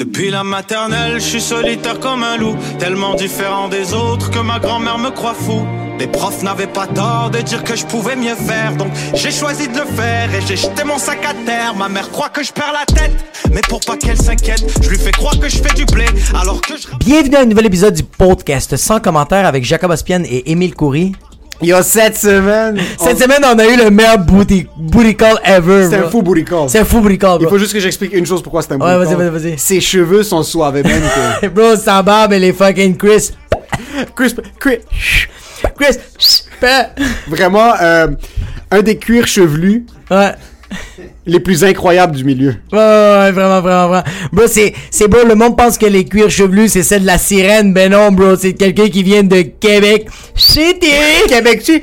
Depuis la maternelle, je suis solitaire comme un loup, tellement différent des autres que ma grand-mère me croit fou. Les profs n'avaient pas tort de dire que je pouvais mieux faire, donc j'ai choisi de le faire et j'ai jeté mon sac à terre. Ma mère croit que je perds la tête, mais pour pas qu'elle s'inquiète, je lui fais croire que je fais du blé, alors que je... Bienvenue à un nouvel épisode du podcast sans commentaire avec Jacob Ospian et Émile Coury. Yo, cette semaine, Cette semaine, on a eu le meilleur booty, booty call ever. c'est un fou booty call. C'est un fou booty call, Il bro. faut juste que j'explique une chose pourquoi c'est un Ouais, booty vas-y, call. vas-y, vas-y. Ses cheveux sont suaves même que... Bro, sans barbe et les fucking Chris. Chris, Chris, Chris. pa- vraiment, euh, un des cuirs chevelus Ouais. Les plus incroyables du milieu. Ouais, ouais, ouais, vraiment, vraiment, vraiment. Bro, c'est, c'est beau, le monde pense que les cuirs chevelus, c'est celle de la sirène. Ben non, bro, c'est quelqu'un qui vient de Québec. City! Québec, tu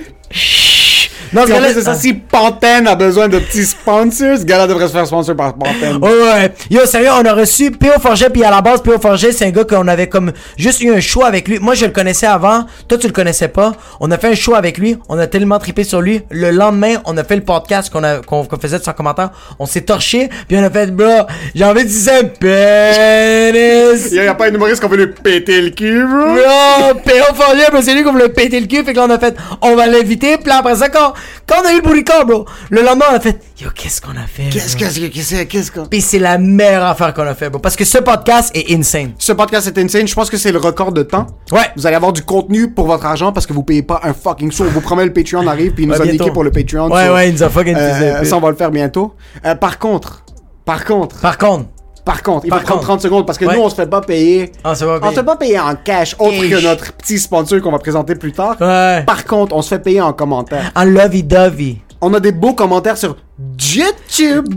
Non, ce gars-là, c'est ça, si Pantene a besoin de petits sponsors, ce gars-là devrait se faire sponsor par Pantene. Ouais, ouais. Yo, sérieux, on a reçu P.O. Forget, puis à la base, P.O. Forget, c'est un gars qu'on avait comme juste eu un show avec lui. Moi, je le connaissais avant. Toi, tu le connaissais pas. On a fait un show avec lui. On a tellement trippé sur lui. Le lendemain, on a fait le podcast qu'on a, qu'on, qu'on faisait de son commentaire. On s'est torché, puis on a fait, bro, j'ai envie de dire un pénis. Il y a pas un humoriste qu'on veut lui péter le cul, bro. Bro, P.O. Forget, c'est lui qu'on voulait péter le cul. Fait que là, on a fait, on va l'inviter. Puis après ça, quand, quand on a eu le bourricot, bro, le lendemain, on a fait, yo, qu'est-ce qu'on a fait? Qu'est-ce que qu'est-ce que qu'est-ce que... Puis c'est la meilleure affaire qu'on a fait, bro. Parce que ce podcast est insane. Ce podcast est insane, je pense que c'est le record de temps. Ouais. Vous allez avoir du contenu pour votre argent parce que vous payez pas un fucking sou. On vous promet le Patreon arrive puis il nous Ouais, a niqué pour le Patreon. Ouais, ouais, il nous a fucking euh. Ça, on va le faire bientôt. Euh, par contre, par contre, Par contre, par contre, il Par faut prendre contre. 30 secondes parce que Ouais. nous, on se fait pas payer. on se va On se fait pas payer en cash, autre Cash. que notre petit sponsor qu'on va présenter plus tard. Ouais. Par contre, on se fait payer en commentaire. En lovey-dovey. On a des beaux commentaires sur YouTube.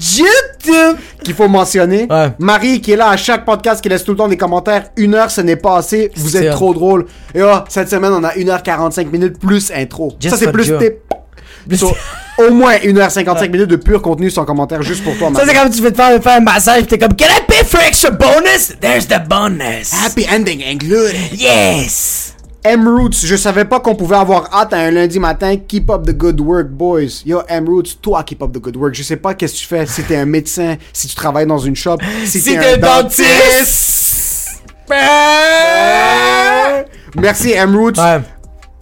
YouTube! qu'il faut mentionner. Ouais. Marie qui est là à chaque podcast qui laisse tout le temps des commentaires. Une heure, ce n'est pas assez. Vous C'est êtes ça. trop drôle. Et oh, cette semaine, on a 1h45 minutes plus intro. Just ça, c'est for plus tip. So, au moins 1h55 minutes de pur contenu sans commentaire juste pour toi, Ça, c'est comme tu veux te faire, faire un massage, t'es comme, Can I pay for extra bonus? There's the bonus. Happy ending included. Yes! M-Roots, je savais pas qu'on pouvait avoir hâte à un lundi matin. Keep up the good work, boys. Yo, M-Roots, toi, keep up the good work. Je sais pas qu'est-ce que tu fais, si t'es un médecin, si tu travailles dans une shop, si, Si t'es t'es un dentiste. dentiste! Merci, M-Roots. Ouais.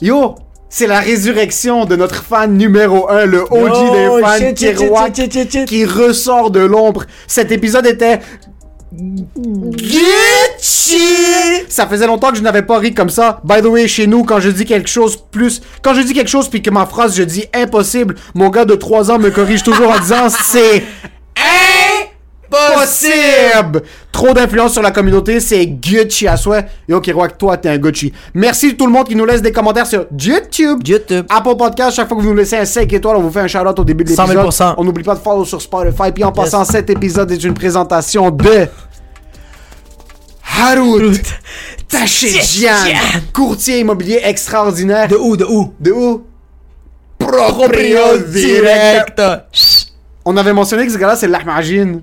Yo, c'est la résurrection de notre fan numéro 1, le OG des fans, shit, shit, Kerouac, shit, shit, shit, shit. qui ressort de l'ombre. Cet épisode était... Gucci! Ça faisait longtemps que je n'avais pas ri comme ça. By the way, chez nous, quand je dis quelque chose plus... Quand je dis quelque chose puis que ma phrase, je dis impossible, mon gars de 3 ans me corrige toujours en disant c'est... Impossible! Trop d'influence sur la communauté, c'est Gucci à souhait. Yo, Kerouac, toi, t'es un Gucci. Merci tout le monde qui nous laisse des commentaires sur YouTube. YouTube. Apple Podcast, chaque fois que vous nous laissez un 5 étoiles, on vous fait un shout-out au début de 100 l'épisode. 000%. On n'oublie pas de follow sur Spotify. Puis en passant, cet épisode est une présentation de... Harout Tachedjian, Tachedjian. courtier immobilier extraordinaire. De où, de où? De où? Proprio direct. On avait mentionné que ce gars-là, c'est l'Ahmajin.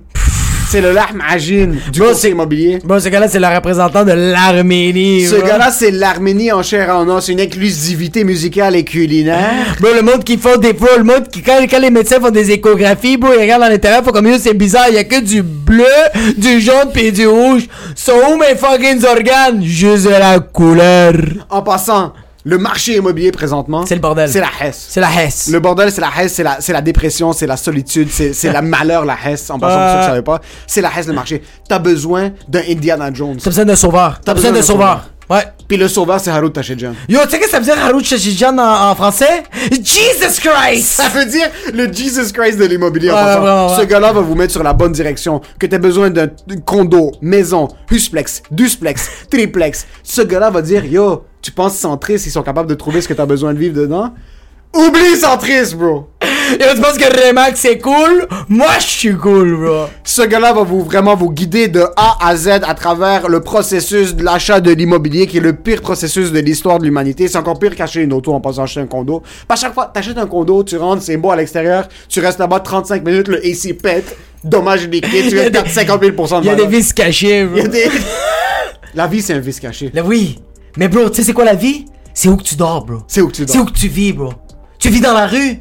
C'est le Lahmajin du Bro, courtier c'est- immobilier. Bon, ce gars-là, c'est le représentant de l'Arménie. Ce gars-là, c'est l'Arménie en chair et en os, une inclusivité musicale et culinaire. Bro, le monde qui font des fois, le monde qui, quand, quand les médecins font des échographies, bro, ils regardent dans l'intérieur, faut comme, c'est bizarre, il y a que du bleu, du jaune pis du rouge. Sont où mes fucking organes? Juste de la couleur. En passant, Le marché immobilier présentement, C'est le bordel. C'est la hesse. C'est la Hesse. Le bordel, c'est la hesse, c'est la, c'est la dépression, c'est la solitude, c'est, c'est la malheur, la hesse. En passant, pour ceux qui Euh. savaient pas, c'est la hesse, le marché. T'as besoin d'un Indiana Jones. T'as besoin d'un sauveur. T'as besoin d'un sauveur. Ouais. Puis le sauveur, c'est Harout Tachedjan. Yo, tu sais que ça veut dire Harout Shashijan en, en français? Jesus Christ! Ça veut dire le Jesus Christ de l'immobilier. en Ouais, ouais. Ce gars-là va vous mettre sur la bonne direction. Que t'aies besoin d'un condo, maison, husplex, dusplex, triplex. Ce gars-là va dire, yo, tu penses Centris, ils sont capables de trouver ce que t'as besoin de vivre dedans? Oublie Centris, bro! Yo, tu penses que Remax c'est cool? Moi, je suis cool, bro. Ce gars-là va vous vraiment vous guider de A à Z à travers le processus de l'achat de l'immobilier qui est le pire processus de l'histoire de l'humanité. C'est encore pire qu'acheter une auto en passant acheter un condo. Pas chaque fois, t'achètes un condo, tu rentres, c'est beau à l'extérieur, tu restes là-bas 35 minutes, le AC pète, dommage liquide, tu des- 50 000 de Il y a des vices cachés, bro. Des- La vie, c'est un vice caché. Là, oui. Mais bro, tu sais c'est quoi la vie? C'est où que tu dors, bro. C'est où que tu C'est où dors. que tu vis, bro. Tu vis dans la rue?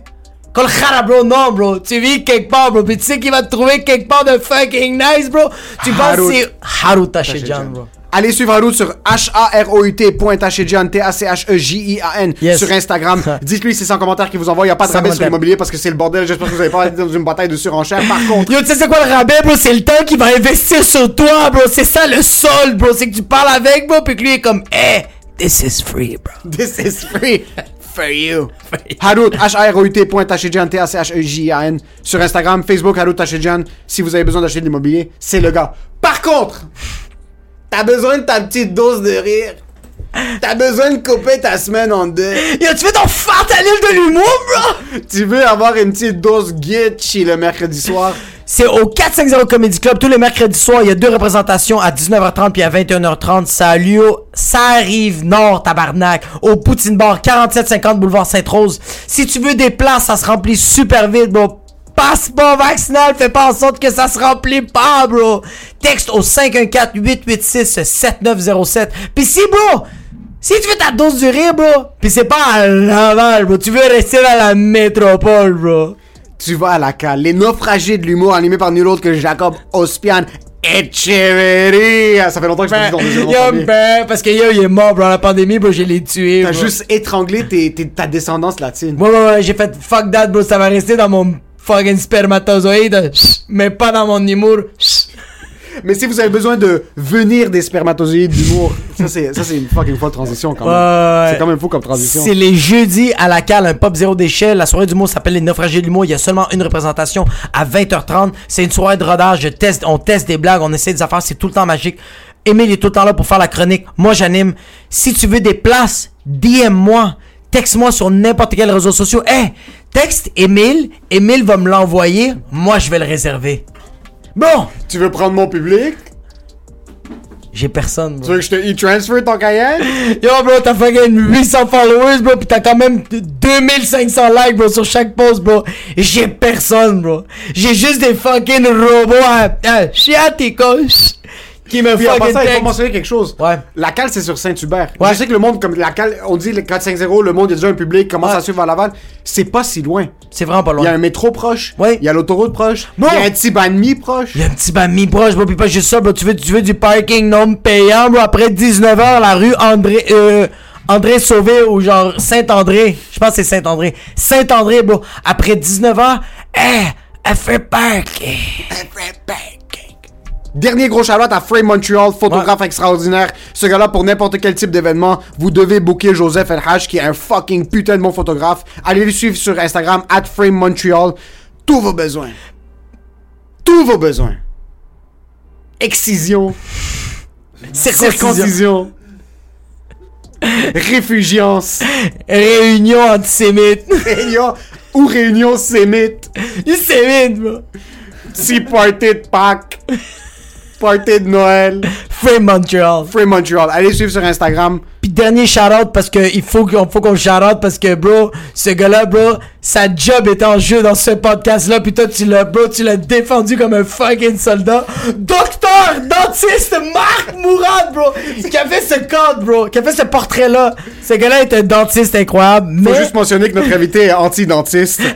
Khara, bro, non, bro. Tu vis quelque part, bro. Puis tu sais qu'il va te trouver quelque part de fucking nice, bro. Tu penses que c'est Harout Tachedjan, bro. Allez suivre Harout sur H-A-R-O-U-T.Tachedjan, T-A-C-H-E-J-I-A-N, Yes. sur Instagram. Dites-lui c'est 100 commentaires qu'il vous envoie. Il n'y a pas de Sans rabais sur l'immobilier parce que c'est le bordel. J'espère que vous avez pas été dans une bataille de surenchère. Par contre, Yo, tu sais c'est quoi le rabais, bro? C'est le temps qu'il va investir sur toi, bro. C'est ça le sol, bro. C'est que tu parles avec, bro, puis que lui est comme, hey, this is free, bro. This is free for you. Harout, H-A-R-O-U-T, point Tachedjan, T-A-C-H-E-J-A-N. Sur Instagram, Facebook, Harout Tachedjan. Si vous avez besoin d'acheter de l'immobilier, c'est le gars. Par contre, t'as besoin de ta petite dose de rire. T'as besoin de couper ta semaine en deux. Yo, tu fais ton fentanyl de l'humour, bro? Tu veux avoir une petite dose Gucci le mercredi soir? C'est au 450 Comedy Club tous les mercredis soirs. Il y a deux représentations à 19h30 puis à 21h30. Ça a lieu, ça arrive nord, tabarnak, au Poutine Bar, 4750 boulevard Sainte-Rose. Si tu veux des places, ça se remplit super vite, bro. Passeport vaccinal, fais pas en sorte que ça se remplit pas, bro. Texte au 514-886-7907. Puis si, bro, si tu veux ta dose du bro, puis c'est pas à Laval, bro, tu veux rester dans la métropole, bro. Tu vas à la cale. Les naufragés de l'humour animés par nul autre que Jacob Ospian Echeverria. Ça fait longtemps que je me dis dans le. Yo, ben, parce que yo, il est mort, bro, la pandémie, bro, je l'ai tué, T'as juste étranglé tes- tes- ta descendance latine. Ouais, ouais, ouais, j'ai fait fuck that, bro, ça va rester dans mon fucking spermatozoïde, mais pas dans mon humour. Mais si vous avez besoin de venir des spermatozoïdes d'humour, ça c'est ça c'est une fucking folle transition quand même. C'est quand même fou comme transition. C'est les jeudis à la cale, un pop zéro déchet. La soirée d'humour s'appelle les naufragés de l'humour. Il y a seulement une représentation à 20h30. C'est une soirée de rodage. Je teste, on teste des blagues, on essaie des affaires. C'est tout le temps magique. Émile est tout le temps là pour faire la chronique. Moi, j'anime. Si tu veux des places, DM-moi. Texte-moi sur n'importe quel réseau social. Hey, texte Émile. Émile va me l'envoyer. Moi, je vais le réserver. Bon, Tu veux prendre mon public? J'ai personne. bro. Tu veux que je te e-transfer ton cahier? Yo, bro, t'as fucking 800 followers, bro, pis t'as quand même 2500 likes, bro, sur chaque post, bro. J'ai personne, bro. J'ai juste des fucking robots à, à chiaticos qui me Puis en fucking passant, il faut mentionner quelque chose. Ouais. La cale, c'est sur Saint-Hubert. Ouais. Je sais que le monde, comme la cale, on dit le 450, le monde, il y a déjà un public, commence Ouais. à suivre à Laval? C'est pas si loin. C'est vraiment pas Il y a loin. un métro proche. Ouais. Il y a l'autoroute proche. Bon. Il y a un petit banmi proche. Il y a un petit bami proche, bro, pis pas juste ça, bro. Tu veux, tu veux du parking non payant, bro. Après 19h, la rue André, euh, André Sauvé ou genre Saint-André. Je pense que c'est Saint-André. Saint-André, bro. Après 19h, eh, elle fait parking. Elle fait parking. Dernier gros charlotte à Frame Montreal, photographe extraordinaire. Ce gars-là, pour n'importe quel type d'événement, vous devez booker Joseph LH, qui est un fucking putain de bon photographe. Allez le suivre sur Instagram, at Frame Montreal. Tous vos besoins. Tous vos besoins. Excision. Circoncision. Réfugiance. Réunion antisémite. Réunion. Ou réunion sémite. Il sémite, bro. Petit party de Pâques. Party de Noël. Frame Montreal. Frame Montreal. Allez suivre sur Instagram. Dernier shout-out parce que il faut qu'on faut qu'on shout-out parce que bro, ce gars-là, bro, sa job est en jeu dans ce podcast-là. Puis toi, tu l'as, bro, tu l'as défendu comme un fucking soldat. Docteur dentiste Marc Mourad, bro, qui a fait ce code, bro, qui a fait ce portrait-là. Ce gars-là est un dentiste incroyable, Faut mais... juste mentionner que notre invité est anti-dentiste.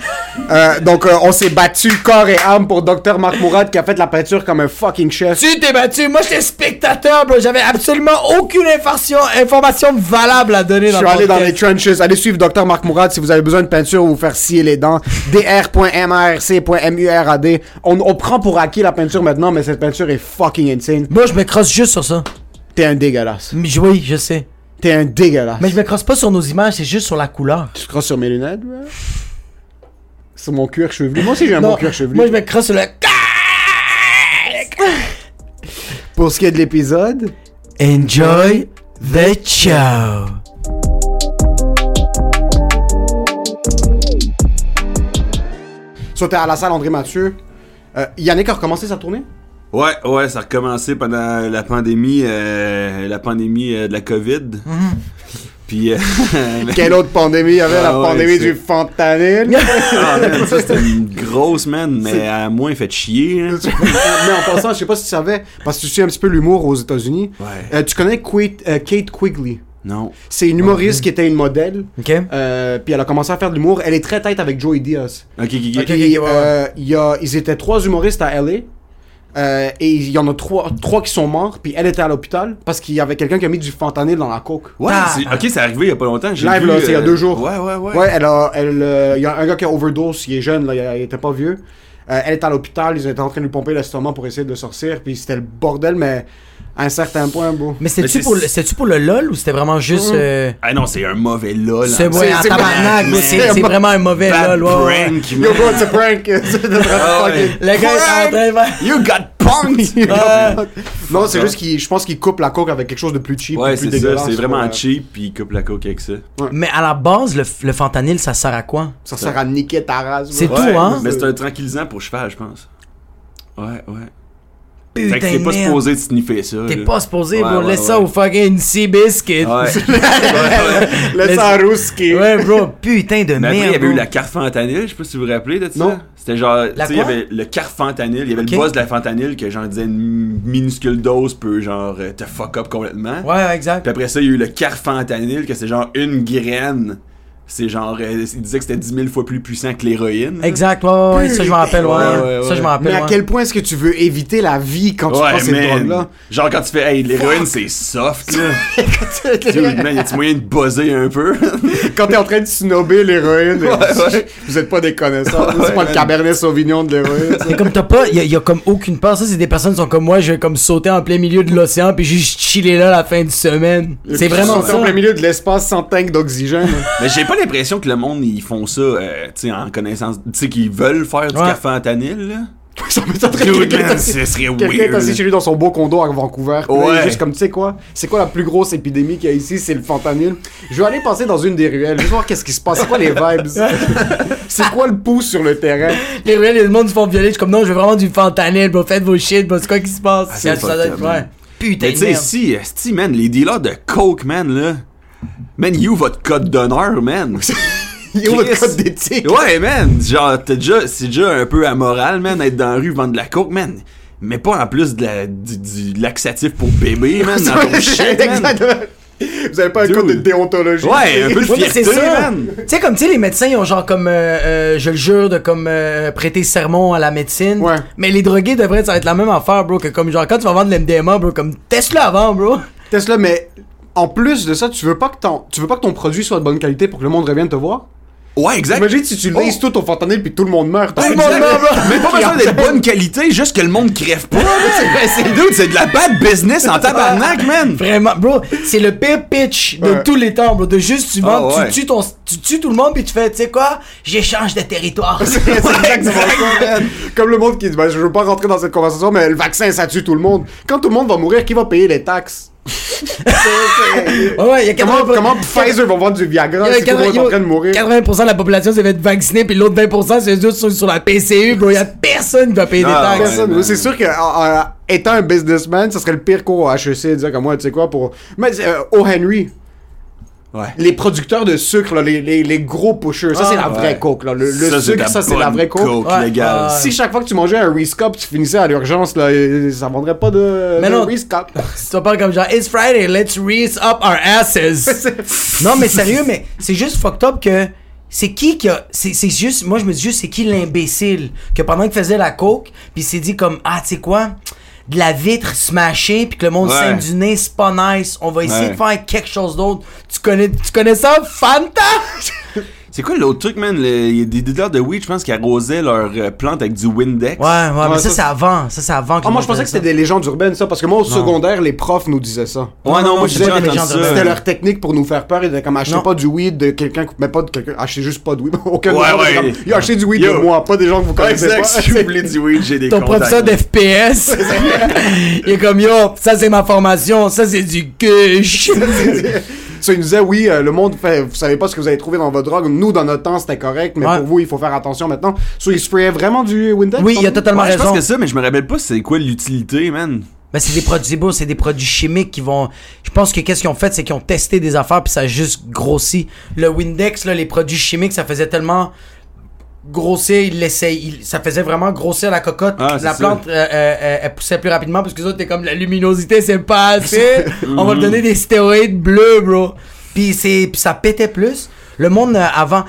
Euh, donc, euh, on s'est battu corps et âme pour Dr. Marc Mourad qui a fait la peinture comme un fucking chef. Tu t'es battu, moi j'étais spectateur, bro, j'avais absolument aucune information, valable à donner Je dans suis le allé dans les trenches. Allez suivre Dr. Marc Mourad si vous avez besoin de peinture ou vous faire scier les dents. dr.mrc.murad. On, on prend pour acquis la peinture maintenant, mais cette peinture est fucking insane. Moi je me crosse juste sur ça. T'es un dégueulasse. Mais je- oui, je sais. T'es un dégueulasse. Mais je me crosse pas sur nos images, c'est juste sur la couleur. Tu te crosses sur mes lunettes? Sur mon cuir chevelu. Moi aussi, j'ai un Non, bon cuir chevelu. moi je me crosse sur le... Pour ce qui est de l'épisode, Enjoy the show. soit t'es à la salle André Mathieu. Euh, Yannick a recommencé sa tournée? Ouais, ouais, ça a recommencé pendant la pandémie, euh, la pandémie euh, de la COVID. Puis, euh, Quelle autre pandémie? Il y avait Ah la ouais, pandémie du fentanyl. ah, man, ça c'était une grosse man, mais à moins fait chier. hein. mais en passant, je sais pas si tu savais, parce que tu suis un petit peu l'humour aux États-Unis. Ouais. Euh, tu connais euh, Kate Quigley? Non. C'est une humoriste qui était une modèle. Ok? euh, puis elle a commencé à faire de l'humour. Elle est très tête avec Joey Diaz. Ok, ok, ok. Puis, euh, y a, ils étaient trois humoristes à LA. Euh, et il y en a trois, trois qui sont morts. Puis elle était à l'hôpital parce qu'il y avait quelqu'un qui a mis du fentanyl dans la coke. Ouais, Ah. c'est- ok, c'est arrivé il y a pas longtemps. j'ai Live, vu, là, c'est il y a euh, deux jours. Ouais, ouais, ouais. Ouais, elle a, elle, euh, il y a un gars qui a overdose, il est jeune, là, il, il était pas vieux. Euh, elle était à l'hôpital, ils étaient en train de lui pomper l'estomac pour essayer de le sortir, puis c'était le bordel, mais à un certain point, beau. Mais c'était-tu pour, c'est- le- pour le LOL ou c'était vraiment juste... euh, Ah non, c'est un mauvais lol. C'est hein. ouais, en c'est- tabarnak, c'est- bro, c'est vraiment un mauvais Bad LOL, ouais, ouais. prank, Yo, man. bro, it's a prank! C'est de Ah ouais. fucking- Le gars est en train de faire- You got punked! non, c'est juste qu'il, je pense qu'il coupe la coke avec quelque chose de plus cheap, Ouais, plus c'est ça, dégueulasse. c'est vraiment Ouais. cheap, puis il coupe la coke avec ça. Mais à la base, le, le fentanyl, ça sert à quoi? Ça sert à niquer ta race. C'est bro. tout, hein? Mais c'est un tranquillisant pour cheval, je pense. Ouais, ouais. Fait que Putain t'es pas supposé de sniffer ça. T'es pas supposé, Ouais, bro. ouais, Laisse ouais. ça au fucking ouais, ouais. Laisse ça à Rouski. Ouais, bro. Putain de Mais après, merde. il y avait eu la carfentanil, je sais pas si vous vous rappelez de ça. Non. C'était genre, tu il y avait le carfentanil, il y avait le boss de la fentanyl que genre disait une minuscule dose peut genre euh, te fuck up complètement. Ouais, exact. Puis après ça, il y a eu le carfentanil que c'est genre une graine. C'est genre, euh, il disait que c'était 10 000 fois plus puissant que l'héroïne. Exact, ouais, ouais, ouais, ça je me rappelle, ouais. Ouais, ouais, Ça je me ouais. rappelle. Mais à quel point est-ce que tu veux éviter la vie quand tu Ouais, prends cette man. drogue-là? Genre quand tu fais, hey, l'héroïne c'est soft là. Dude, man, y a-tu moyen de buzzer un peu? Quand t'es en train de snobber l'héroïne, Ouais, ouais. vous êtes pas des connaisseurs. Ouais, c'est pas le cabernet sauvignon de l'héroïne. Mais comme t'as pas, y a, y a comme aucune peur. Ça, c'est des personnes qui sont comme moi, je vais comme sauter en plein milieu de l'océan puis juste chiller là la fin de semaine. C'est vraiment Sauter ça. en plein milieu de l'espace sans tank d'oxygène. Mais j'ai pas l'impression que le monde ils font ça, euh, tu sais, en connaissance, tu sais, qu'ils veulent faire du Ouais. carfentanil là. ça m'étonnerait ce serait est assis weird. chez lui dans son beau condo à Vancouver. Ouais. juste comme, tu sais quoi? C'est quoi la plus grosse épidémie qu'il y a ici? C'est le fentanyl? Je vais aller passer dans une des ruelles, juste voir qu'est-ce qui se passe. C'est quoi les vibes? c'est quoi le pouce sur le terrain? Les ruelles, les monde se font violer. Je suis comme non, je veux vraiment du fentanyl, bro. Faites vos shit, bro. C'est quoi qui se passe? c'est Ça man. ouais. Putain Mais de tu sais, si, man, les dealers de coke, man, là. Man, you votre code d'honneur, man. Il ouvre le code d'éthique. Ouais, man. Genre, t'as déjà, c'est déjà un peu amoral, man, être dans la rue vendre de la coke, man. Mais pas en plus de la, du, du laxatif pour bébé, man, dans ton shit, man. Vous avez pas un Dude. code de déontologie? Ouais, un peu de Ouais, mais c'est fierté, ça. man. Tu sais, comme tu sais, les médecins, ils ont genre comme, euh, euh, je le jure, de comme euh, prêter sermon à la médecine. Ouais. Mais les drogués devraient ça va être la même affaire, bro. Que comme genre quand tu vas vendre l'MDMA, bro, comme teste-le avant, bro. Tesla, mais en plus de ça, tu veux pas que ton, tu veux pas que ton produit soit de bonne qualité pour que le monde revienne te voir? Ouais, exact. Imagine si tu lises tout ton fentanyl puis tout le monde meurt. Tout le monde meurt. Mais pas besoin d'être bonne qualité, juste que le monde crève pas. C'est c'est de la bad business en tabarnak, man. Vraiment, bro, c'est le pire pitch de Ouais. tous les temps, bro. De juste, tu vends, Ah ouais. tu, tues ton, tu tues tout le monde, puis tu fais, tu sais quoi, j'échange de territoire. C'est exactement ça. Comme le monde qui dit, ben, je veux pas rentrer dans cette conversation, mais le vaccin, ça tue tout le monde. Quand tout le monde va mourir, qui va payer les taxes? Ouais, y a 80%, comment, comment Pfizer va vendre du Viagra si tout le monde est en train de mourir? 80% de la population s'est fait vacciner, puis l'autre 20%, c'est juste sur, sur la PCU, bro. Il y a personne qui va payer des taxes. Personne. C'est sûr que en- en- étant un businessman, ça serait le pire cours au HEC de dire comme moi, tu sais quoi, pour. Mais euh, O. Henry. Ouais. Les producteurs de sucre, là, les, les, les gros pushers, ça Ah, c'est la vraie ouais. coke. Là. Le, Ça, sucre, ça c'est la vraie coke. Ouais. légale. Ouais. Si chaque fois que tu mangeais un Reese Cup, tu finissais à l'urgence, là, ça vendrait pas de, Mais de non. Reese Cup. Si tu pas comme genre, It's Friday, let's reese up our asses. non, mais sérieux, mais c'est juste fucked up que. C'est qui qui a. C'est c'est juste. Moi, je me dis juste, c'est qui l'imbécile que pendant qu'il faisait la coke, puis il s'est dit comme, ah, tu sais quoi? De la vitre smashée, puis que le monde Ouais. du nez, c'est pas nice. On va essayer Ouais. de faire quelque chose d'autre. Tu connais, tu connais ça, Fanta? C'est quoi l'autre truc, man? Le- Il y a des dealers de weed, je pense, qui arrosaient leurs euh, plantes avec du Windex. Ouais, ouais, mais Ouais, ça, ça, c'est avant. Ça, c'est avant que Ah, moi je pensais que c'était des légendes urbaines, ça, parce que moi au secondaire, les profs nous disaient ça. Ouais, Non, non, moi je j'ai disais déjà entendu ça. C'était leur technique pour nous faire peur. Ils étaient comme, achetez Non. pas du weed de quelqu'un, mais pas de quelqu'un, achetez juste pas de weed. Aucun Ouais, de ouais. comme, Yo, achetez du weed Yo. de moi, pas des gens que vous Ouais, connaissez exact, pas. si vous voulez du weed, j'ai des Ton contacts. professeur d'FPS, il est comme yo, ça c'est ma formation, ça c'est du kush. Ça, il nous disait, oui, euh, le monde fait, vous savez pas ce que vous avez trouvé dans votre drogue. Nous, dans notre temps, c'était correct, mais Ouais. pour vous, il faut faire attention maintenant. So, il sprayait vraiment du Windex? Oui, il a totalement Ouais, je pense raison. que ça, mais je me rappelle pas c'est quoi l'utilité, man. Ben, c'est des produits beaux, c'est des produits chimiques qui vont. Je pense que qu'est-ce qu'ils ont fait, c'est qu'ils ont testé des affaires puis ça a juste grossi. Le Windex, là, les produits chimiques, ça faisait tellement grossir, laissaient, ils- ça faisait vraiment grossir la cocotte. Ah, la plante, euh, euh, euh, elle poussait plus rapidement parce que les autres, comme la luminosité, c'est pas assez. On va lui donner des stéroïdes bleus, bro. Puis c'est, ça pétait plus. Le monde euh, avant.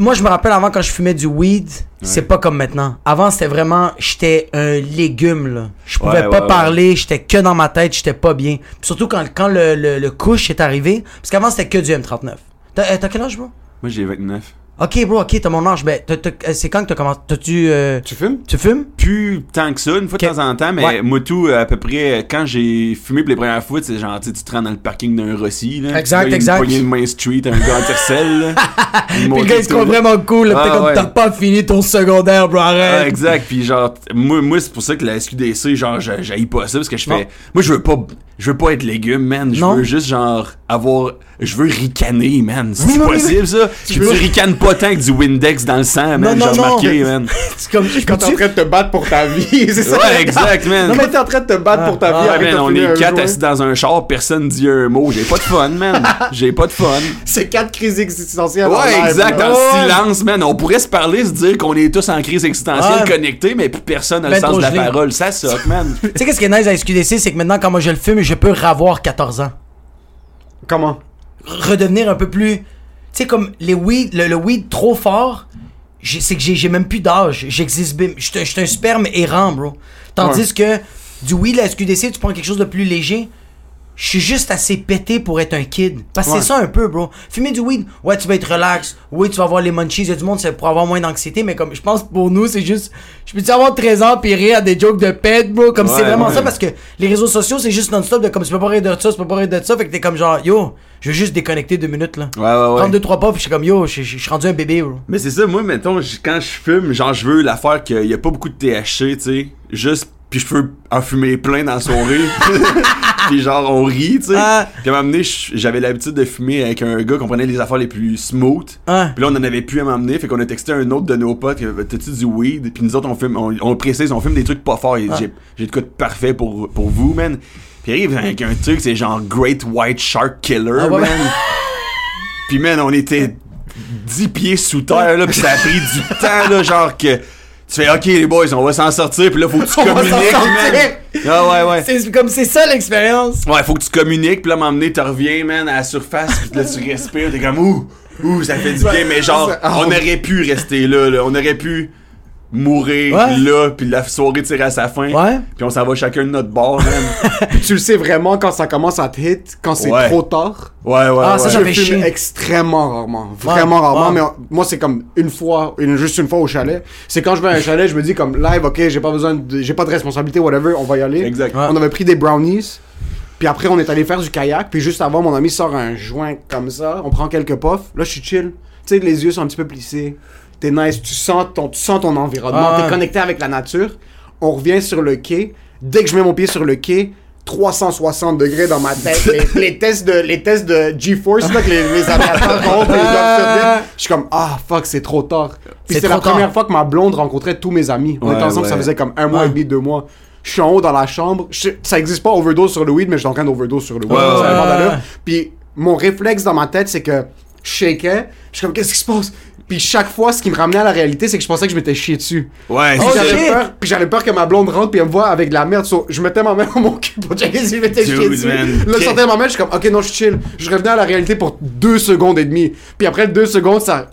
Moi, je me rappelle avant quand je fumais du weed, c'est pas comme maintenant. Avant, c'était vraiment, j'étais un légume, là. Je pouvais Ouais, pas ouais, parler, j'étais que dans ma tête, j'étais pas bien. Puis surtout quand, quand le, le, le couche est arrivé, parce qu'avant, c'était que du M39. T'as euh, t'as quel âge, bro? Moi j'ai 29. Ok, bro, ok, t'as mon âge. Ben, euh, c'est quand que t'as commencé? T'as-tu. euh, Tu fumes? tu fumes? Plus tant que ça, une fois de temps en temps, mais Ouais. moi tout, à peu près, quand j'ai fumé pour les premières fois, c'est genre, tu te rends dans le parking d'un Rossi, là. Exact, là, exact. Une de Main Street, un gars en tercel, là. Il Puis le gars, il se trouve vraiment cool, Ah, comme, ouais. t'as pas fini ton secondaire, bro, Ah, arrête. exact, puis genre, moi, moi c'est pour ça que la SQDC, genre, j'haïs pas ça, parce que je fais, moi, je veux pas, je veux pas être légume, man, je veux juste, genre, avoir, je veux ricaner, man, c'est Oui, oui, possible, ça? Tu veux- ricanes pas tant que du Windex dans le sang, man, j'ai non. remarqué, man. C'est comme, je Quand t'es en train de te battre pour ta vie, c'est ça? Ouais, exact, man. Non, mais t'es en train de te battre pour ta Ah, vie. ah, Man, on est quatre assis dans un char, personne dit un mot, j'ai pas de fun, man. J'ai pas de fun. C'est quatre crises existentielles. en Ouais, exact, Ouais. le silence, man. On pourrait se parler, se dire qu'on est tous en crise existentielle connectés, mais puis personne n'a Ben le sens trop de la parole. Ça soque, man. Tu sais, qu'est-ce qui est nice à SQDC, c'est que maintenant, quand moi je le fume, je peux ravoir 14 ans. Comment? redevenir un peu plus. Tu sais, comme les weed, le, le weed trop fort, c'est que j'ai même plus d'âge. J'existe. bim- Je suis un- je suis un sperme errant, bro. Tandis que du weed, la SQDC, tu prends quelque chose de plus léger. Je suis juste assez pété pour être un kid. Parce que Ouais. c'est ça un peu, bro. Fumer du weed, ouais, tu vas être relax. Oui, tu vas avoir les munchies. Il y a du monde, c'est pour avoir moins d'anxiété. Mais comme, je pense pour nous, c'est juste. Je peux-tu avoir 13 ans pis rire à des jokes de pète, bro? Comme c'est vraiment ouais. ça parce que les réseaux sociaux, c'est juste non-stop de comme tu peux pas rire de ça, tu peux pas rire de ça. Fait que t'es comme genre, yo, je veux juste déconnecter deux minutes, là. Ouais, ouais, ouais. Prendre deux, trois pas, puis je suis comme, yo, je suis rendu un bébé, bro. Mais c'est ça, moi, mettons, quand je fume, genre, je veux l'affaire qu'il y a pas beaucoup de THC, tu sais. Juste, puis je peux en fumer plein dans la soirée. puis genre, on rit, tu sais. Ah. Puis à j- j'avais l'habitude de fumer avec un gars qu'on prenait les affaires les plus smooth. Ah. Puis là, on en avait plus à m'emmener, fait qu'on a texté un autre de nos potes, t'as-tu du weed? Puis nous autres, on fume, on, on précise, on fume des trucs pas forts. Et J'ai, j'ai de quoi de parfait pour, pour vous, man. Puis il arrive avec un truc, c'est genre Great White Shark Killer, Ah, ouais, man. Puis man, on était 10 pieds sous terre, là, pis ça a pris du temps, là, genre que tu fais, ok, les boys, on va s'en sortir, puis là, faut que tu On communiques. Ah ouais, ouais. C'est comme, c'est ça l'expérience. Ouais, faut que tu communiques, puis là, donné, tu reviens, man, à la surface, puis là, tu respires, t'es comme, ouh, ouh, ça fait du bien, mais genre, ça- on aurait pu rester là, là, on aurait pu mourir Ouais. là, puis la soirée tirer à sa fin, Ouais. puis on s'en va chacun de notre bord. Puis tu le sais vraiment quand ça commence à te hit, quand c'est Ouais. trop tard? Ouais, ouais, Ah, ouais. ça, je fume chier. extrêmement rarement. Vraiment Ouais, rarement. ouais. Mais moi, c'est comme une fois, une, juste une fois au chalet. C'est quand je vais à un chalet, je me dis comme live, ok, j'ai pas besoin de, j'ai pas de responsabilité, whatever, on va y aller. Exact. Ouais. On avait pris des brownies. Puis après, on est allé faire du kayak. Puis juste avant, mon ami sort un joint comme ça. On prend quelques puffs. Là, je suis chill. Tu sais, les yeux sont un petit peu plissés. T'es nice. Tu sens ton, tu sens ton environnement. Ah. T'es connecté avec la nature. On revient sur le quai. Dès que je mets mon pied sur le quai, 360 degrés dans ma tête. les, les tests de, les tests de GeForce, là, que les, les. Je suis comme, ah, fuck, c'est trop tard. Puis C'est la tard. première fois que ma blonde rencontrait tous mes amis. On Ouais, était ensemble, ça faisait comme un mois Ouais. et demi, deux mois. Je suis en haut dans la chambre. Je- ça existe pas overdose sur le weed, mais je suis en train d'overdose sur le weed. Ça. Puis mon réflexe dans ma tête, c'est que je shakais. Je suis comme, qu'est-ce qui se passe? Puis chaque fois, ce qui me ramenait à la réalité, c'est que je pensais que je m'étais chié dessus. Ouais, Puis c'est ça. j'avais peur, puis j'avais peur que ma blonde rentre puis elle me voit avec de la merde. So, je mettais ma main dans mon cul pour checker si je m'étais chié dessus. man. Là, je sortais ma main, je suis comme, ok, non, je suis chill. Je revenais à la réalité pour deux secondes et demie. Puis après deux secondes, ça.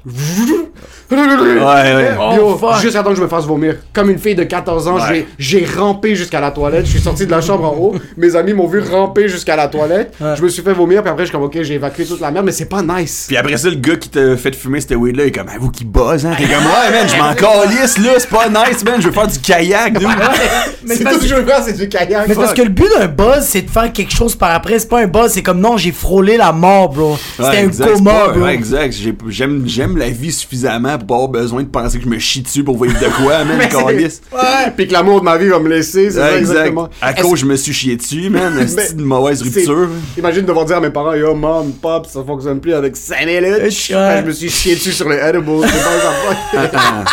Ouais, ouais. Yo, Oh, fuck. juste avant que je me fasse vomir. Comme une fille de 14 ans, Ouais. j'ai rampé jusqu'à la toilette. Je suis sorti de la chambre en haut. Mes amis m'ont vu ramper jusqu'à la toilette. Je me suis fait vomir, puis après, je suis comme, ok, j'ai évacué toute la merde, mais c'est pas nice. Puis après ça, le gars qui t'a fait fumer cette weed là, il est comme, ah, vous qui buzz, hein? T'es comme, ouais, man, je m'en calisse, là, c'est pas nice, man, je veux faire du kayak, dude. Mais C'est tout ce que je veux faire, c'est du kayak. Mais parce que le but d'un buzz, c'est de faire quelque chose par après. C'est pas un buzz, c'est comme non, j'ai frôlé la mort, bro. C'était Ouais, un exact, coma, pas- bro. Ouais, exact. J'ai- J'aime, j'aime la vie suffisamment pour pas avoir besoin de penser que je me chie dessus pour vivre de quoi, man. Ouais. Puis que l'amour de ma vie va me laisser, c'est ça exact. exactement. À cause, je me suis chié dessus, man. C'est une mauvaise rupture. Imagine devoir dire à mes parents, yo, mom, pop, ça fonctionne plus avec 5 minutes. Ouais. Ah, Je me suis chié dessus sur les edibles. C'est pas ça.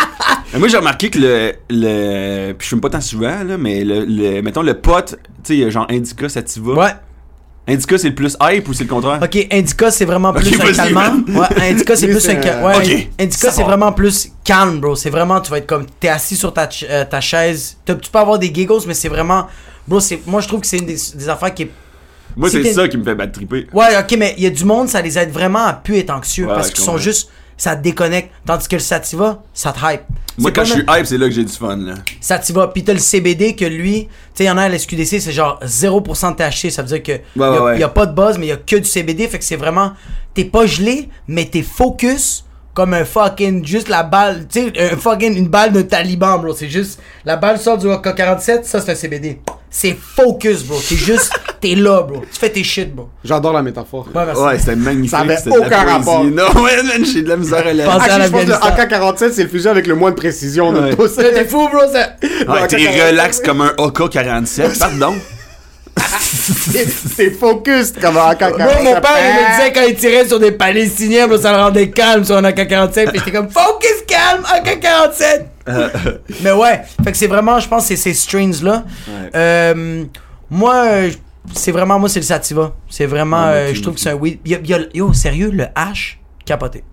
Moi, j'ai remarqué que le. le puis je fume pas tant souvent, là, mais le, le- mettons le pote, tu sais, genre Indica, Sativa. Ouais. Indica, c'est le plus hype ou c'est le contraire? Ok, Indica, c'est vraiment plus Ok, un calmant. Ouais, Indica, c'est plus un Ouais, Ok. Indica, c'est vraiment plus calme, bro. C'est vraiment, tu vas être comme, t'es assis sur ta, ch- euh, ta chaise. T'as- Tu peux avoir des giggles, mais c'est vraiment, bro, c'est, moi, je trouve que c'est une des, des affaires qui est. Moi, si c'est ça qui me fait battre triper. Ouais, ok, mais il y a du monde, ça les aide vraiment à plus être anxieux Ouais, parce qu'ils sont juste, ça te déconnecte. Tandis que le sativa, ça te hype. Moi, quand je suis hype, c'est là que j'ai du fun, là. Sativa. Puis t'as le CBD que lui, tu sais, il y en a à la SQDC, c'est genre 0% de THC. Ça veut dire que il y, a- ouais, ouais. y a pas de buzz, mais il y a que du CBD. Fait que c'est vraiment, t'es pas gelé, mais t'es focus comme un fucking, juste la balle, tu sais, un fucking, une balle de taliban, bro. C'est juste, la balle sort du AK-47, ça c'est un CBD. C'est focus, bro. T'es juste, t'es là, bro. Tu fais tes shit, bro. J'adore la métaphore. Ouais. Ouais, c'était magnifique. Ça avait aucun rapport. Non, ouais, man, j'ai de la misère à la. Ah, à je pense que le l'Afghanistan. AK-47, c'est le fusil avec le moins de précision de Ouais. tous. T'es fou, bro, ça. Ouais, t'es relax comme un AK-47, pardon. C'est focus comme un AK-47. Bro, mon père, il me disait quand il tirait sur des Palestiniens, bro, ça le rendait calme sur un AK-47. Puis j'étais comme, focus calme, AK-47. Mais ouais, fait que c'est vraiment, je pense, c'est ces strains-là. Euh, moi, euh, c'est vraiment, moi, c'est le Sativa. C'est vraiment, Ouais, euh, je trouve que c'est un weed. Yo, sérieux, le H, capoté.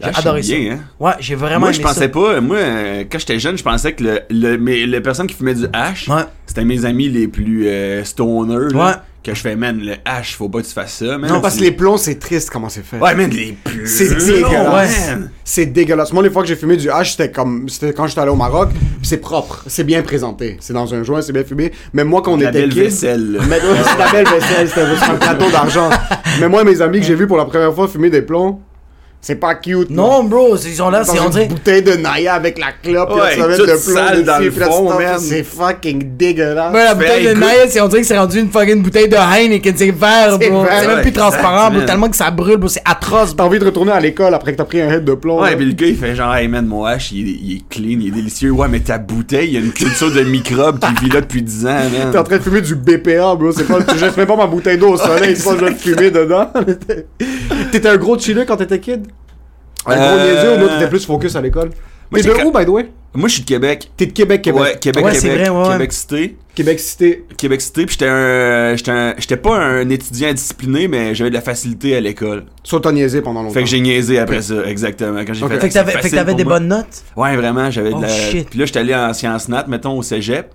J'ai Ah, adoré ça. bien, hein. Ouais, j'ai vraiment Moi, aimé je pensais ça. pas. Moi, euh, quand j'étais jeune, je pensais que le, le, mais les personnes qui fumaient du hash, Ouais. c'était mes amis les plus euh, stoners. là, Ouais. Que je fais, man, le hash, faut pas que tu fasses ça. Man, Non, parce que les plombs, c'est triste comment c'est fait. Ouais, man, les plus. C'est dégueulasse. C'est dégueulasse. Moi, les fois que j'ai fumé du hash, c'était comme. C'était quand j'étais allé au Maroc. puis C'est propre. C'est bien présenté. C'est dans un joint, c'est bien fumé. Mais moi, quand on La était belle vaisselle. là. Mais ouais, c'est la belle vaisselle, c'était un plateau d'argent. Mais moi, mes amis que j'ai vus pour la première fois fumer des plombs, c'est pas cute. Non, bro, ils sont là, c'est, on une bouteille de Naya avec la clope, puis là, tu vas le plomb dans le fond. C'est fucking dégueulasse. Ouais, la Ben, bouteille de écoute- Naya, c'est, on dirait que c'est rendu une fucking bouteille de Heineken, c'est vert, bro. vert, C'est même ouais, plus transparent, bro, tellement que ça brûle, bro, c'est atroce, T'as envie de retourner à l'école après que t'as pris un head de plomb. Ouais, pis le gars, il fait genre, hey man, mon hash, il est, il est clean, il est délicieux. Ouais, mais ta bouteille, il y a une culture de microbes qui vit là depuis 10 ans, man. T'es en train de fumer du BPA, bro. C'est pas, je jetterais pas ma bouteille d'eau au soleil, c'est pas je vais te fumer dedans. T'étais un gros chiller quand t'étais kid? Un gros Euh, niaiseux ou non, t'étais plus focus à l'école? Moi, T'es de où, by the way? Moi, je suis de Québec. T'es de Québec, Québec. Ouais, Québec, Ouais, c'est Québec. vrai, ouais. Québec Cité. Québec Cité. Québec Cité, puis j'étais un, j'étais pas un étudiant discipliné, mais j'avais de la facilité à l'école. Soit t'as niaisé pendant longtemps. Fait que j'ai niaisé après ça, exactement. Quand j'ai Ok. fait, Fait que t'avais, fait que t'avais des moi. bonnes notes? Ouais, vraiment, j'avais Oh, de la. shit. Puis là, j'étais allé en sciences nat, mettons, au cégep.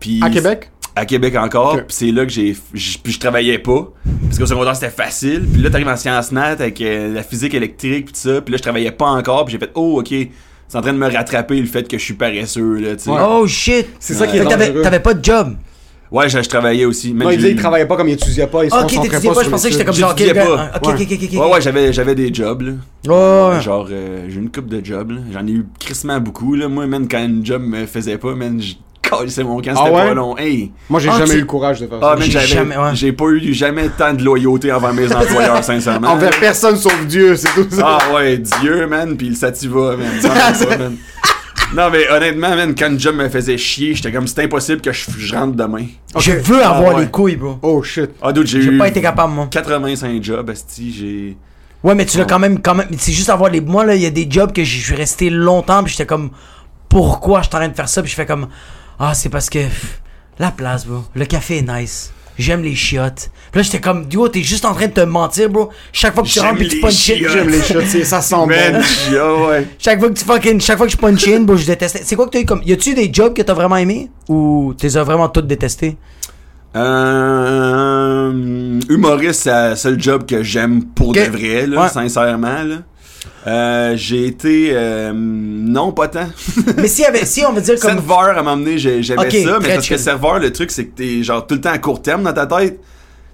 Puis. À Québec? À Québec encore. Ok. Puis c'est là que j'ai. Puis je travaillais pas. Parce qu'au secondaire, c'était facile. Puis là, t'arrives en sciences nat avec euh, la physique électrique, puis tout ça. Puis là, je travaillais pas encore. Puis j'ai fait, oh, ok. C'est en train de me rattraper le fait que je suis paresseux, là, tu sais. Ouais. Oh shit. C'est ça qui est dangereux. t'avais pas de job? Ouais, je, je travaillais aussi. Même Non, il disait qu'il travaillait pas comme il étudiait pas, il se ok, concentrait t'étudiais pas pas, je pensais que j'étais comme genre, pas. Ok, ok, ok, ok. Ouais, ouais, j'avais, j'avais des jobs, là. Ouais, ouais. Genre, euh, j'ai une coupe de jobs, là. J'en ai eu crissement beaucoup, là. Moi, même quand une job me faisait pas, man, je c'est mon camp, Ah c'était ouais? pas long. Hey! Moi, j'ai Ah, jamais tu- eu le courage de faire Ah, ça. man, J'ai j'avais, jamais- ouais. j'ai pas eu jamais tant de loyauté envers mes employeurs, sincèrement. Envers personne sauf Dieu, c'est tout ça. Ah ouais, Dieu, man, pis le sativa, man. Pas, man. Non, mais honnêtement, man, quand une job me faisait chier, j'étais comme, c'est impossible que je, je rentre demain. Je veux avoir Ah, ouais. les couilles, bro. Oh shit. Ah, d'autres, j'ai J'ai eu pas été capable, moi. 85 jobs, asti, j'ai... Ouais, mais tu l'as quand même, quand même. C'est juste avoir les. Moi, là, il y a des jobs que je suis resté longtemps, puis j'étais comme, pourquoi je suis en train de faire ça, puis je fais comme, ah, c'est parce que pff, la place, bro. Le café est nice. j'aime les chiottes. Puis là, j'étais comme, duo, t'es juste en train de te mentir, bro. Chaque fois que tu rentres pis tu punch in, chiottes. J'aime les c'est- ça sent bon. ouais. chaque fois que tu fucking, chaque fois que je punch in, bro, je détestais. C'est quoi que t'as eu comme, y a-tu des jobs que t'as vraiment aimé? Ou t'es vraiment toutes détestés? Euh, humoriste, c'est le seul job que j'aime pour Ok. de vrai, là, Ouais. sincèrement. Là. Euh, j'ai été. euh, non, pas tant. Mais si, y avait, si on va dire comme. Serveur, à m'emmener, j'ai- j'aimais Ok, ça, mais parce que chill. serveur, le truc, c'est que t'es genre tout le temps à court terme dans ta tête.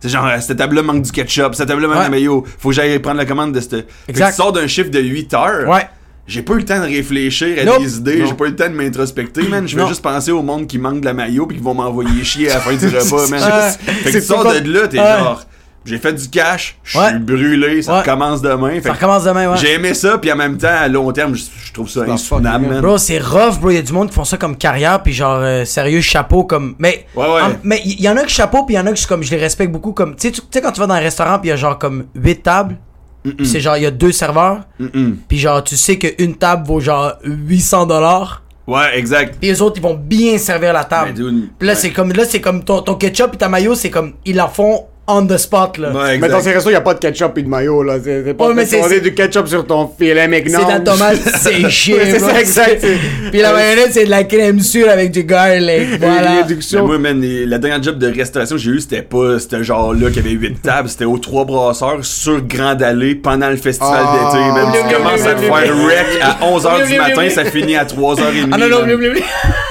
C'est genre, euh, cette table-là manque du ketchup, cette table-là manque Ouais. de mayo. Faut que j'aille prendre la commande de cette. Fait que Exact. tu sors d'un chiffre de 8 heures. Ouais. J'ai pas eu le temps de réfléchir à Nope. des idées, j'ai pas eu le temps de m'introspecter, man. Je vais Non. juste penser au monde qui manque de la maillot pis qui vont m'envoyer chier à la fin du repas, man. Ouais. Fait que C'est tu sors de là, t'es genre, j'ai fait du cash, je suis Ouais. brûlé, ça Ouais. recommence demain. Ça recommence demain, ouais. J'ai aimé ça, puis en même temps, à long terme, je, trouve ça insoutenable, man. Bro, c'est rough, bro. Il y a du monde qui font ça comme carrière, puis genre, euh, sérieux, chapeau, comme. Mais. Ouais, en- mais il y, en a que chapeau, puis il y en a je, comme, je les respecte beaucoup. Comme, tu sais, tu tu sais, quand tu vas dans un restaurant, puis il y a genre comme 8 tables, puis c'est genre, il y a deux serveurs, Mm-mm. puis genre, tu sais qu'une table vaut genre 800 dollars, Ouais, exact. puis les autres, ils vont bien servir la table. Mais dude, Puis là, ouais. c'est comme, là, c'est comme ton, ton ketchup et ta mayo, c'est comme, ils la font on the spot, là. Ouais, Mais dans ces restos, il n'y a pas de ketchup et de mayo, là. C'est pas Ouais, mais c'est- du ketchup sur ton filet McNuggets. C'est de la tomate séchée, c'est ça, exact. Puis la mayonnaise, c'est de la crème sûre avec du garlic, voilà. Mais moi, man, la dernière job de restauration que j'ai eu, c'était pas ce genre-là qui avait 8 tables, c'était aux trois brasseurs sur Grande Allée pendant le festival Ah. d'été. Blum, Tu commences à te faire wreck à 11h du matin, ça finit à 3h30. Ah non, non.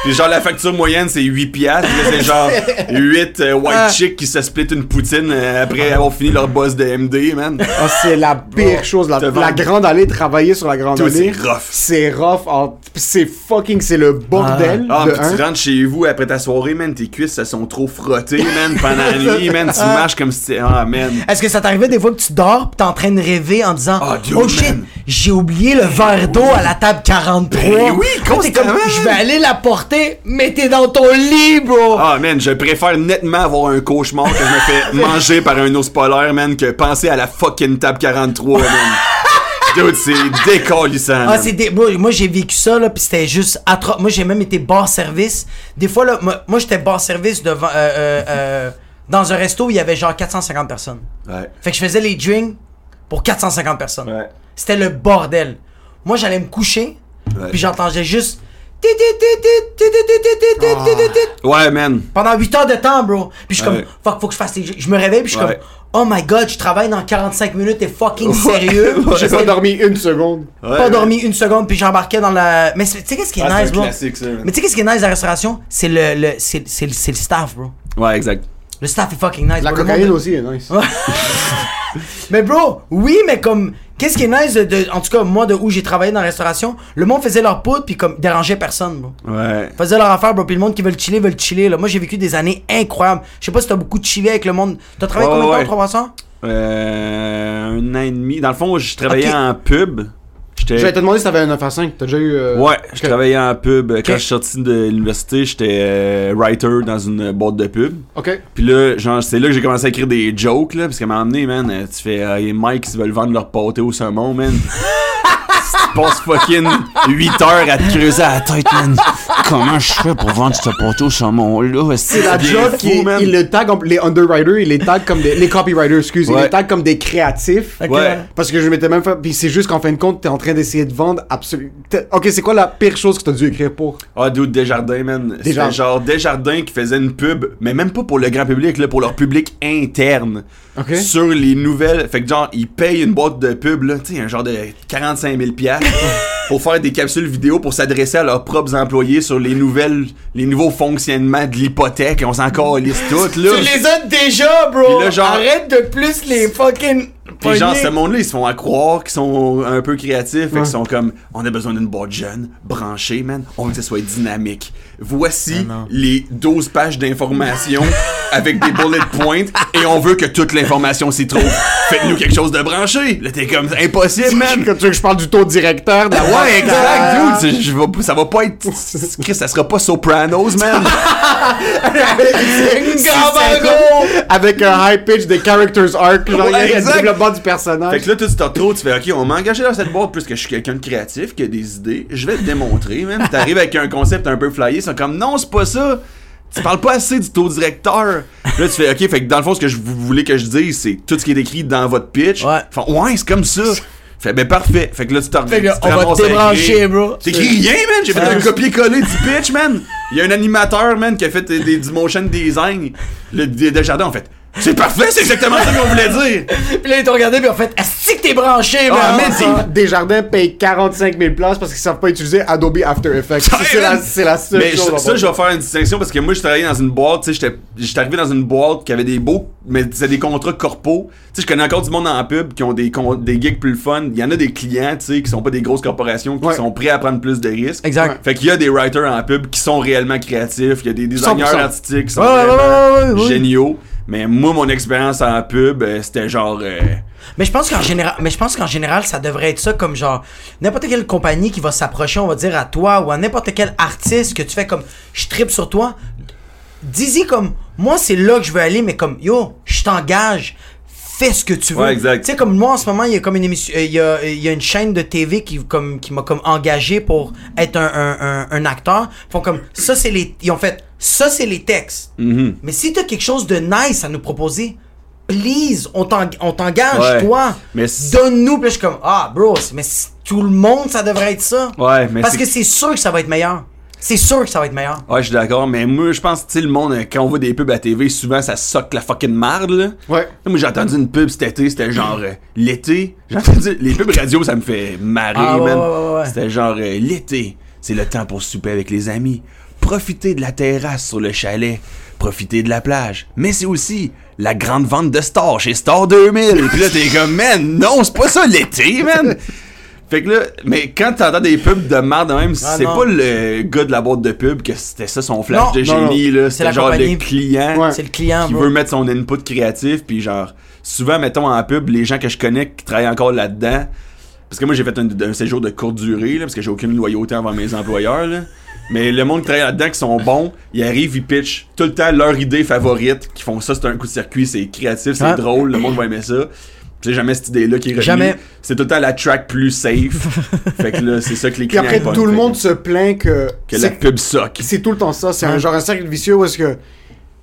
Puis genre, la facture moyenne, c'est 8 piastres. Là, c'est genre 8 euh, white Ah. chicks qui se split une poutine euh, après avoir fini leur boss de MD, man. Ah, c'est la pire chose. La, la grande allée, travailler sur la grande Tout, allée. c'est rough. C'est rough. en- C'est fucking, c'est le bordel. Ah, de puis tu rentres chez vous après ta soirée, man, tes cuisses, elles sont trop frottées, man, pendant la nuit, man, tu marches comme si c'était... Ah, man. Est-ce que ça t'arrivait des fois que tu dors pis t'es en train de rêver en disant Ah, dude, Oh shit, j'ai oublié le verre d'eau à la table 43. Ben oui, constamment. Je vais aller la porter, mais t'es dans ton lit, bro. Ah, man, je préfère nettement avoir un cauchemar que je me fais par un ours polaire, man, que penser à la fucking table 43, man. Dude, c'est décalissant. Ah, c'est. Moi, moi, j'ai vécu ça, là, pis c'était juste atroce. Moi, j'ai même été bar service. Des fois, là, moi, moi, j'étais bar service devant, euh, euh, euh, dans un resto où il y avait genre 450 personnes. Ouais. Fait que je faisais les drinks pour 450 personnes. Ouais. C'était le bordel. Moi, j'allais me coucher, puis j'entendais juste. Ouais, man. Pendant 8 heures de temps, bro. Puis je suis comme, fuck, faut que je fasse. Je me réveille, puis je suis comme, oh my god, je travaille dans 45 minutes, t'es fucking sérieux. J'ai pas dormi une seconde. Pas dormi une seconde, puis j'embarquais dans la. Mais tu sais qu'est-ce qui est nice, bro? Mais tu sais qu'est-ce qui est nice, la restauration? C'est le, le, c'est, le staff, bro. Ouais, exact. Le staff est fucking nice. La bro. Le cocaïne monde- aussi est nice. Mais bro, oui, mais comme. Qu'est-ce qui est nice de, de- En tout cas, moi, de où j'ai travaillé dans la restauration, le monde faisait leur poudre, puis comme, dérangeait personne, bro. Ouais. Faisait leur affaire, bro. Puis le monde qui veut le chiller, veut le chiller, là. Moi, j'ai vécu des années incroyables. Je sais pas si t'as beaucoup chillé avec le monde. T'as travaillé combien de temps ouais. au 300 Euh, un an et demi. Dans le fond, je travaillais en pub. J'étais... J'allais te demander si t'avais un 9 à 5. T'as déjà eu. euh, Ouais, je travaillais en pub. Quand je suis sorti de l'université, j'étais euh, writer dans une boîte de pub. Ok. Puis là, genre, c'est là que j'ai commencé à écrire des jokes, là, parce qu'à un moment donné, man, euh, tu fais, euh, y a Mike qui veulent vendre leur pâté au saumon, man. tu passes fucking 8 heures à te creuser à la tête, man. Comment je fais pour vendre ce pâté au saumon-là? C'est la job qui il le tag, les underwriters, il les tag comme des, les copywriters, excuse, il Ouais. les tag comme des créatifs. Ok. Ouais. Parce que je m'étais même fait, puis c'est juste qu'en fin de compte, t'es en train d'essayer de vendre absolument. Ok, c'est quoi la pire chose que t'as dû écrire pour? Ah, dude, Desjardins, man. Desjardins. genre Desjardins qui faisait une pub, mais même pas pour le grand public, là, pour leur public interne. Ok. Sur les nouvelles. Fait que genre, ils payent une boîte de pub, là, tu sais, un genre de 45 000 piastres pour faire des capsules vidéo pour s'adresser à leurs propres employés sur les nouvelles, les nouveaux fonctionnements de l'hypothèque. On s'en calisse toutes, là. Tu les as déjà, bro. Puis là, genre- Arrête de plus les fucking. Puis genre, ce monde-là, ils se font à croire qu'ils sont un peu créatifs. Fait qu'ils sont comme, on a besoin d'une boîte jeune, branchée, man. On veut que ça soit dynamique. Voici Ah les 12 pages d'informations avec des bullet points et on veut que toute l'information s'y trouve. Faites-nous quelque chose de branché. Là, t'es comme, impossible, man. Quand tu veux que je parle du taux directeur, de la Ouais, exact, dude. Je vais- ça va pas être. Chris, ça sera pas Sopranos, man. Gabago! Avec un high pitch des characters arc, genre Ouais, exact. Développement du personnage. Fait que là, tu te retrouves, tu fais, OK, on m'a engagé dans cette boîte puisque je suis quelqu'un de créatif, qui a des idées. Je vais te démontrer, man. T'arrives avec un concept un peu flyé, ils sont comme, non, c'est pas ça. tu parles pas assez du taux directeur. Là, tu fais, ok, fait que dans le fond, ce que je, vous voulez que je dise, c'est tout ce qui est écrit dans votre pitch. Ouais. Fait, ouais, c'est comme ça. Fait, ben parfait. Fait que là, tu t'en Fait que te on va te débrancher, bro. T'écris rien, man. J'ai fait un copier-coller du pitch, man. Il y a un animateur, man, qui a fait des, des- du motion design. Le des Desjardins, en fait. C'est parfait, c'est exactement ça qu'on voulait dire. Puis là, ils t'ont regardé, puis en fait, est-ce que t'es branché, Ah, man? mais Ça- Desjardins paye 45 000 places parce qu'ils savent pas utiliser Adobe After Effects. C'est la, c'est la seule Mais chose. en ça, je vais faire une distinction parce que moi, je travaillais dans une boîte, tu sais, j'étais- j'étais arrivé dans une boîte qui avait des beaux, mais c'était des contrats corpos. Tu sais, je connais encore du monde en pub qui ont des, con- des gigs plus fun. Il y en a des clients, tu sais, qui sont pas des grosses corporations, qui Ouais. sont prêts à prendre plus de risques. Exact. Fait qu'il y a des writers en pub qui sont réellement créatifs, il y a des designers 100%. artistiques qui sont Ouais, ouais, vraiment ouais, ouais, ouais, ouais. géniaux. Mais moi, mon expérience en pub, euh, c'était genre... euh, Mais je pense qu'en général, mais je pense qu'en général, ça devrait être ça comme genre n'importe quelle compagnie qui va s'approcher, on va dire à toi ou à n'importe quel artiste que tu fais comme je tripe sur toi. Dis-y comme moi c'est là que je veux aller, mais comme yo, je t'engage. Fais ce que tu veux. Ouais, exact. Tu sais comme moi en ce moment, il y a comme une émission, euh, il y a, il y a une chaîne de TV qui comme qui m'a comme engagé pour être un, un, un, un acteur. Ils font comme ça c'est les ils ont fait ça c'est les textes. mhm. Mais si t'as quelque chose de nice à nous proposer, please, on t'eng- on t'engage, Ouais. toi. Donne-nous. Puis je suis comme, ah, bro, mais tout le monde, ça devrait être ça. Ouais, mais Parce que c'est sûr que ça va être meilleur. C'est sûr que ça va être meilleur. Ouais, je suis d'accord, mais moi, je pense, tu sais, le monde, euh, quand on voit des pubs à TV, souvent, ça soque la fucking marde, là. Ouais. Moi, j'ai entendu une pub cet été, c'était genre euh, l'été. J'ai entendu les pubs radio, ça me fait marrer, Ah, man. ouais, ouais, ouais. C'était genre euh, l'été, c'est le temps pour souper avec les amis. Profiter de la terrasse sur le chalet. Profiter de la plage. Mais c'est aussi la grande vente de Star chez Star 2000. Puis là, t'es comme, man, non, c'est pas ça l'été, man. Fait que là, mais quand t'entends des pubs de merde de même, Ah, c'est pas le gars de la boîte de pub que c'était ça son flash Non, de non, génie, là. C'est genre compagnie. le client Ouais. C'est le client, qui bro. veut mettre son input créatif puis genre souvent mettons en pub les gens que je connais qui travaillent encore là-dedans parce que moi j'ai fait un, un séjour de courte durée là, parce que j'ai aucune loyauté envers mes employeurs là. mais le monde qui travaille là-dedans qui sont bons ils arrivent ils pitchent tout le temps leur idée favorite qui font ça c'est un coup de circuit c'est créatif c'est drôle le monde va aimer ça c'est jamais cette idée-là qui est retenue. Jamais. C'est tout le temps la track plus safe. fait que là, c'est ça que les Puis clients après, pognent. tout le monde que- se plaint que. Que la pub soque. C'est tout le temps ça. C'est un genre un cercle vicieux où est-ce que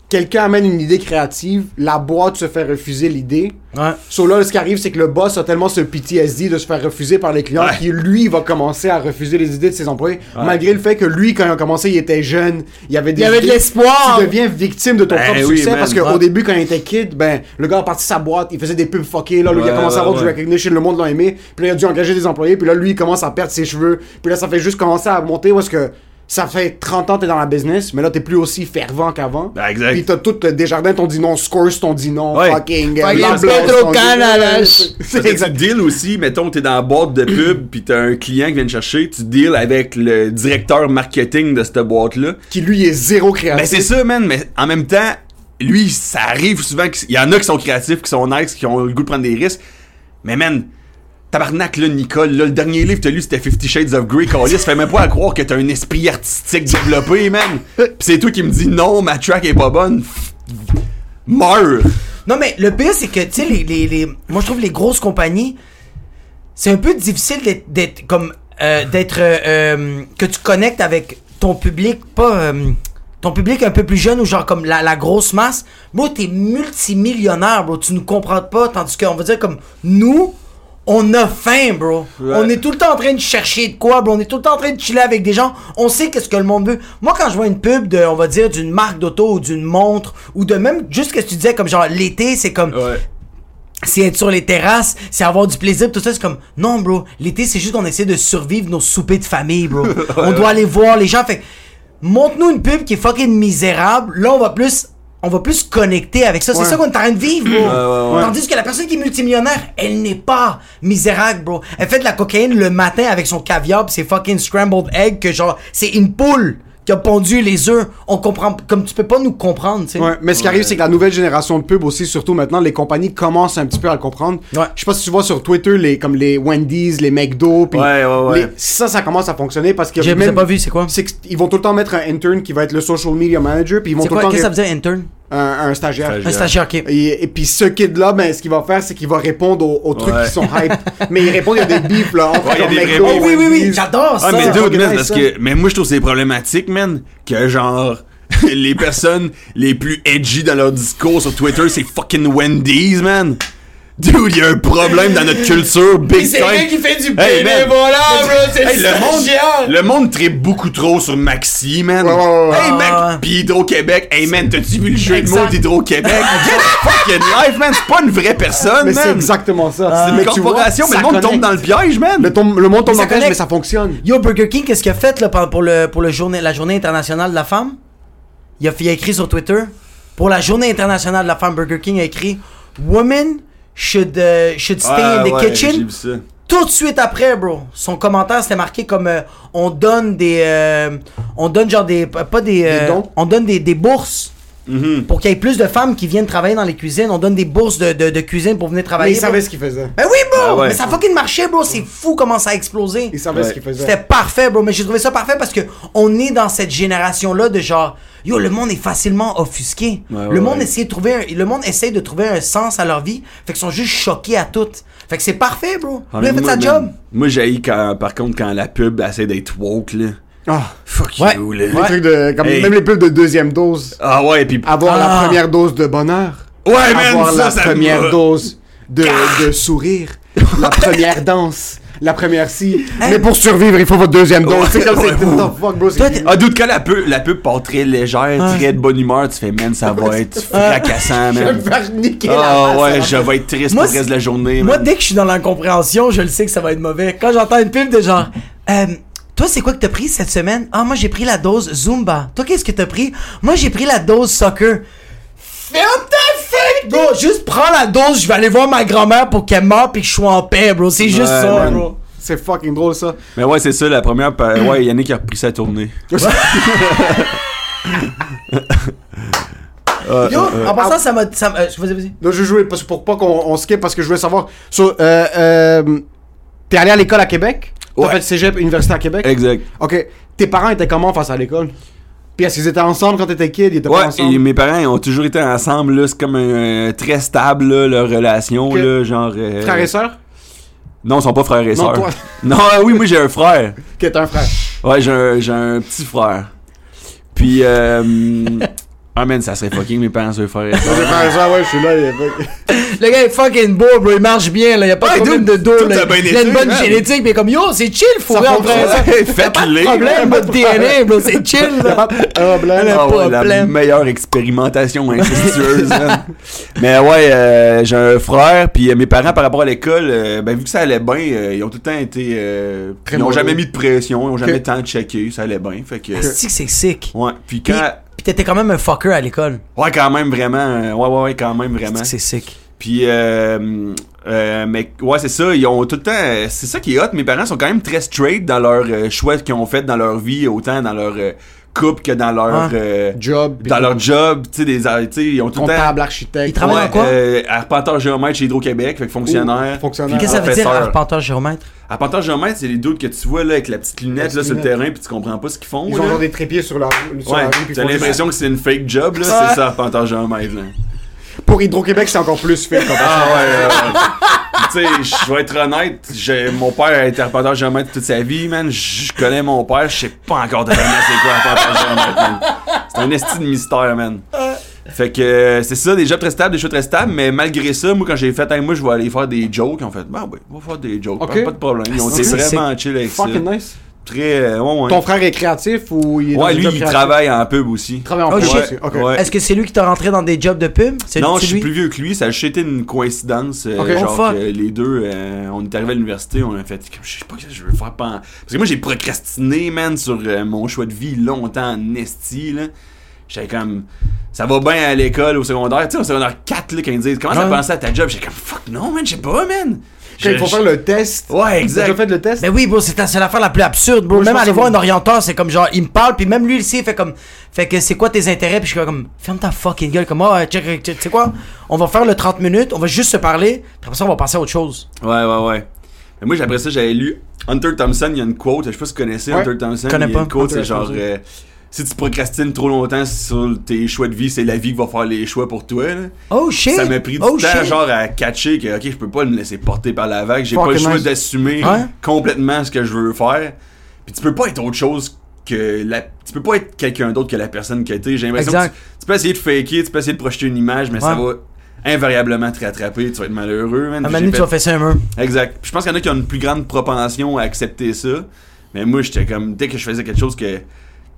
quelqu'un amène une idée créative, la boîte se fait refuser l'idée. Ouais. So là, ce qui arrive, c'est que le boss a tellement ce PTSD de se faire refuser par les clients Ouais. qu'il, lui, va commencer à refuser les idées de ses employés. Malgré le fait que lui, quand il a commencé, il était jeune, il y avait des Il y avait de l'espoir. Tu deviens victime de ton Ben propre oui, succès man. parce qu'au début, quand il était kid, ben, le gars a parti sa boîte, il faisait des pubs fuckées, là, lui, il a commencé à avoir du recognition, le monde l'a aimé, puis là, il a dû engager des employés, puis là, lui, il commence à perdre ses cheveux, puis là, ça fait juste commencer à monter où est-ce que ça fait 30 ans que t'es dans la business, mais là, t'es plus aussi fervent qu'avant. Ben, exact. Puis t'as tout le Desjardins, t'ont dit non, Scores, t'ont dit non, Ouais. fucking. Fucking Blanc Blanc, Petro t'ont dit- Canada. C'est exact. tu deals aussi, mettons, t'es dans la boîte de pub, pis t'as un client qui vient te chercher, tu deals avec le directeur marketing de cette boîte-là. Qui lui est zéro créatif. Ben c'est ça, man, mais en même temps, lui, ça arrive souvent qu'il y en a qui sont créatifs, qui sont nice, qui ont le goût de prendre des risques. Mais man, tabarnak, là, Nicole, là, le dernier livre que t'as lu, c'était Fifty Shades of Grey, Callis, fait même pas à croire que t'as un esprit artistique développé, man. Pis c'est toi qui me dis non, ma track est pas bonne. Meurs! Non, mais le pire, c'est que, tu sais, les, les, les- moi, je trouve les grosses compagnies, c'est un peu difficile d'être, d'être comme, euh, d'être, euh, euh, que tu connectes avec ton public, pas, euh, ton public un peu plus jeune ou genre comme la, la grosse masse. Bro, t'es multimillionnaire, bro, tu nous comprends pas, tandis qu'on va dire comme, nous, on a faim, bro. On est tout le temps en train de chercher de quoi, bro. On est tout le temps en train de chiller avec des gens. On sait qu'est-ce que le monde veut. Moi, quand je vois une pub de, on va dire, d'une marque d'auto ou d'une montre, ou de même, juste ce que tu disais, comme genre, l'été, c'est comme, Ouais. c'est être sur les terrasses, c'est avoir du plaisir, tout ça, c'est comme, non, bro, l'été, c'est juste qu'on essaie de survivre nos soupers de famille, bro. on doit aller voir les gens, fait, montre-nous une pub qui est fucking misérable, là, on va plus, on va plus connecter avec ça. C'est ça qu'on est en train de vivre, bro. ouais, ouais. Tandis que la personne qui est multimillionnaire, elle n'est pas misérable, bro. Elle fait de la cocaïne le matin avec son caviar pis ses fucking scrambled eggs que genre, c'est une poule qui a pondu les œufs. On comprend, comme tu peux pas nous comprendre, tu sais. Ouais, mais ce qui arrive, c'est que la nouvelle génération de pub aussi, surtout maintenant, les compagnies commencent un petit peu à le comprendre. Ouais. Je sais pas si tu vois sur Twitter, les, comme les Wendy's, les McDo, puis Ouais, ouais, ouais. les- ça, ça commence à fonctionner parce que J'ai même- pas vu, c'est quoi? c'est qu'ils vont tout le temps mettre un intern qui va être le social media manager, puis ils vont tout le quoi, temps qu'est-ce que ça veut dire, intern? Un, un stagiaire. Stagiaire. Un stagiaire, ok. Et, et puis ce kid-là, ben, ce qu'il va faire, c'est qu'il va répondre aux, aux trucs Ouais. qui sont hype. mais il répond, il y a des beefs, là, entre Ouais, il y a des McDo Oh oui, oui, oui, j'adore ça. Ah, mais dude, man, nice, parce ça. que. Mais moi, je trouve que c'est problématique, man, que genre. les personnes les plus edgy dans leur discours sur Twitter, c'est fucking Wendy's, man. Dude, y a un problème dans notre culture, big C'est gars qui fait du Hey, man. bénévolat, bro, c'est Hey, le monde, stagiaire. le monde tripe beaucoup trop sur Maxi, man. Hey, mec, ouais. pis Hydro-Québec. Hey, man, t'as-tu vu le jeu de mots d'Hydro-Québec? Get fucking life, man. C'est pas une vraie personne, Mais c'est man. exactement ça. C'est Mais une tu vois, corporation, mais le monde connecte. tombe dans le piège, man. Le, le monde tombe Mais dans le piège, mais ça fonctionne. Yo, Burger King, qu'est-ce qu'il a fait là, pour, le, pour le journée, la journée internationale de la femme? Il a, il a écrit sur Twitter, pour la journée internationale de la femme, Burger King a écrit Women should, uh, should stay Ah, in the ouais, kitchen? vu ça. Tout de suite après, bro, son commentaire c'était marqué comme euh, on donne des. euh, on donne genre des. Pas des. euh, dons? on donne des, des bourses. Mhm. Pour qu'il y ait plus de femmes qui viennent travailler dans les cuisines, on donne des bourses de, de, de cuisine pour venir Mais travailler. il bro. savait ce qu'il faisait. Ben oui, bro! Ah ouais. Mais ça fucking marchait, bro! C'est fou comment ça a explosé. Il savait Ouais. ce qu'il faisait. C'était parfait, bro. Mais j'ai trouvé ça parfait parce que on est dans cette génération-là de genre, yo, le monde est facilement offusqué. Ouais, le monde ouais. essaie de trouver, un- le monde essaie de trouver un sens à leur vie. Fait qu'ils sont juste choqués à tout. Fait que c'est parfait, bro. Ah, Lui a mais fait moi, sa job. Moi, j'ai quand, par contre, quand la pub essaie d'être woke, là. Ah, Fuck Ouais. you, là. les trucs de. Comme Hey. même les pubs de deuxième dose. Ah ouais, pis. Avoir Ah. la première dose de bonheur. Ouais, man, avoir ça, la ça première me- dose de, de sourire. La première danse. La première si. Mais pour survivre, il faut votre deuxième dose. C'est comme c'est fuck, bro. Ah, doute quand la pub, la pub part très légère, très de bonne humeur, tu fais, man, ça va être fracassant, Je vais me man. faire niquer la Ah ouais, ça je va. vais être triste Moi, pour le reste de la journée, Moi, man. dès que je suis dans l'incompréhension, je le sais que ça va être mauvais. Quand j'entends une pub de genre, euh, toi, c'est quoi que t'as pris cette semaine? Ah, moi, j'ai pris la dose Zumba. Toi, qu'est-ce que t'as pris? Moi, j'ai pris la dose soccer. Ferme ta fête, bro! Juste prends la dose, je vais aller voir ma grand-mère pour qu'elle meure pis que je sois en paix, bro. C'est juste Ouais, ça, man. bro. C'est fucking drôle ça. Mais ouais, c'est ça, la première. pa- Ouais, Yannick a repris sa tournée. Euh, Yo, euh, en passant, ça m'a. ça m'a- euh, Vas-y, vas-y. Je jouais parce, pour pas qu'on on skip parce que je voulais savoir. So, euh, euh, T'es allé à l'école à Québec? T'as Ouais. fait cégep, université à Québec? Exact. Ok. Tes parents étaient comment face à l'école? Puis est-ce qu'ils étaient ensemble quand t'étais kid? Ils étaient pas Ouais, ensemble? et mes parents ils ont toujours été ensemble, là. C'est comme un, très stable, là, leur relation, Ok. là. Genre. euh, Frères et sœurs? Non, ils sont pas frères et Non, sœurs. toi. Non, oui, moi j'ai un frère. Qui est un frère? Ouais, j'ai un, j'ai un petit frère. Puis, euh. ah, man, ça serait fucking mes parents, frères et sœurs, ouais, je suis là. il a- Le gars est fucking beau, bro. Il marche bien, là. Y a pas Ouais, de problème de dos, là. Il a une bonne man. génétique, mais comme yo, c'est chill, faut Ça vrai en vrai. ça. Faites-les. problème, votre DNA, bro. C'est chill, là. Ah, blanc. Le Ah ouais, la problème. meilleure expérimentation incestueuse. Mais ouais, euh, j'ai un frère, puis euh, mes parents par rapport à l'école, euh, ben vu que ça allait bien, euh, ils ont tout le temps été, euh, ils ont mollo. jamais mis de pression, ils ont jamais tant checké, ça allait bien, fait que. C'est sick. Ouais, puis Puis, quand, puis t'étais quand même un fucker à l'école. ouais quand même vraiment, ouais ouais ouais quand même vraiment. C'est sick. Puis, euh, euh, mais ouais, c'est ça, ils ont tout le temps. C'est ça qui est hot. Mes parents sont quand même très straight dans leur euh, choix qu'ils ont fait dans leur vie, autant dans leur euh, couple que dans leur. Ah. euh, Job. dans leur job, tu sais, des. Tu sais, ils ont tout le temps. Comptable, architecte. Ils travaillent Ouais, quoi? euh, arpenteur géomètre chez Hydro-Québec, fait que fonctionnaire. Ouh, fonctionnaire. Qu'est-ce que ça veut dire, professeur. arpenteur géomètre? Arpenteur géomètre, c'est les doutes que tu vois là avec la petite lunette petite là sur le terrain puis tu comprends pas ce qu'ils font. Ils là. ont genre des trépieds sur la rue. sur la Ouais, rue, puis t'as ils font l'impression que c'est une fake job là, Ouais. c'est ça arpenteur géomètre là. Pour Hydro-Québec, c'est encore plus fait. comme Ah ouais. ouais. tu sais, je vais être honnête, j'ai mon père a été arpenteur géomètre toute sa vie, man. Je connais mon père, je sais pas encore totalement c'est quoi arpenteur géomètre, man. C'est un esti de mystère, man. Fait que euh, c'est ça, des jobs très stables, des choses très stables, mais malgré ça, moi quand j'ai fait, Hey, moi je vais aller faire des jokes, ont fait, bah oui, on va faire des jokes, Ok. pas de problème. Ils ont été c'est- vraiment chill avec ça. Fucking nice. Très, euh, ouais, ouais. Ton frère est créatif ou il est Ouais, lui, il travaille en pub aussi. Il travaille en Oh, plus shit. aussi. Ok. Ouais. Est-ce que c'est lui qui t'a rentré dans des jobs de pub? C'est Non, c'est je suis plus vieux que lui. Ça a juste été une coïncidence. euh, Ok. Oh, genre fuck. que les deux, euh, on est arrivé à l'université, on a fait, je sais pas ce que je veux faire pendant. Parce que moi, j'ai procrastiné, man, sur euh, mon choix de vie longtemps en esti, là. J'étais comme, ça va bien à l'école, au secondaire. Tu sais, au secondaire 4, là, quand ils disent, comment t'as pensé à ta job? J'étais comme, fuck, non, man, je sais pas, man. Quand il Je- faut faire le test. Ouais, exact. déjà fait le test? Ben oui, bro, c'est la- c'est l'affaire la plus absurde, bro. Moi, je même aller voir un orienteur, c'est comme genre, il me parle, puis même lui, il sait, il fait comme, fait que c'est quoi tes intérêts, puis je suis comme, ferme ta fucking gueule, comme, check, check, tu sais quoi, on va faire le 30 minutes, on va juste se parler, puis après ça, on va passer à autre chose. Ouais, ouais, ouais. Mais moi, après ça, j'avais lu Hunter Thompson, il y a une quote, je sais pas si vous connaissez Ouais. Hunter Thompson. Connais il y a une quote, c'est genre, euh, si tu procrastines trop longtemps sur tes choix de vie, c'est la vie qui va faire les choix pour toi. Là. Oh shit! Ça m'a pris du oh, temps, shit. genre, à catcher que, ok, je peux pas me laisser porter par la vague, j'ai pas le choix d'assumer complètement ce que je veux faire. Puis tu peux pas être autre chose que la, tu peux pas être quelqu'un d'autre que la personne qui a été. J'ai l'impression que tu, tu peux essayer de faker, tu peux essayer de projeter une image, mais ça va invariablement te rattraper, tu vas être malheureux, man. À un Puis moment j'ai donné, tu fait- vas faire ça un mur. Exact. Puis je pense qu'il y en a qui ont une plus grande propension à accepter ça. Mais moi, j'étais comme, dès que je faisais quelque chose que,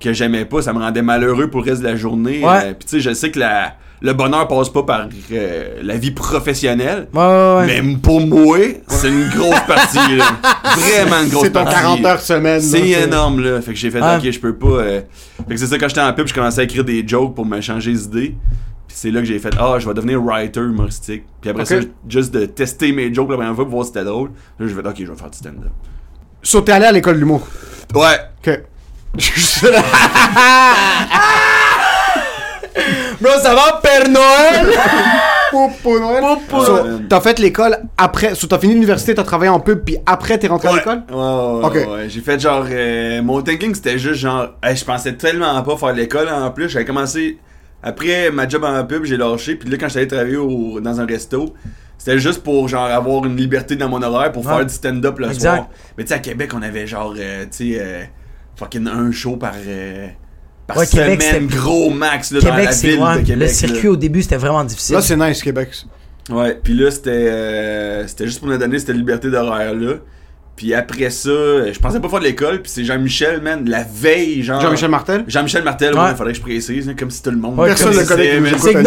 que j'aimais pas, ça me rendait malheureux pour le reste de la journée. Ouais. Euh, Puis tu sais, je sais que la, le bonheur passe pas par euh, la vie professionnelle. Ouais, ouais, ouais. Mais pour moi, c'est une grosse partie, là. Vraiment une grosse C'est ton partie. 40 heures semaine. C'est énorme, là. Fait que j'ai fait, Ouais. ok, je peux pas. euh, Fait que c'est ça, quand j'étais en pub, je commençais à écrire des jokes pour me changer les idées. Puis c'est là que j'ai fait, ah, je vais devenir writer humoristique. Puis après Ok. ça, juste de tester mes jokes la première fois pour voir si c'était drôle. Là, j'ai fait, ok, je vais faire du stand-up. So, t'es allé à l'école de l'humour? Ouais. Ok. Bro, ça va, Père Noël? Poupou Noël. Poupou So, Noël. t'as fait l'école après. So, t'as fini l'université, t'as travaillé en pub, puis après, t'es rentré à l'école? Ouais, ouais, Ok. ouais, ouais. J'ai fait genre. euh, mon thinking, c'était juste genre. hey, je pensais tellement pas faire l'école en plus. J'avais commencé. Après ma job en pub, j'ai lâché. Puis là, quand j'allais travailler au- dans un resto, c'était juste pour genre avoir une liberté dans mon horaire pour Ouais. faire du stand-up le Exact. soir. Mais tu sais, à Québec, on avait genre. euh, tu sais. euh, fucking un show par. euh, par Ouais, Québec, semaine, c'était- gros max là, dans Québec, la c'est ville loin. de Québec. Le circuit là. au début, c'était vraiment difficile. Là, c'est nice, Québec. Ouais, puis là, c'était euh, c'était juste pour nous donner cette liberté d'horaire-là. Puis après ça, je pensais pas faire de l'école, puis c'est Jean-Michel, man, la veille, genre... Jean-Michel Martel? Jean-Miel Martel, Ouais. ouais, faudrait que je précise, hein, comme si tout le monde... Ouais, Personne si connaît non,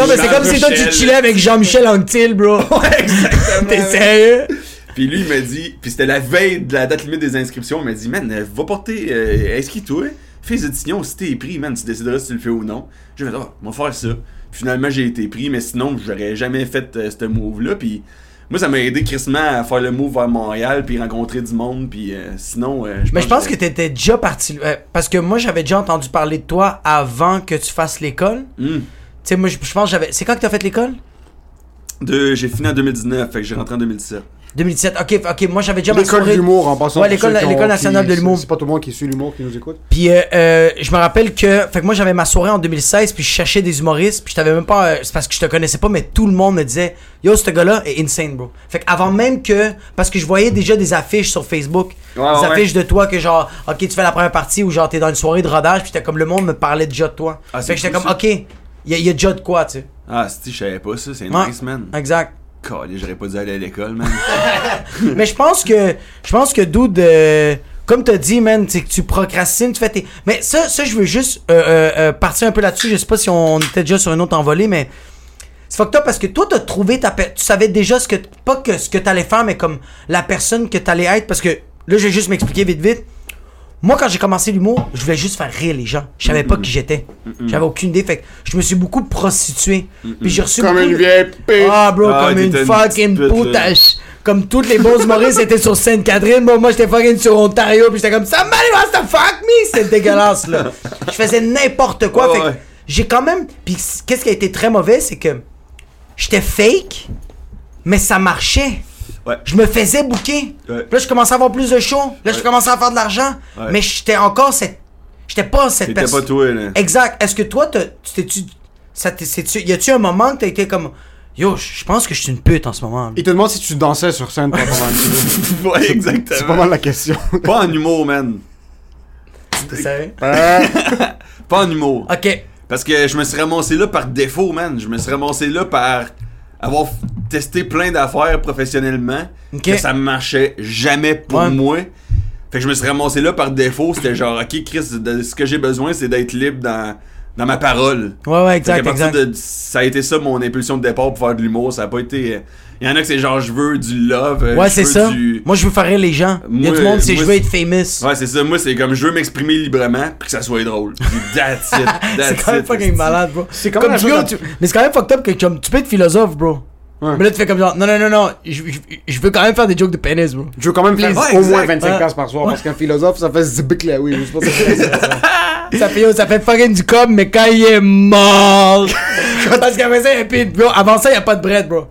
mais c'est comme si toi, tu Jean-Michel. chillais avec Jean-Michel Anctil, bro. Ouais, exactement. T'es sérieux? Puis lui, il m'a dit, puis c'était la veille de la date limite des inscriptions, il m'a dit, man, euh, va porter, euh, inscris-toi, fais les auditions, si t'es pris, man, tu décideras si tu le fais ou non. J'ai fait, ah, on va faire ça. Puis finalement, j'ai été pris, mais sinon, j'aurais jamais fait euh, ce move-là, puis moi, ça m'a aidé crissement à faire le move vers Montréal, puis rencontrer du monde, puis euh, sinon, euh, Mais je pense que que t'étais déjà parti. parce que moi, j'avais déjà entendu parler de toi avant que tu fasses l'école. Hmm. Tu sais, moi, je, je pense que j'avais. C'est quand que t'as fait l'école? De- J'ai fini en 2019, fait que j'ai rentré en 2017. 2017. Ok, ok. Moi, j'avais déjà ma L'école soirée. d'humour, en passant. Ouais, pour l'école- ceux qui ont- l'école nationale qui- de l'humour. C'est pas tout le monde qui suit l'humour qui nous écoute. Puis euh, euh, je me rappelle que. Fait que moi, j'avais ma soirée en 2016, puis je cherchais des humoristes, puis je t'avais même pas. euh, c'est parce que je te connaissais pas, mais tout le monde me disait Yo, ce gars-là est insane, bro. Fait que avant même que. Parce que je voyais déjà des affiches sur Facebook. Ouais, des ouais. affiches de toi que genre, ok, tu fais la première partie ou genre t'es dans une soirée de rodage, puis t'es comme le monde me parlait déjà de toi. Ah, c'est fait que j'étais cool, comme, ok, il y, a- y a déjà de quoi, tu sais. Ah, si, je savais pas ça, c'est Ouais. nice, man. Exact. J'aurais pas dû aller à l'école, man. Mais je pense que je pense que dude euh, comme t'as dit man c'est que tu procrastines tu fais tes mais ça ça je veux juste euh, euh, partir un peu là-dessus je sais pas si on était déjà sur une autre envolée mais c'est fucked up parce que toi t'as trouvé ta tu savais déjà ce que pas que ce que t'allais faire mais comme la personne que t'allais être parce que là je vais juste m'expliquer vite vite moi quand j'ai commencé l'humour je voulais juste faire rire les gens je savais pas qui j'étais j'avais aucune idée fait que je me suis beaucoup prostitué puis j'ai reçu Comme beaucoup une vieille pute. ah, bro, Ah, comme une fucking pute. Comme toutes les bons humoristes étaient sur Sainte-Catherine, moi, moi j'étais fucking sur Ontario, puis j'étais comme Somebody wants to fuck me! C'était dégueulasse, là. Je faisais n'importe quoi, fait que ouais. j'ai quand même. Puis qu'est-ce qui a été très mauvais, c'est que j'étais fake, mais ça marchait. Ouais. Je me faisais bouquer. Ouais. Puis là, je commençais à avoir plus de shows. Là, je commençais à faire de l'argent. Ouais. Mais j'étais encore cette. J'étais pas cette personne. pas toi, là. Exact. Est-ce que toi, t'as- tu t'es-tu. Ça Y a-tu un moment que t'as été comme. Yo, je pense que je suis une pute en ce moment. Il te demande si tu dansais sur scène pendant un ouais, exactement. C'est pas mal la question. Pas en humour, man. T'es sérieux? Pas en humour. Ok. Parce que je me suis ramassé là par défaut, man. Je me suis ramassé là par avoir testé plein d'affaires professionnellement. Ok. Que ça marchait jamais pour Ouais. moi. Fait que je me suis ramassé là par défaut. C'était genre, ok, Chris, ce que j'ai besoin, c'est d'être libre dans, dans ma parole. Ouais, ouais, Fait exact, partir exact. de- ça a été ça mon impulsion de départ pour faire de l'humour. Ça a pas été. Il y en a que c'est genre, je veux du love. euh, Ouais, c'est ça. du- Moi, je veux faire rire les gens. Il y a Moi, du monde, c'est moi, je veux être famous. Ouais, c'est ça. Moi, c'est comme je veux m'exprimer librement puis que ça soit drôle. Puis that's it. That's c'est quand même fucking malade, bro. C'est comme tu, tu- Mais c'est quand même fucked up que comme, tu peux être philosophe, bro. Ouais. Mais là, tu fais comme genre, non, non, non, non, je, je, je veux quand même faire des jokes de pénis, bro. Je veux quand même faire Ouais, au moins 25 Ouais. piastres par soir parce qu'un philosophe ça fait zibic là oui. je sais pas si c'est ça. ça fait, ça fait fucking du com, mais quand il est mort. Parce qu'après ça, il y a plus de- bro, avant ça, il y a pas de bread, bro.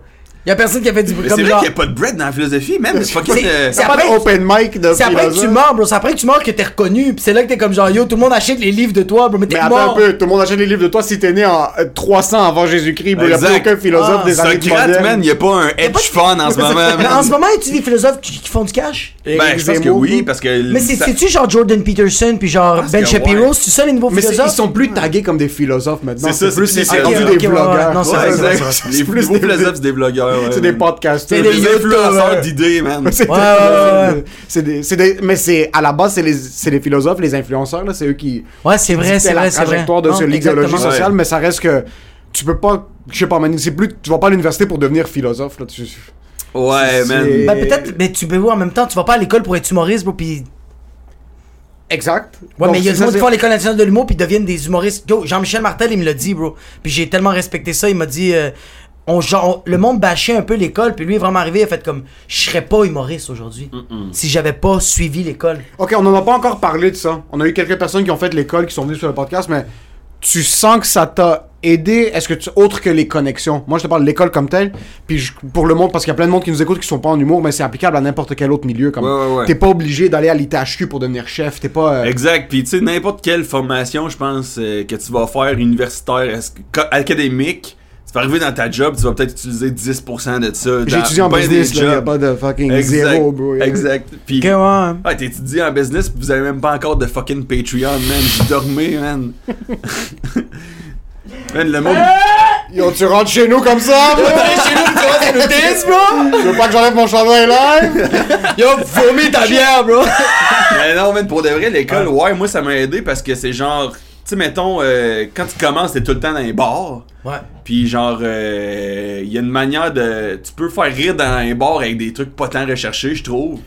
Y a personne qui a fait du comme c'est vrai genre. qu'il n'y a pas de bread dans la philosophie, man. C'est euh, T'as pas après- d'open mic de C'est après que tu meurs, bro. C'est après que tu meurs que t'es reconnu. Puis c'est là que t'es comme genre, yo, tout le monde achète les livres de toi, bro. Mais t'es Mais attends mort. un peu, tout le monde achète les livres de toi si t'es né en euh, 300 avant Jésus-Christ, bro. Y a plus Exact. aucun philosophe Ah, des années Socrate, modernes. man, il n'y a pas un hedge fund en ce moment, Mais en ce moment, y a-tu des philosophes qui, qui font du cash? Ben, je pense que oui, parce que. Mais c'est-tu genre Jordan Peterson puis genre Ben Shapiro? C'est ça les nouveaux philosophes? ils sont plus tagués comme des philosophes maintenant. C'est ça, c'est plus, des vlogueurs. Non, c'est. Les plus philosophes, c'est des blogueurs. Ouais, C'est des podcasters. C'est Des des influenceurs d'idées, man. C'est Ouais, ouais, ouais, ouais. c'est des, c'est des- mais c'est à la base c'est les, c'est les philosophes, les influenceurs là, c'est eux qui Ouais, c'est vrai, c'est vrai, la c'est vrai. trajectoire de l'idéologie sociale, Ouais. mais ça reste que tu peux pas, je sais pas, man, c'est plus, tu vas pas à l'université pour devenir philosophe là. Tu, Ouais, man. Ben peut-être, mais tu peux voir en même temps, tu vas pas à l'école pour être humoriste, bro, pis... exact. Ouais, Donc, mais il y a des gens qui font l'école nationale de l'humour puis deviennent des humoristes. Yo, Jean-Michel Martel, il me l'a dit, bro. Puis j'ai tellement respecté ça, il m'a dit... euh, on, genre, on- le monde bâchait un peu l'école, puis lui est vraiment arrivé, il a fait comme... Je serais pas humoriste aujourd'hui si j'avais pas suivi l'école. Ok, on en a pas encore parlé de ça. On a eu quelques personnes qui ont fait l'école, qui sont venues sur le podcast, mais tu sens que ça t'a aidé, est-ce que tu, autre que les connexions? Moi, je te parle de l'école comme telle, puis je- pour le monde, parce qu'il y a plein de monde qui nous écoute qui sont pas en humour, mais c'est applicable à n'importe quel autre milieu. Comme, Ouais, ouais, ouais. T'es pas obligé d'aller à l'ITHQ pour devenir chef, t'es pas... euh, Exact. Puis, tu sais, n'importe quelle formation, je pense, euh, que tu vas faire universitaire, académique, vas arriver dans ta job, tu vas peut-être utiliser 10% de ça. J'ai dans étudié en business, là, a jobs. pas de fucking Exact. zéro, bro. Exact. Puis, Ok, ouais. Ouais, t'étudies en business, pis vous avez même pas encore de fucking Patreon, man. Vous dormez, man. man, le monde. Yo, tu rentres chez nous comme ça, bro? Chez nous, tu l'autisme, bro! Tu veux pas que j'enlève mon chandail live? Yo, vomis ta bière, bro! Mais non, man, pour de vrai, l'école, ouais, moi, ça m'a aidé parce que c'est genre. Tu sais, mettons, euh, quand tu commences, t'es tout le temps dans les bars. Ouais. Puis genre, il y a une manière de... Tu peux faire rire dans un bar avec des trucs pas tant recherchés, je trouve.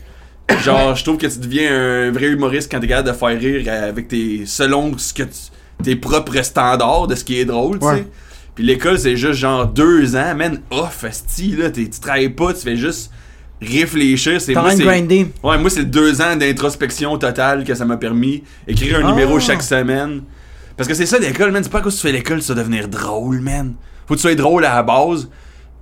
Genre, je trouve que tu deviens un vrai humoriste quand t'es capable de faire rire avec tes... Selon ce que tu... tes propres standards de ce qui est drôle, tu sais. Ouais. Puis l'école, c'est juste genre deux ans, man, off, esti, là, t'es- tu travailles pas, tu fais juste réfléchir. C'est moi. Ouais, moi, c'est deux ans d'introspection totale que ça m'a permis. Écrire un Ah. numéro chaque semaine. Parce que c'est ça l'école, man. C'est pas à cause que tu fais l'école, ça va devenir drôle, man. Faut que tu sois drôle à la base.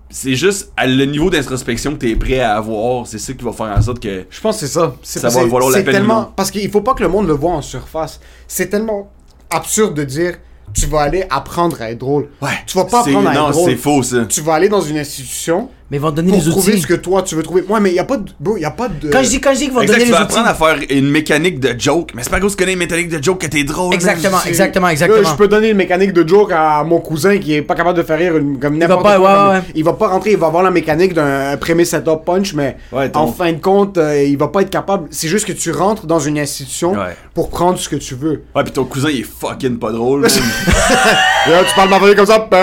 C'est juste à le niveau d'introspection que t'es prêt à avoir. C'est ça qui va faire en sorte que. Je pense que c'est ça. C'est Ça va valoir la peine ou tellement non. parce qu'il faut pas que le monde le voit en surface. C'est tellement absurde de dire tu vas aller apprendre à être drôle. Ouais. Tu vas pas apprendre à être Non, drôle. c'est faux, ça. Tu vas aller dans une institution Mais ils vont te donner pour les trouver outils. ce que toi tu veux trouver. Ouais, mais y a pas de bro, y a pas de Quand je dis, quand je dis qu'ils vont te Exact, donner tu les vas outils. apprendre à faire une mécanique de joke. Mais c'est pas cause que tu connais une mécanique de joke que t'es drôle. Exactement, C'est- exactement, Là, exactement. je peux donner une mécanique de joke à mon cousin qui est pas capable de faire rire une, comme n'importe quoi. ouais, ouais, ouais. Il va pas rentrer, il va avoir la mécanique d'un premier setup punch, mais Ouais, ton- en fin de compte, euh, il va pas être capable. C'est juste que tu rentres dans une institution Ouais. pour prendre ce que tu veux. Ouais, pis ton cousin, il est fucking pas drôle. Là, tu parles m'envoyer comme ça. ben,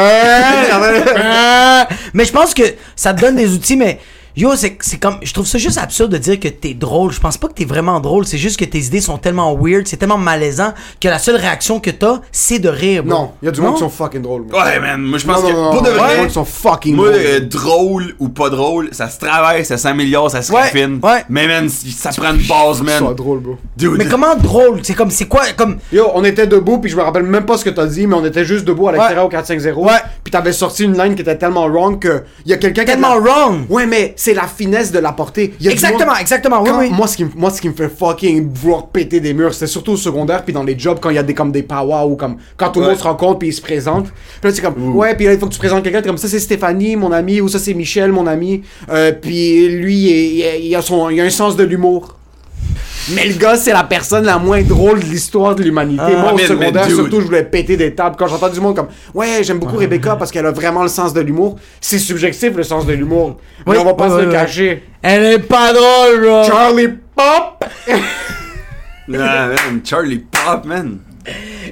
Ah! mais je pense que ça donne des outils, mais yo, c'est c'est comme. Je trouve ça juste absurde de dire que t'es drôle. Je pense pas que t'es vraiment drôle. C'est juste que tes idées sont tellement weird, c'est tellement malaisant que la seule réaction que t'as, c'est de rire. bro. non, il y a du monde qui sont fucking drôles. ouais, man. Moi, je pense Non, que. non, non, pour de non, il y a du vrai. monde qui sont fucking Moi, drôles. euh, drôle ou pas drôle, ça se travaille, ça s'améliore, ça se Ouais, raffine. ouais. Mais man, ça prend une base, man. drôles, bro. Dude. Mais comment drôle? C'est comme. C'est quoi Comme. Yo, on était debout, puis je me rappelle même pas ce que t'as dit, mais on était juste debout à l'extérieur au 4-5-0. Ouais. Puis t'avais sorti une line qui était tellement wrong que y a quelqu'un qui Tellement la- wrong. Ouais, mais c'est la finesse de la portée. Y a du Exactement, monde- exactement. Oui, Quand- oui. Moi, ce qui, moi, ce qui me fait fucking vouloir péter des murs, c'était surtout au secondaire, puis dans les jobs, quand il y a des, comme des powwows, ou comme quand tout le Ouais. monde se rencontre, puis ils se présentent. Puis là, c'est comme, ouais, puis là, il faut que tu présentes quelqu'un, t'es comme ça, c'est Stéphanie, mon ami, ou ça, c'est Michel, mon ami. Euh, puis lui, il, il- il a son, il a un sens de l'humour. Mais le gars, c'est la personne la moins drôle de l'histoire de l'humanité. Ah, Moi, au mais- secondaire, mais surtout, je voulais péter des tables. Quand j'entends du monde comme, ouais, j'aime beaucoup Rebecca parce qu'elle a vraiment le sens de l'humour. C'est subjectif, le sens de l'humour. Mais on va pas ouais, se ouais, le cacher. Elle est pas drôle, bro. Charlie Pop! Ah, man, Charlie Pop, man.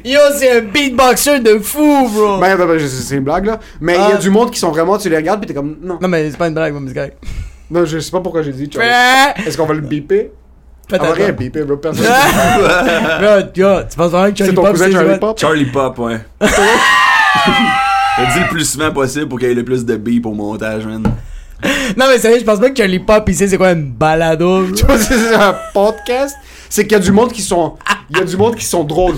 Yo, c'est un beatboxer de fou, bro. Ben, ben, ben, c'est une blague, là. Mais il y Ah. a du monde qui sont vraiment, tu les regardes, pis t'es comme, non. Non, mais c'est pas une blague, mon petit gars. Non, je sais pas pourquoi j'ai dit Charlie. Est-ce qu'on va le beeper? Va rien bro. Personne. Tu penses vraiment que C'est Charlie ton Pop, cousin c'est Charlie? Pop? Charlie Pop, ouais. Dis le plus souvent possible pour qu'il y ait le plus de beats au montage, man. Non, mais sérieux, je pense pas que Charlie Pop, il sait c'est quoi une balado. bro. Tu vois, c'est un podcast? C'est qu'il y a du monde qui sont. Il y a du monde qui sont drôles.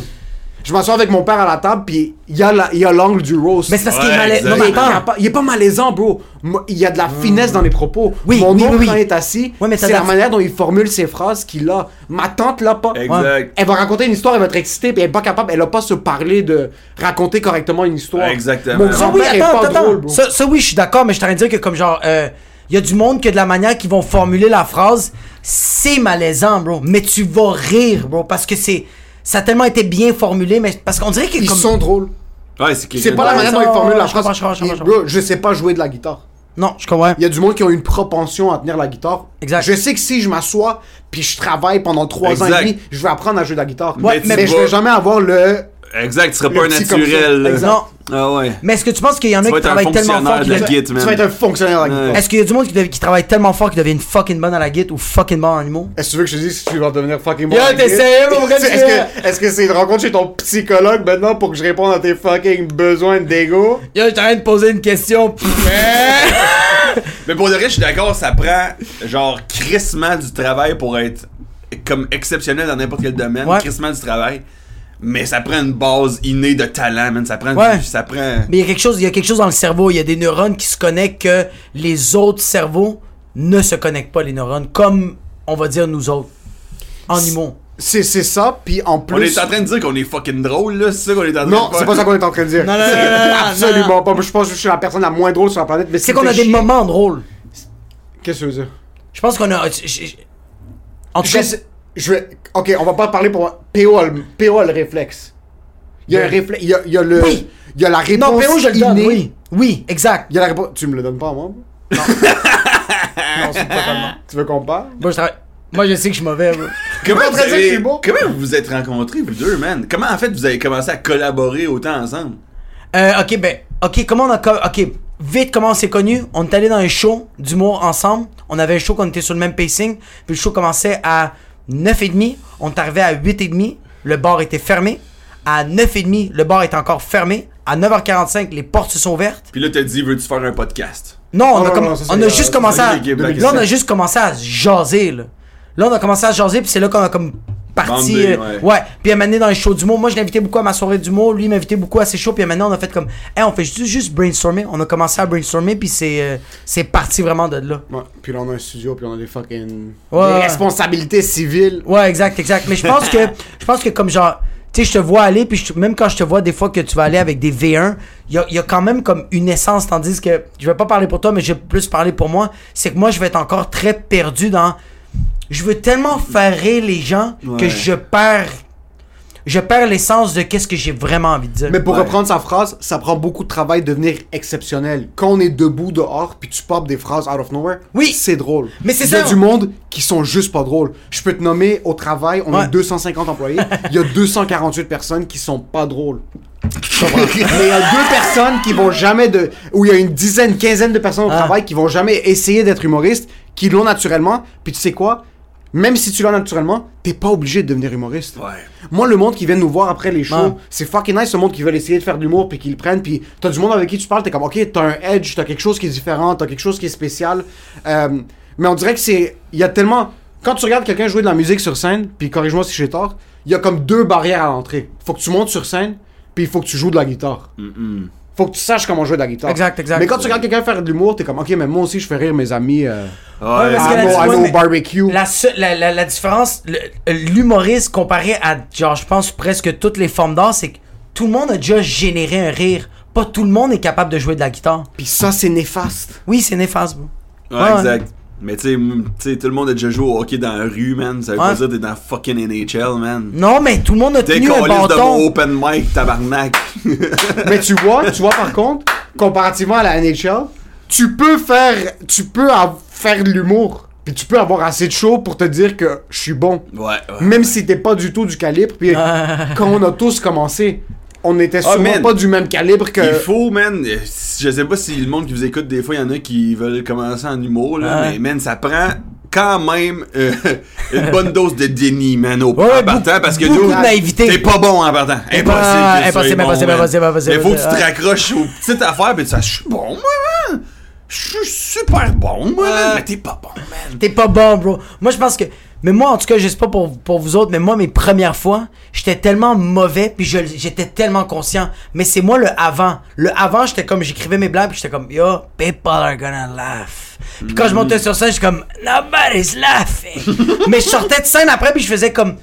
Je m'assois avec mon père à la table, puis il y a la- l'angle du roast. Mais c'est parce qu'il est Ouais, malaisant. il, est pas, attends. il est pas malaisant, bro. Il y a de la finesse dans les propos. Oui, Mon oui, oncle, oui, quand il est assis, Ouais, c'est la manière dont il formule ses phrases qu'il a. Ma tante l'a pas. Exact. Elle va raconter une histoire, elle va être excitée, puis elle est pas capable, elle a pas se parler de raconter correctement une histoire. Exactement. Mon Ça, Ça, oui, grand-père est attends, pas attends, drôle, bro. Ça, ça, oui, je suis d'accord, mais je suis en train de dire que, comme genre, euh, il y a du monde que de la manière qu'ils vont formuler la phrase, c'est malaisant, bro. Mais tu vas rire, bro, parce que c'est. Ça a tellement été bien formulé, mais parce qu'on dirait que. Ils comme... sont drôles. Ouais, c'est C'est pas la manière dont ils formulent la phrase. je Bro, sais pas jouer de la guitare. Non, je comprends. Il y a du monde qui ont une propension à tenir la guitare. Exact. Je sais que si je m'assois puis je travaille pendant trois ans et demi, je vais apprendre à jouer de la guitare. Ouais, mais, je vais jamais avoir le. Exact, tu seras Le pas un naturel. Exact. Non. Ah ouais. Mais est-ce que tu penses qu'il y en a Tu vas qui être un travaillent tellement fonctionnaire fort de qu'ils la deviennent- Tu vas être un fonctionnaire de la Ouais. guitare. Est-ce qu'il y a du monde qui, dev- qui travaille tellement fort qu'ils deviennent fucking bon à la guitare ou fucking bon en humour? Est-ce que tu veux que je te dise si tu vas devenir fucking bon? Yo, à la t'es guitare? sérieux, mon gars, Est-ce tu que- fais- est-ce que c'est une rencontre chez ton psychologue maintenant pour que je réponde à tes fucking besoins d'ego? Yo, je t'arrête de poser une question. Mais pour le reste, je suis d'accord, ça prend genre crissement du travail pour être comme exceptionnel dans n'importe quel domaine. Ouais. Crissement du travail. Mais ça prend une base innée de talent, man. Ça prend. Ouais. du- ça prend. Mais il y a quelque chose, il y a quelque chose dans le cerveau. Il y a des neurones qui se connectent que les autres cerveaux ne se connectent pas, les neurones, comme on va dire nous autres. En humour. C'est c'est ça, puis en plus. On est en train de dire qu'on est fucking drôle, là. C'est ça qu'on est en train Non, de faire. c'est pas ça qu'on est en train de dire. Non, non, non, non, non, Absolument pas. Je pense que je suis la personne la moins drôle sur la planète. mais C'est qu'on a des chier- moments drôles. Qu'est-ce que tu veux dire? Je pense qu'on a. je- je- En tout cas, je vais. Ok, on va pas parler pour. PO a le, PO a le réflexe. Il y a Le- un réflexe. Il y a, il y a le. Oui. Il y a la réponse. non, PO, je le donne. innée. Oui, oui, exact. Il y a la réponse. Tu me le donnes pas à moi? bro? Non, c'est totalement. Tu veux qu'on parle? Moi, je travaille- Moi, je sais que je suis mauvais, bro. Comment Pas vous, avez... beau? Comment vous vous êtes rencontrés, vous deux, man? Comment en fait vous avez commencé à collaborer autant ensemble? Euh, ok, ben, ok, comment on a. co- Ok, vite, comment on s'est connus? On est allé dans un show d'humour ensemble. On avait un show qu'on était sur le même pacing. Puis le show commençait à 9h30. On est arrivé à 8h30. Le bar était fermé. À 9h30, le bar était encore fermé. À 9h45, les portes se sont ouvertes. Puis là, t'as dit, veux-tu faire un podcast? Non, on, Non, a, non, comm- non, ça, c'est, on a juste ça, commencé à. 2017. Là, on a juste commencé à se jaser, là. Là, on a commencé à jaser, puis c'est là qu'on a comme parti. Euh, ouais. ouais. Puis à un moment donné, dans les shows d'humour, moi, je l'invitais beaucoup à ma soirée d'humour. Lui, il m'invitait beaucoup à ses shows. Puis maintenant, on a fait comme. Hey, on fait juste, juste brainstormer. On a commencé à brainstormer, puis c'est euh, c'est parti vraiment de là. Ouais. Puis là, on a un studio, puis on a des fucking. Ouais. Des responsabilités civiles. Ouais, exact, exact. Mais je pense que, je pense que comme genre, tu sais, je te vois aller, puis même quand je te vois des fois que tu vas aller avec des V1, il y a, il y a quand même comme une essence, tandis que, je vais pas parler pour toi, mais je vais plus parler pour moi, c'est que moi, je vais être encore très perdu dans, je veux tellement faire rire les gens que je perds, je perds l'essence de qu'est-ce que j'ai vraiment envie de dire. Mais pour Ouais. reprendre sa phrase, ça prend beaucoup de travail de devenir exceptionnel. Quand on est debout dehors, puis tu popes des phrases out of nowhere, Oui. c'est drôle. Mais c'est Il y a ça. du monde qui sont juste pas drôles. Je peux te nommer au travail, on Ouais. a 250 employés, il y a 248 personnes qui sont pas drôles. Mais il y a deux personnes qui vont jamais de. Ou il y a une dizaine, quinzaine de personnes au Ah. travail qui vont jamais essayer d'être humoristes, qui l'ont naturellement. Puis tu sais quoi? Même si tu l'as naturellement, t'es pas obligé de devenir humoriste. Ouais. Moi, le monde qui vient nous voir après les shows, Ouais. c'est fucking nice, ce monde qui veut essayer de faire de l'humour puis qu'ils le prennent. Puis t'as du monde avec qui tu parles, t'es comme, ok, t'as un edge, t'as quelque chose qui est différent, t'as quelque chose qui est spécial. Euh, mais on dirait que c'est. Il y a tellement. Quand tu regardes quelqu'un jouer de la musique sur scène, puis corrige-moi si j'ai tort, il y a comme deux barrières à l'entrée. Faut que tu montes sur scène, puis il faut que tu joues de la guitare. Faut que tu saches comment jouer de la guitare. Exact, exact. Mais quand tu regardes quelqu'un faire de l'humour, t'es comme, ok, mais moi aussi, je fais rire mes amis euh, Ouais, Ouais. parce que à, la- à nos barbecue. La, seule- la, la, la différence, l'humoriste comparé à, genre, je pense presque toutes les formes d'art, c'est que tout le monde a déjà généré un rire. Pas tout le monde est capable de jouer de la guitare. Puis ça, c'est néfaste. Oui, c'est néfaste, Ouais. exact. Mais tu sais, tout le monde a déjà joué au hockey dans la rue, man. Ça veut pas dire que t'es dans fucking NHL, man. Non, mais tout le monde a tenu un calice de bâton. open mic, tabarnak. Mais tu vois, tu vois par contre, comparativement à la NHL, tu peux faire, tu peux faire de l'humour, puis tu peux avoir assez de show pour te dire que je suis bon, ouais, ouais. même si t'es pas du tout du calibre. Puis quand on a tous commencé, on était Ah, sûrement pas du même calibre que. Il faut, man. Je sais pas si le monde qui vous écoute, des fois, il y en a qui veulent commencer en humour, là. Ouais. Mais, man, ça prend quand même euh, une bonne dose de déni, man, au Ouais, en partant. Parce que. T'es pas bon en partant. Impossible. impossible, bon, impossible, impossible, impossible, Il faut que tu te raccroches aux petites affaires, puis tu je suis bon, moi, man. Je suis super bon, moi, man. Mais t'es pas bon, man. T'es pas bon, bro. Moi, je pense que. Mais moi, en tout cas, je sais pas pour, pour vous autres, mais moi, mes premières fois, j'étais tellement mauvais, puis je- j'étais tellement conscient. Mais c'est moi le avant. Le avant, j'étais comme, j'écrivais mes blagues, puis j'étais comme, yo, people are gonna laugh. Puis quand je montais sur scène, j'étais comme, nobody's laughing. mais je sortais de scène après, puis je faisais comme,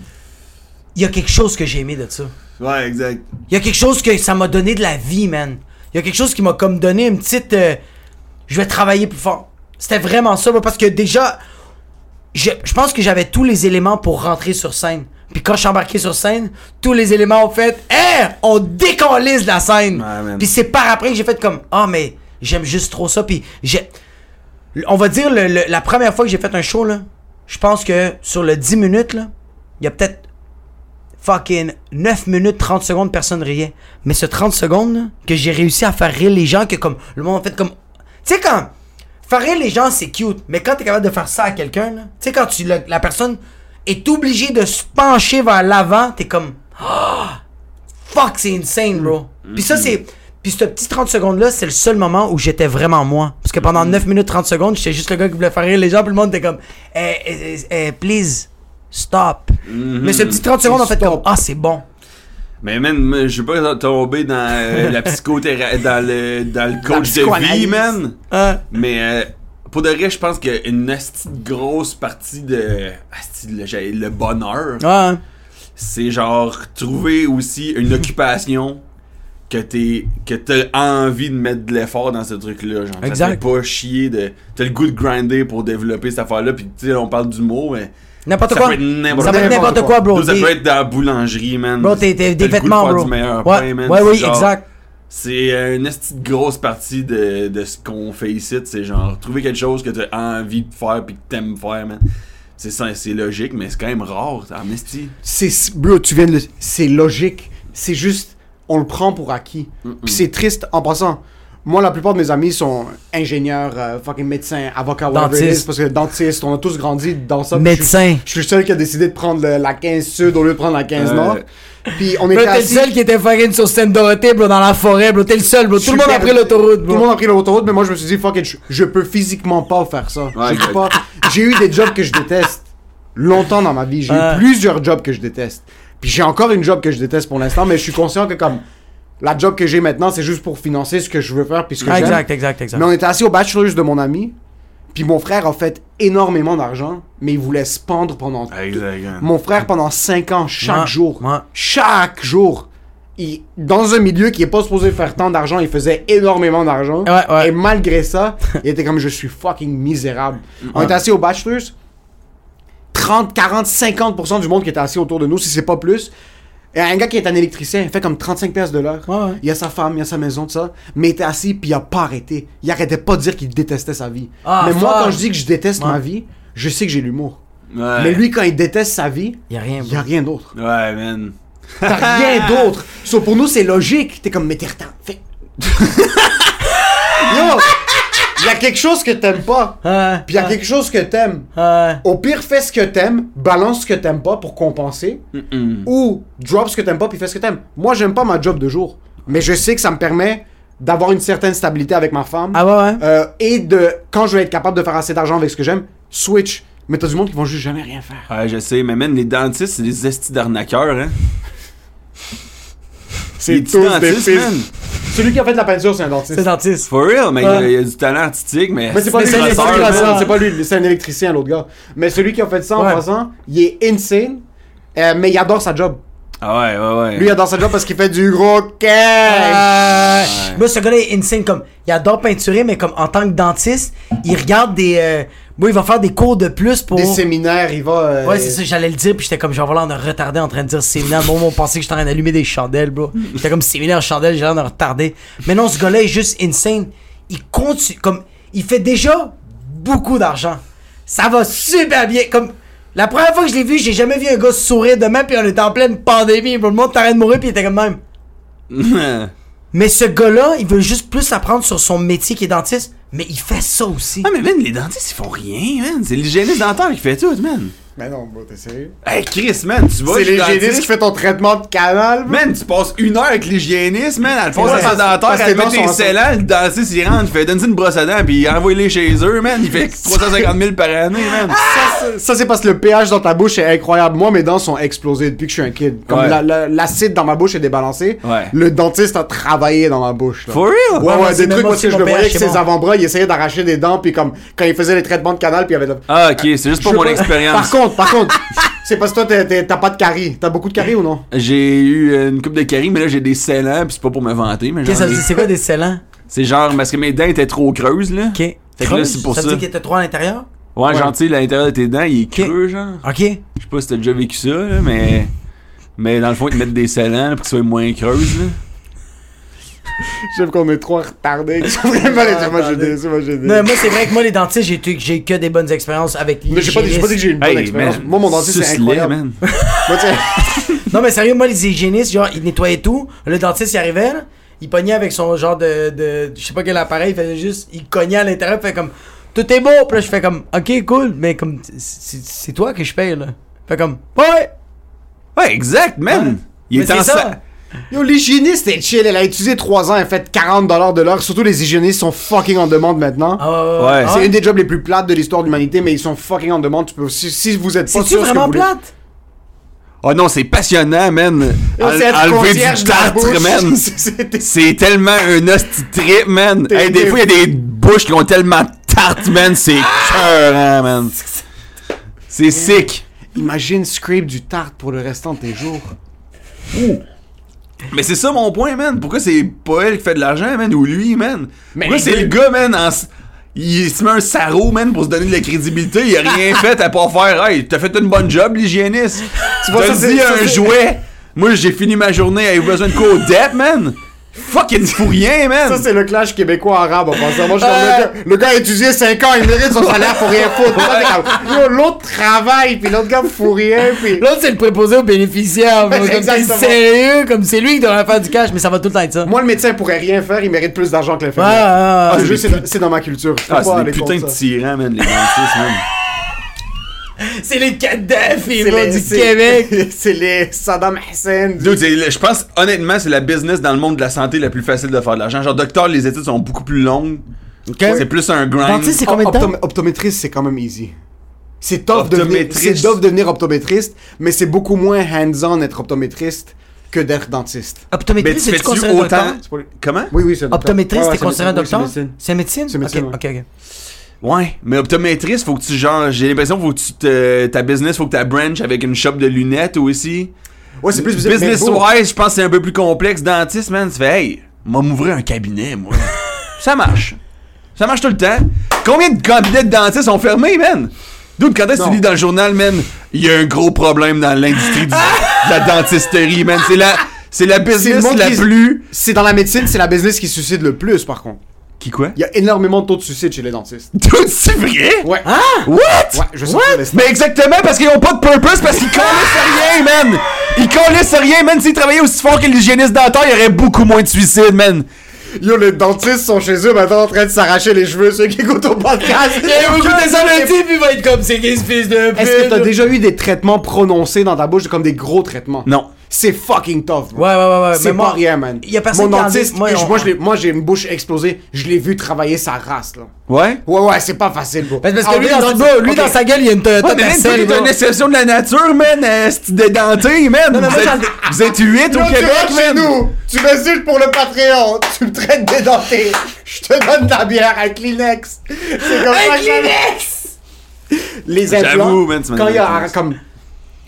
il y a quelque chose que j'ai aimé de ça. Ouais, exact. Il y a quelque chose que ça m'a donné de la vie, man. Il y a quelque chose qui m'a comme donné une petite. euh, je vais travailler plus fort. C'était vraiment ça, parce que déjà, je, je pense que j'avais tous les éléments pour rentrer sur scène. Puis quand je suis embarqué sur scène, tous les éléments ont fait Hé, on décollise la scène. Ouais. Puis c'est par après que j'ai fait comme Ah, mais j'aime juste trop ça. Puis j'ai. On va dire, le- le- la première fois que j'ai fait un show, là, je pense que sur le 10 minutes, là, il y a peut-être fucking 9 minutes 30 secondes personne riait mais ce 30 secondes là, que j'ai réussi à faire rire les gens que comme le monde a fait comme tu sais quand faire rire les gens c'est cute. Mais quand t'es capable de faire ça à quelqu'un tu sais quand tu la, la personne est obligée de se pencher vers l'avant t'es comme Ah! fuck c'est insane bro. Puis ça c'est puis ce petit 30 secondes là c'est le seul moment où j'étais vraiment moi. Parce que pendant 9 minutes 30 secondes j'étais juste le gars qui voulait faire rire les gens puis le monde était comme eh, eh, eh, eh, please stop. Mais ce petit 30 secondes en fait comme ah c'est bon Mais man, je veux pas tomber dans euh, la psychothérapie, dans le, dans le coach de vie, man. Hein? Mais euh, pour de vrai, je pense qu'une grosse partie de le, bonheur, Ouais. c'est genre trouver aussi une occupation que t'es que t'as envie de mettre de l'effort dans ce truc-là. Genre, Exact. Ça te fait pas chier de. T'as le goût de grinder pour développer cette affaire-là. Puis tu sais, on parle d'humour, mais. N'importe Ça quoi. peut être n'importe Ça peut être quoi. n'importe quoi, bro. Ça peut être dans la boulangerie, man. Bro, t'es des de vêtements, bro. ouais, ouais, C'est oui, exact. C'est euh, une de grosse partie de, de ce qu'on fait ici. C'est genre trouver quelque chose que t'as envie de faire puis que t'aimes faire, man. C'est ça, c'est logique, mais c'est quand même rare, en esti. C'est bro, tu viens de le c'est logique, c'est juste on le prend pour acquis. Puis c'est triste en passant. Moi, la plupart de mes amis sont ingénieurs, euh, fucking médecins, avocats, whatever it Dentistes. is, parce que dentistes, on a tous grandi dans ça. je Médecin. Je suis le seul qui a décidé de prendre le- la 15 sud au lieu de prendre la 15 Ouais. nord. Puis on Bro, était t'es le assis. seul qui était fucking sur Sainte-Dorothée, bro, dans la forêt, bro. T'es le seul, bro. Tout le monde a pris l'autoroute, Tout bro. le monde a pris l'autoroute, mais moi je me suis dit, fuck it, je, je peux physiquement pas faire ça. Ouais, J'ai exact. pas- J'ai eu des jobs que je déteste longtemps dans ma vie. J'ai Ouais. eu plusieurs jobs que je déteste. Puis j'ai encore une job que je déteste pour l'instant, mais je suis conscient que comme la job que j'ai maintenant, c'est juste pour financer ce que je veux faire puis ce que Ah, j'aime. exact, exact, exact. Mais on était assis au bachelor's de mon ami, puis mon frère a fait énormément d'argent, mais il voulait se pendre pendant Exact. mon frère, pendent 5 ans, chaque jour, chaque jour, il, dans un milieu qui est pas supposé faire tant d'argent, il faisait énormément d'argent. Ouais, ouais. Et malgré ça, il était comme je suis fucking misérable. On était assis au Bachelors, 30, 40, 50% du monde qui était assis autour de nous, si c'est pas plus. Et un gars qui est un électricien, il fait comme 35 pièces de l'heure. Ouais, ouais. Il a sa femme, il a sa maison, tout ça. Mais il était assis, puis il a pas arrêté. Il arrêtait pas de dire qu'il détestait sa vie. Ah, mais moi, fuck. quand je dis que je déteste Ouais. ma vie, je sais que j'ai l'humour. Ouais. Mais lui, quand il déteste sa vie, Y'a rien, il y a rien d'autre. Ouais, man. T'as rien d'autre. So, pour nous, c'est logique. T'es comme, mais t'es retard. Fais. Yo! Il y a quelque chose que t'aimes pas. Ouais. Puis il y a quelque chose que t'aimes. Ouais. Au pire, fais ce que t'aimes, balance ce que t'aimes pas pour compenser. Ou drop ce que t'aimes pas, puis fais ce que t'aimes. Moi, j'aime pas ma job de jour. Mais je sais que ça me permet d'avoir une certaine stabilité avec ma femme. Ah ouais, ouais. Euh, et de, quand je vais être capable de faire assez d'argent avec ce que j'aime, switch. Mais t'as du monde qui vont juste jamais rien faire. Ouais, je sais, mais man, les dentistes, c'est des estis d'arnaqueurs, hein. C'est petits dentistes, man. Celui qui a fait de la peinture, c'est un dentiste. C'est dentiste. For real, mais il y a- Ouais. il a du talent artistique, mais. Mais c'est pas, lui, c'est pas lui, un électricien, l'autre gars. Mais celui qui a fait ça en Ouais. passant, il est insane, euh, mais il adore sa job. Ah ouais, ouais, ouais. Lui, il adore sa job parce qu'il fait du gros cash. Euh, Moi, ce gars-là est insane. Comme, il adore peinturer, mais comme en tant que dentiste, il regarde des. Euh... Moi, il va faire des cours de plus pour. Des séminaires, il va. euh, Ouais, c'est ça, j'allais le dire, puis j'étais comme, genre, voilà, on a retardé en train de dire séminaire. Moi, on pensait que j'étais en train d'allumer des chandelles, bro. J'étais comme séminaire chandelle, j'ai l'air de retarder. Mais non, ce gars-là est juste insane. Il continue, comme, il fait déjà beaucoup d'argent. Ça va super bien. Comme, la première fois que je l'ai vu, j'ai jamais vu un gars sourire de même, puis on était en pleine pandémie. Le monde t'arrête de mourir, puis il était comme même. Mais ce gars-là, il veut juste plus apprendre sur son métier qui est dentiste, mais il fait ça aussi. Ah, mais man, les dentistes, ils font rien, man. C'est l'hygiéniste dentaire qui fait tout, man. Mais non, bro, t'es sérieux? Hey, Chris, man, tu vas C'est l'hygiéniste qui fait ton traitement de canal, bro. Man, tu passes une heure avec l'hygiéniste, man, elle sa parce- dentaire, elle tes met tes scellants, le dentiste, il rentre, il fait donne une brosse à dents, puis envoie-les chez eux, man, il fait 350 000 par année, man. Ça, c'est- parce que le pH dans ta bouche est incroyable. Moi, mes dents sont explosées depuis que je suis un kid. Comme Ouais. la- la- l'acide dans ma bouche est débalancé. Ouais. Le dentiste a travaillé dans ma bouche. là. For real? Ouais, Ouais, des trucs moi parce que aussi, je le voyais avec ses avant-bras, il essayait d'arracher des dents, puis comme quand il faisait les traitements de canal, puis il y avait de... Ah, ok, c'est juste pour mon expérience. Par contre, par contre, c'est parce que toi, t'as pas de caries. T'as beaucoup de caries ou non? J'ai eu une coupe de caries, mais là j'ai des scellants, pis c'est pas pour me vanter, mais Qu'est-ce que? C'est quoi des scellants? c'est genre parce que mes dents étaient trop creuses, là. Ok. Fait que là, Creuse? c'est pour ça. ça. veut dire qu'il était trop à l'intérieur? Ouais, genre, tu sais, l'intérieur de tes dents, il est creux, genre. Ok. Je sais pas si t'as déjà vécu ça, là, mais. Mais dans le fond, ils te mettent des scellants là, pour qu'ils soient moins creuses, là. J'aime qu'on est trop retardés. Vraiment, moi, j'ai des... Moi, j'ai des... Non, moi, c'est vrai que moi, les dentistes, j'ai eu- j'ai eu que des bonnes expériences avec les Mais j'ai pas, dit- j'ai pas dit que j'ai eu une bonne expérience. man, Moi, mon dentiste, c'est incroyable. man. Moi, Non, mais sérieux, moi, les hygiénistes, genre, ils nettoyaient tout. Le dentiste, il arrivait, là, il pognait avec son genre de, de. Je sais pas quel appareil, il faisait juste. Il cognait à l'intérieur, il fait comme. Tout est beau! Puis là, je fais comme. Ok, cool, mais comme. c'est- C'est toi que je paye, là. Fait comme. Ouais! Ouais, exact, man. Ouais. Il Mais est en ça. Yo, l'hygiéniste est chill. Elle a utilisé 3 ans, elle fait 40$ de l'heure. Surtout les hygiénistes sont fucking en demande maintenant. Ah, ouais. C'est une des jobs les plus plates de l'histoire de l'humanité, mais ils sont fucking en demande. Tu peux, si, si vous êtes pas C'est-tu sûr ce que vraiment voulez- plate? Oh non, c'est passionnant, man. C'est enlever du tartre, man. C'est- c'est- C'est tellement un hostie trip, man. Hey, des fois, il y a des bouches qui ont tellement de tarte, man. C'est cœur, man. C'est sick. Imagine scrape du tarte pour le restant de tes jours. Mais c'est ça mon point, man. Pourquoi c'est pas elle qui fait de l'argent, man, ou lui, man? Mais Pourquoi c'est le gars, man, en il se met un sarreau, man, pour se donner de la crédibilité. Il a rien fait à pas faire. Hey, t'as fait une bonne job, l'hygiéniste. Tu c'est- dit ça, un jouet. Moi, j'ai fini ma journée. Avez-vous besoin de quoi au man? Fucking fou rien, man. Ça, c'est le clash québécois-arabe en passant. Moi, je le, gars, le gars a étudié 5 ans, il mérite son salaire pour rien foutre. L'autre travaille, puis l'autre gars fout rien, puis. L'autre, c'est le préposé aux bénéficiaires. Exactement. sérieux, comme c'est lui qui devrait faire du cash, mais ça va tout le temps être ça. Moi, le médecin pourrait rien faire, il mérite plus d'argent que l'infirmière. ouais, Ah, ouais. c'est juste, c'est dans- c'est ma culture. Ah, c'est des putains de tyrans, man, les dentistes, man. C'est les Kadhafi, C'est les- du c'est- Québec. c'est les Saddam Hussein. du- Dude, c'est- je pense, honnêtement, c'est la business dans le monde de la santé la plus facile de faire de l'argent. Genre, docteur, les études sont beaucoup plus longues. C'est plus un grind. Dentiste, c'est combien de temps? Optom- optométriste, c'est quand même easy. C'est tough, de devenir, Optométriste. c'est tough de devenir optométriste, mais c'est beaucoup moins hands-on être optométriste que d'être dentiste. Optométriste, fais-tu considéré un autant? docteur? C'est Comment? Oui, oui, c'est un docteur. Optométriste, Ouais, ouais, c'est considéré docteur? c'est médecine. C'est médecine? C'est ok, ok. Ouais, mais optométriste, faut que tu genre, j'ai l'impression faut que tu te, ta business, faut que tu branch avec une shop de lunettes aussi. Ouais, c'est plus business wise, je pense que c'est un peu plus complexe. Dentiste, man, tu fais, hey, m'a m'ouvrir un cabinet, moi. Ça marche. Ça marche tout le temps. Combien de cabinets de dentistes sont fermés, man? D'où quand est-ce que tu lis dans le journal, man, il y a un gros problème dans l'industrie du- de la dentisterie, man? C'est la, c'est la business la qui- plus. C'est dans la médecine, c'est la business qui suicide le plus, par contre. Qui quoi? Il y a énormément de taux de suicide chez les dentistes. Dude, c'est vrai? Ouais. What? Ouais, je sais. Mais exactement parce qu'ils ont pas de purpose parce qu'ils connaissent rien, man. Ils connaissent rien, man. S'ils travaillaient aussi fort que l'hygiéniste dentaire, il y aurait beaucoup moins de suicides, man. Yo, les dentistes sont chez eux maintenant en train de s'arracher les cheveux, ceux qui écoutent au podcast. Et vous écoutez ça le type, il va être comme c'est qu'est-ce fils de pute. Est-ce que t'as déjà eu des traitements prononcés dans ta bouche, comme des gros traitements? Non. C'est fucking tough. bro. Ouais, ouais, ouais, ouais. C'est moi, pas rien, man. y a personne Mon qui en dit- dentiste, moi, je- on- moi, j'ai une bouche explosée. Je l'ai vu travailler sa race, là. Ouais? Ouais, ouais, c'est pas facile, bro. Parce parce que Ah, lui, dans, dentiste- bro, lui ok. dans sa gueule, il y a une Toyota Tercel, une exception de la nature, man. euh, C'est dédenté, man. Vous, êtes, j'en- vous êtes 8 Yo, au tu Québec, rentres chez man. nous, tu m'insultes pour le Patreon, tu me traites d'édenté, je te donne de la bière à Kleenex. C'est comme ça ça- Les implants, quand il y a Kleenex. comme...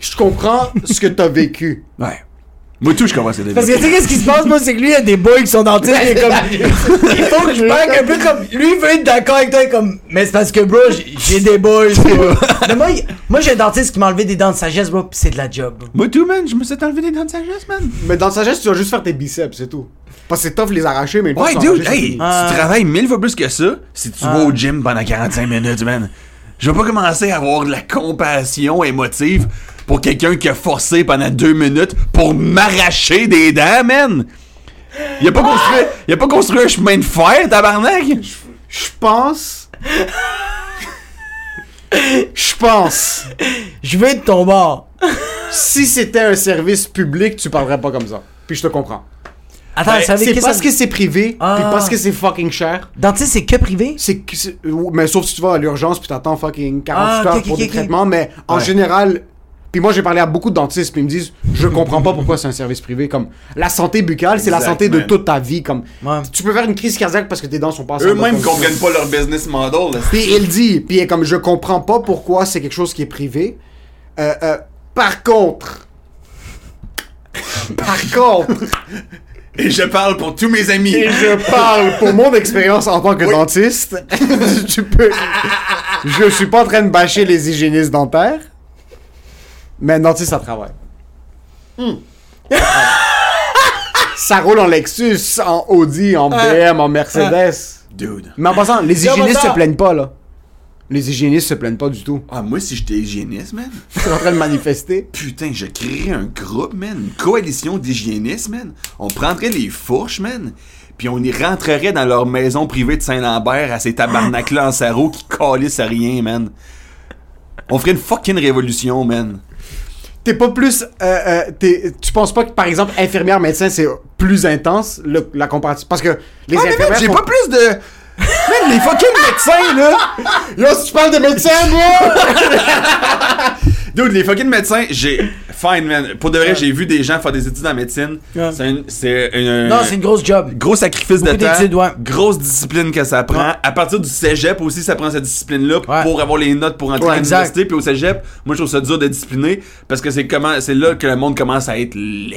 Je comprends ce que t'as vécu. Ouais. Moi, tout, je commence à Parce que tu sais, qu'est-ce qui se passe, moi, c'est que lui, il y a des boys qui sont dentistes, il est comme. Il faut que je parle un peu comme. Lui, il veut être d'accord avec toi, comme. Mais c'est parce que, bro, j'ai- j'ai des boys, bro. Mais moi, il- moi j'ai un dentiste qui m'a enlevé des dents de sagesse, bro, pis c'est de la job, bro. Moi, tout, man. Je me suis enlevé des dents de sagesse, man. Mais dans sa geste, tu vas juste faire tes biceps, c'est tout. Parce que c'est tough les arracher, mais une fois Ouais, sont dude, c'est hey, fini. Ah. tu travailles mille fois plus que ça si tu vas au gym pendant 45 minutes, man. Je vais pas commencer à avoir de la compassion émotive pour quelqu'un qui a forcé pendant deux minutes pour m'arracher des dents, man. Il a pas construit, il a pas construit un chemin de fer, tabarnak. Je pense... Je pense. Je vais de ton bord. Si c'était un service public, tu parlerais pas comme ça. Puis je te comprends. Attends, Ben, ça veut c'est parce que c'est privé, Ah. puis parce que c'est fucking cher. Dentiste, c'est que privé? C'est que c'est- mais sauf si tu vas à l'urgence puis t'attends fucking 48 Ah, heures pour des traitements, mais en Ouais. général. Puis moi j'ai parlé à beaucoup de dentistes puis ils me disent je comprends pas pourquoi c'est un service privé comme la santé buccale c'est la santé de man. toute ta vie comme Ouais. tu peux faire une crise cardiaque parce que tes dents sont pas Eux-mêmes comprennent pas leur business model. là. Puis il dit puis il est comme je comprends pas pourquoi c'est quelque chose qui est privé Euh, euh, par contre par contre Et je parle pour tous mes amis. Et je parle pour mon expérience en tant que dentiste. tu peux. Je suis pas en train de bâcher les hygiénistes dentaires. Mais un dentiste, ça travaille. Hmm. ça roule en Lexus, en Audi, en BM, en Mercedes. Dude. Mais en passant, les hygiénistes se plaignent pas, là. Les hygiénistes se plaignent pas du tout. Ah, moi, si j'étais hygiéniste, man, Ils sont en train de manifester. putain, je créerais un groupe, man, une coalition d'hygiénistes, man. On prendrait les fourches, man, puis on y rentrerait dans leur maison privée de Saint-Lambert à ces tabarnaks-là en sarreau qui calissent à rien, man. On ferait une fucking révolution, man. T'es pas plus. euh, euh, tu penses pas que, par exemple, infirmière, médecin, c'est plus intense, le- la comparaison? Parce que les Ah, infirmières. j'ai pas plus de... Man, les fucking médecins, là! Yo, si tu parles de médecin, moi! Dude, les fucking médecins, j'ai. Fine, man. Pour de vrai, j'ai vu des gens faire des études en médecine. C'est un- C'est une. Non, c'est une grosse job. Gros sacrifice Beaucoup de temps. ouais. Grosse discipline que ça prend. Ouais. À partir du cégep aussi, ça prend cette discipline-là Ouais. pour avoir les notes pour entrer à l'université. Puis au cégep, moi, je trouve ça dur de discipliner parce que c'est comment, c'est là que le monde commence à être lit.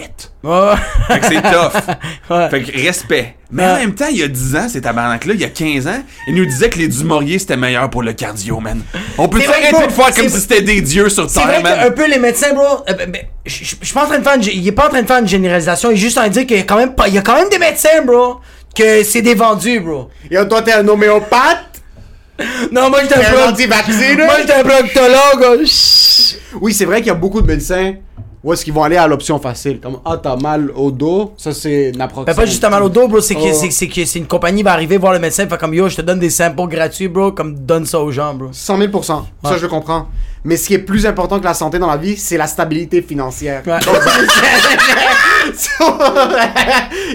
Fait que c'est tough. Fait que respect. Mais en Ouais. même temps, il y a 10 ans, ces tabarnak-là, il y a 15 ans, ils nous disaient que les Dumouriez c'était meilleur pour le cardio, man. On peut arrêter bro, de faire comme si c'était des dieux sur C'est Terre, vrai man. qu'un peu les médecins, bro. euh, ben, ben, je je- je suis pas en train de faire une, gé- il est pas en train de faire une généralisation. Il est juste en train de dire qu'il y a quand même pas, il y a quand même des médecins, bro, que c'est des vendus, bro. Yo, toi, t'es un homéopathe? Non, moi j'étais T'es un un anti-vaccin, là? Moi j'étais un proctologue. oh, chut. Oui, c'est vrai qu'il y a beaucoup de médecins où est-ce qu'ils vont aller à l'option facile? Comme, ah, t'as mal au dos, ça c'est approximation. Ben pas juste à mal au dos, bro, c'est que Oh. c'est que c'est une compagnie va arriver voir le médecin, fait comme yo, je te donne des samples gratuits, bro, comme donne ça aux gens, bro. 100 000 Ça, Ouais. je comprends. Mais ce qui est plus important que la santé dans la vie, c'est la stabilité financière. Ouais.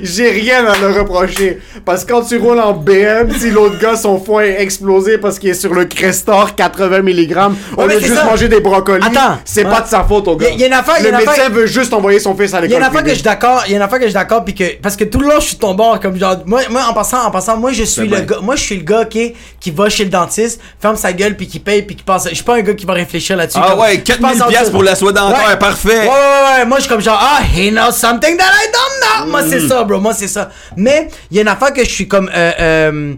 J'ai rien à le reprocher. Parce que quand tu roules en BM, si l'autre gars, son foie est explosé parce qu'il est sur le Crestor 80 mg, au Ouais, c'est juste ça. manger des brocolis, Attends. c'est Ouais. pas de sa faute au gars. Y a- y a une affaire- y a le affaire- médecin veut juste envoyer son fils à Il y a l'école une affaire que je suis d'accord, il y a une affaire que je suis d'accord que parce que tout le long je suis bord comme genre moi moi en passant en passant moi je suis le gars moi je suis le gars qui qui va chez le dentiste, ferme sa gueule puis qui paye puis qui pense je suis pas un gars qui va réfléchir là-dessus. Ah comme- ouais, je 4000 pense en piastres dessous. pour la soie dentaire, Ouais. parfait. Ouais, ouais, ouais, moi je suis comme genre, ah, he knows something that I don't know. Moi c'est ça, bro, moi c'est ça. Mais il y a une affaire que je suis comme, euh, euh,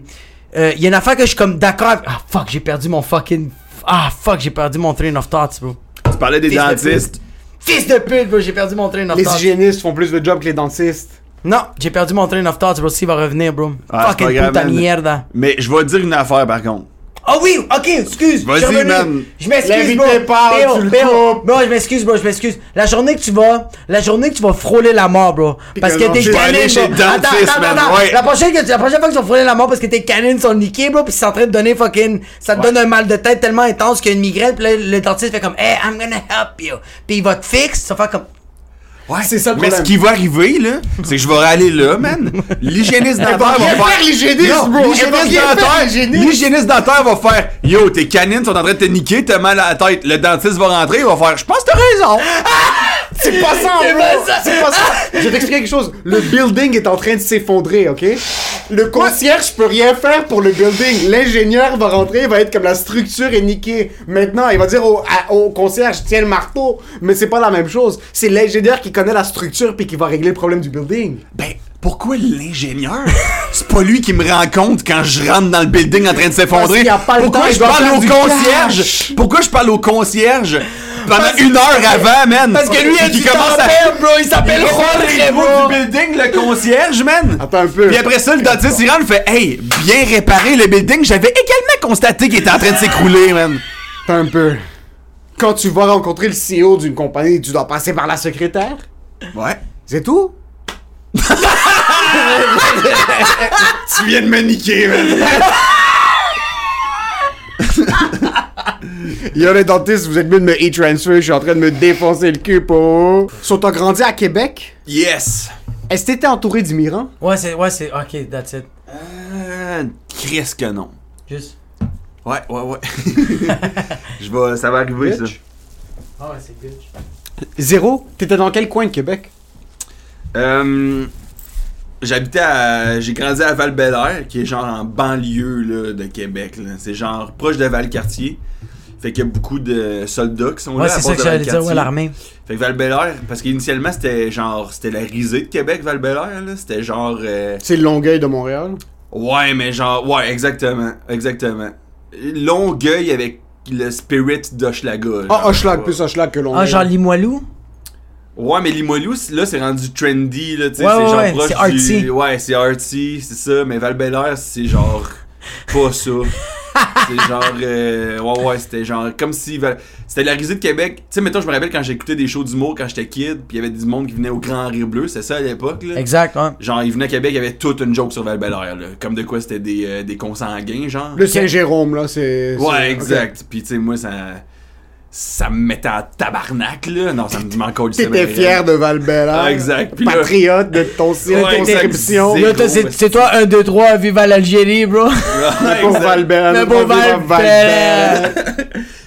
euh, il y a une affaire que je suis comme d'accord. avec- Ah fuck, j'ai perdu mon fucking, ah fuck, j'ai perdu mon train of thoughts, bro. Tu parlais des Fils de dentistes. Fils de pute, bro, j'ai perdu mon train of Les thoughts. hygiénistes font plus de job que les dentistes. Non, j'ai perdu mon train of thoughts, bro. S'il va revenir, bro. Ah, Fucking puta mierda. Mais je vais te dire une affaire par contre. Ah oui, ok, excuse. Vas-y, je man. M'excuse, bro. parle, tu le. Bro, je m'excuse, bro, je m'excuse. La journée que tu vas, la journée que tu vas frôler la mort, bro. Parce que t'es je vais canine, aller chez bro. le dentiste, Attends, attends, attends. ouais. La prochaine, que la prochaine fois que tu vas frôler la mort parce que tes canines sont niquées, bro, pis c'est en train de donner fucking, ça te donne un mal de tête tellement intense qu'il y a une migraine, pis là, le dentiste fait comme, hey, I'm gonna help you. Pis il va te fixer, ça va faire comme, Ouais, C'est ça le Mais ce qui va arriver, là, c'est que je vais aller là, man. L'hygiéniste dentaire va rien faire. faire, l'hygiéniste, Non, bro. Elle va L'hygiéniste rien faire, dentaire, l'hygiéniste. l'hygiéniste dentaire va faire Yo, tes canines sont en train de te niquer, t'as mal à la tête. Le dentiste va rentrer, il va faire Je pense que t'as raison. C'est pas ça, C'est bro. pas ça. C'est pas ça. Je vais t'expliquer quelque chose. Le building est en train de s'effondrer, ok? Le concierge peut rien faire pour le building. L'ingénieur va rentrer, il va être comme la structure est niquée. Maintenant, il va dire au, à- au concierge, tiens le marteau. Mais c'est pas la même chose. C'est l'ingénieur qui connaît la structure puis qui va régler le problème du building. Ben, pourquoi l'ingénieur? C'est pas lui qui me rend compte quand je rentre dans le building en train de s'effondrer. Pourquoi je parle au concierge? Pourquoi je parle au concierge pendant Parce- une heure avant, man? parce que lui, il commence à- tempête, bro. Il s'appelle bro. du building, le concierge, man. Attends un peu. Puis après ça, le dentiste, il rentre, fait Hey, bien réparé le building. J'avais également constaté qu'il était en train de s'écrouler, man. Attends un peu. Quand tu vas rencontrer le CEO d'une compagnie, tu dois passer par la secrétaire? Ouais. C'est tout? Tu viens de me niquer, man. Yo, les dentistes, vous êtes mieux de me e-transfer, je suis en train de me défoncer le cul pour. So, t'as grandi à Québec? Yes! Est-ce que t'étais entouré d'immigrants? Ouais, c'est. Ouais, c'est. Ok, that's it. Euh, Chris que non. Juste. Ouais, ouais, ouais. Je vais, ça va arriver, ça. Ah ouais, c'est. Zéro? T'étais dans quel coin de Québec? Euh, J'habitais à. J'ai grandi à val qui est genre en banlieue là, de Québec. C'est genre proche de Valcartier. Fait qu'il y a beaucoup de soldats qui sont Ouais, là. à c'est bord ça de que j'allais dire, ouais, l'armée. Fait que val parce qu'initialement c'était genre. C'était la risée de Québec, val là. C'était genre. euh, C'est Longueuil de Montréal. Ouais, mais genre. Ouais, exactement. Exactement. Longueuil avec le spirit d'Hochelaga. Ah. Hochelag, plus Hochelag que Longueuil. Ah, genre Limoilou? Ouais, mais Limoilou, là, c'est rendu trendy, là, tu sais, Ouais, c'est ouais, genre ouais, proche c'est artsy. du... Ouais, c'est artsy, c'est ça, mais val c'est genre pas ça. c'est genre... euh, ouais, ouais, c'était genre... Comme si... Val- C'était la risée de Québec. Tu sais, mettons, je me rappelle quand j'écoutais des shows d'humour quand j'étais kid, puis il y avait du monde qui venait au Grand Rire Bleu, c'est ça à l'époque, là? Exact, ouais. Genre, ils venaient à Québec, il y avait toute une joke sur val là. Comme de quoi c'était des, euh, des consanguins, genre. Le Saint-Jérôme, là, c'est. Ouais, exact. Puis, tu sais, moi, ça... Ça me mettait en tabarnak, là. Non, ça me m'en colle T'étais fier de val Ah, exact. Puis là- Patriote de ton circonscription. Là, toi, c'est toi 1, 2, 3, viva l'Algérie, bro. Le beau val Le beau Val-Bel.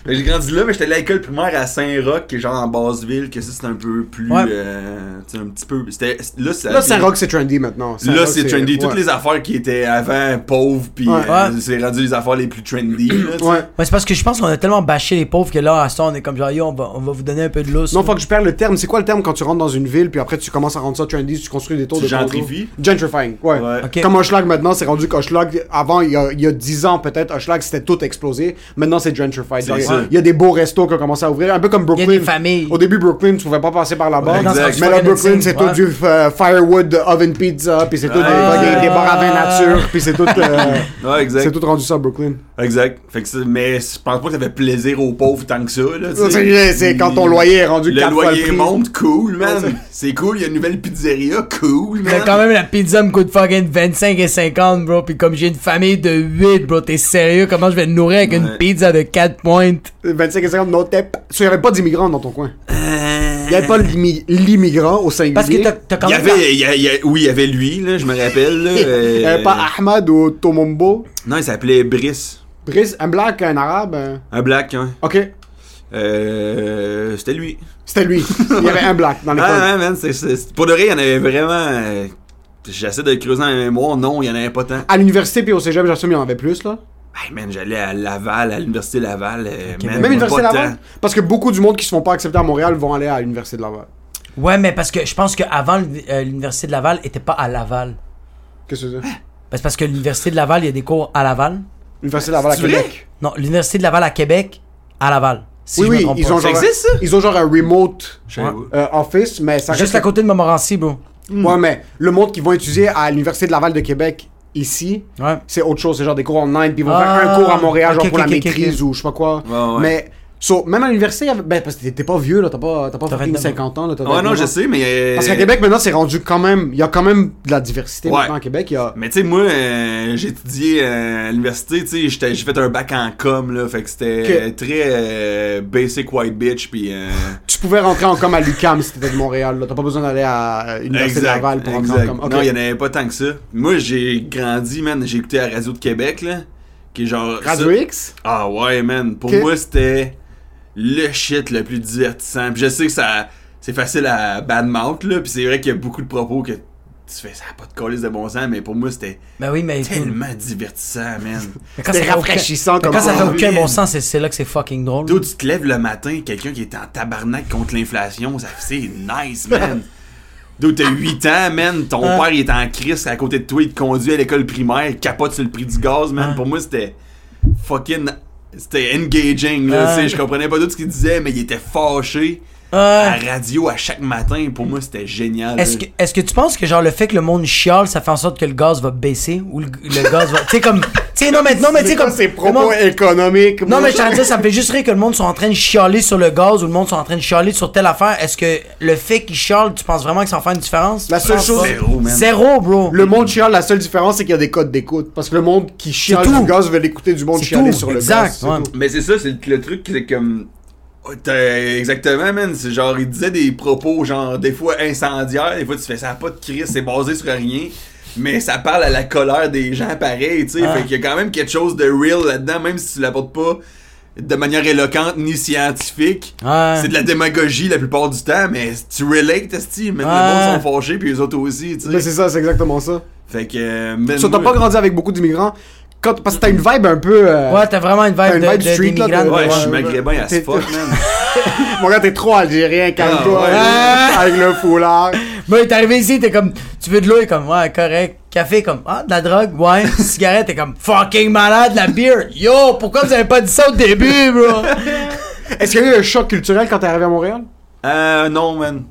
Mais J'ai grandi là, mais j'étais allé à l'école primaire à Saint-Roch, qui est genre en basse-ville, que ça c'est un peu plus. Ouais. euh, un petit peu. C'était, là, ça- Là, Saint-Roch, c'est trendy maintenant. Là, c'est trendy. ouais. Toutes les affaires qui étaient avant pauvres, puis Ouais. euh, Ouais. c'est rendu les affaires les plus trendy. là, c'est parce que je pense qu'on a tellement bâché les pauvres que là, à temps, on est comme genre, yo, on va, on va vous donner un peu de lousse. Non, faut que je perde le terme. C'est quoi le terme quand tu rentres dans une ville, puis après tu commences à rendre ça trendy, tu construis des tours Tu de gentrifies? Gentrifying, ouais. Ouais. Ok. Comme Hochelag maintenant, c'est rendu qu'Hochelag, avant, il y, a, il y a 10 ans peut-être, Hochelag c'était tout explosé. Maintenant, c'est gentrified. Il y a des beaux restos qui ont commencé à ouvrir, un peu comme Il y a Brooklyn. des familles. Au début, Brooklyn, tu pouvais pas passer par là-bas. Mais là, Brooklyn, c'est ouais. tout du euh, firewood oven pizza, puis c'est tout des, Ouais. des, des bars à vin nature, puis c'est tout, euh, c'est tout rendu ça, Brooklyn. Exact. Fait que mais je pense pas que ça fait plaisir aux pauvres tant que ça. C'est quand ton loyer est rendu Le 4 fois le loyer prix. monte, cool, Ouais, c'est- man. C'est cool, il y a une nouvelle pizzeria, cool, Mais man. quand même, la pizza me coûte fucking 25 et 50, bro. Puis comme j'ai une famille de 8, bro, t'es sérieux? Comment je vais te nourrir avec une pizza de 4 pointes? 25 et 50 no tep. So, il y avait pas d'immigrants dans ton coin. Euh, Il y avait pas l'immi- l'immigrant au singulier. Parce que t'as quand Il y même. avait, il y a- il y a- oui, il y avait lui, là, je me rappelle. Là, Il y euh, avait pas Ahmad ou Tomombo? Non, il s'appelait Brice. Brice, un black, un arabe. un- black, hein. Ok. Euh, C'était lui. C'était lui. Il y avait un black dans l'école. Ah, ouais, man, c'est, c'est- pour de vrai, il y en avait vraiment. euh, J'essaie de creuser dans la mémoire. Non, il y en avait pas tant. À l'université puis au cégep, j'assume, il y en avait plus, là. Hey, man, j'allais à Laval, à l'université Laval. euh, man, Même l'université Laval? Parce que beaucoup du monde qui se font pas accepter à Montréal vont aller à l'université de Laval. Ouais, mais parce que je pense qu'avant, euh, l'université de Laval était pas à Laval. Qu'est-ce que c'est? Ben, c'est parce que l'université de Laval, il y a des cours à Laval. L'université de Laval à? Québec. Non, l'université de Laval à Québec, à Laval. Si Oui, je me oui, trompe ils pas. ont, Ça genre, existe, ça? ils ont genre un remote Je pas. euh, office, mais ça Juste reste à côté de Montmorency, bro. Ouais, mais le monde qu'ils vont étudier à l'université de Laval de Québec ici, Ouais. c'est autre chose. C'est genre des cours online, puis ils vont Ah, faire un cours à Montréal, genre pour ok, la ok, maîtrise ou je sais pas quoi. Ouais, ouais. Mais, so, même à l'université, il y avait- ben, parce que t'es- pas vieux, là, t'as pas, t'as pas T'as fucking 29 50 ans, là. t'as Ouais, non, 29 je sais, mais. euh, Parce qu'à Québec, maintenant, c'est rendu quand même. Il y a quand même de la diversité Ouais. maintenant à Québec. Il y a. Mais tu sais, moi, euh, j'ai étudié euh, à l'université, tu sais, j'étais- j'ai fait un bac en com, là, fait que c'était très euh, basic white bitch, puis euh, Tu pouvais rentrer en com à l'UCAM si t'étais de Montréal, là. T'as pas besoin d'aller à l'université Laval pour rentrer exact. en com. Ok. Non, il y en avait pas tant que ça. Moi, j'ai grandi, man, j'ai écouté la radio de Québec, là, qui est genre... Radio ça- X? Ah ouais, man, pour moi, c'était le shit le plus divertissant. Puis je sais que ça c'est facile à badmouth, là, puis c'est vrai qu'il y a beaucoup de propos que tu fais, ça a pas de colis de bon sens, mais pour moi, c'était Ben oui, mais. tellement divertissant, man. Mais quand ça C'est aucun- rafraîchissant mais comme Quand ça fait aucun bon sens, c'est- là que c'est fucking drôle. Toi, tu te lèves le matin, quelqu'un qui est en tabarnak contre l'inflation, ça c'est nice, man. D'où t'as 8 ans, man, ton Ouais. père il est en crise à côté de toi, il te conduit à l'école primaire, il capote sur le prix du gaz, man. Ouais. Pour moi, c'était fucking. C'était engaging, là. Sais, Je comprenais pas tout ce qu'il disait, mais il était fâché. Ouais. À la radio à chaque matin, pour moi, c'était génial. Est-ce que, est-ce que tu penses que genre le fait que le monde chiale, ça fait en sorte que le gaz va baisser ou le, le gaz va. Tu sais, comme. Tu non, mais, non, mais tu sais, C'est comme. ces le propos monde- économiques. Non, mais je t'en dis, ça me fait juste rire que le monde soit en train de chialer sur le gaz ou le monde soit en train de chialer sur telle affaire. Est-ce que le fait qu'ils chialent, tu penses vraiment que ça en fait une différence? La seule chose-. Zéro, man. Zéro, bro. Le monde chiale, la seule différence, c'est qu'il y a des codes d'écoute. Parce que le monde qui chiale tout. du gaz veut l'écouter du monde C'est chialer tout, sur le exact, gaz. c'est ouais. tout. Mais c'est ça, c'est le, le truc, c'est comme. Exactement, man. C'est genre, il disait des propos, genre, des fois incendiaires, des fois tu fais ça pas de crise, c'est basé sur rien. Mais ça parle à la colère des gens pareil, tu sais. Ah. Fait qu'il y a quand même quelque chose de real là-dedans, même si tu l'apportes pas de manière éloquente ni scientifique. Ouais. C'est de la démagogie la plupart du temps, mais tu relates, esti. Même Ouais. le monde sont fâchés, puis les autres aussi, tu Mais sais. c'est ça, c'est exactement ça. Fait que. euh, So, t'as pas grandi avec beaucoup d'immigrants. Quand, parce que t'as une vibe un peu. euh, Ouais, t'as vraiment une vibe, une de, vibe de- street, là, d'immigrant. de- Ouais, je suis maghrébin as t'es- fuck, man. Mon gars, t'es trop algérien, calme-toi. Ah, ouais. hein, Avec le foulard. Moi, t'es arrivé ici, t'es comme, tu veux de l'eau, et comme, ouais, correct. Café, comme, ah, de la drogue, ouais. Cigarette, t'es comme, fucking malade, la beer. Yo, pourquoi vous avez pas dit ça au début, bro? Est-ce qu'il y a eu un choc culturel quand t'es arrivé à Montréal? Euh, non, man.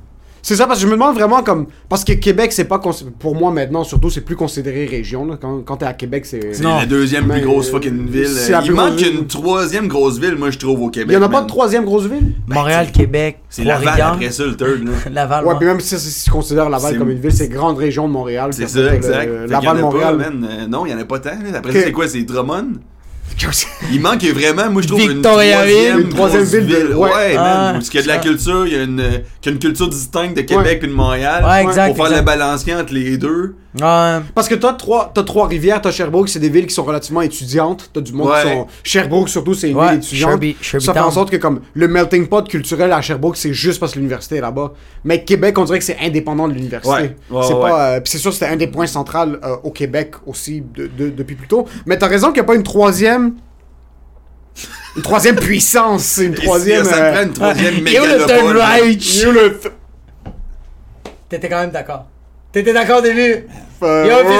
C'est ça, parce que je me demande vraiment comme. Parce que Québec, c'est pas. cons- Pour moi maintenant, surtout, c'est plus considéré région. Là. Quand, quand t'es à Québec, c'est. C'est la deuxième Mais, plus grosse euh, fucking ville. c'est la Il plus manque ville. une troisième grosse ville, moi, je trouve, au Québec. Il y en a pas de troisième grosse ville? Montréal, Québec, C'est Laval après ça, le third, là. Laval, Ouais, puis même si, si, si tu considères Laval comme une ville, c'est grande région de Montréal. C'est ça, exact. le- Fait qu'il y en a Laval, Montréal. Pas, man. Euh, non, il y en a pas tant. Après c'est quoi C'est Drummond? Il manque vraiment, moi, je trouve, Victoriaville. une Une troisième ville de- Ouais, ouais. man. Ah, Parce qu'il y a de la culture, il y a une, qu'il y a une culture distincte de Québec Ouais. puis de Montréal. Ouais, exact, Pour faire exact. le balancier entre les deux. Ouais. Parce que toi, trois, t'as Trois-Rivières, t'as Sherbrooke, c'est des villes qui sont relativement étudiantes. T'as du monde Ouais. qui sont. Sherbrooke, surtout, c'est une Ouais, ville étudiante. Sherby- Sherby ça fait en sorte que, comme, le melting pot culturel à Sherbrooke, c'est juste parce que l'université est là-bas. Mais Québec, on dirait que c'est indépendant de l'université. Ouais, ouais, c'est ouais. pas. euh, c'est sûr, c'était un des points centraux euh, au Québec aussi de- de- depuis plus tôt. Mais t'as raison qu'il n'y a pas une troisième. Une troisième puissance, c'est une troisième. Ça euh, prend une troisième Yo, le mégalopole. Reich. you le T'étais quand même d'accord. T'étais d'accord au début. Euh, Yo, fils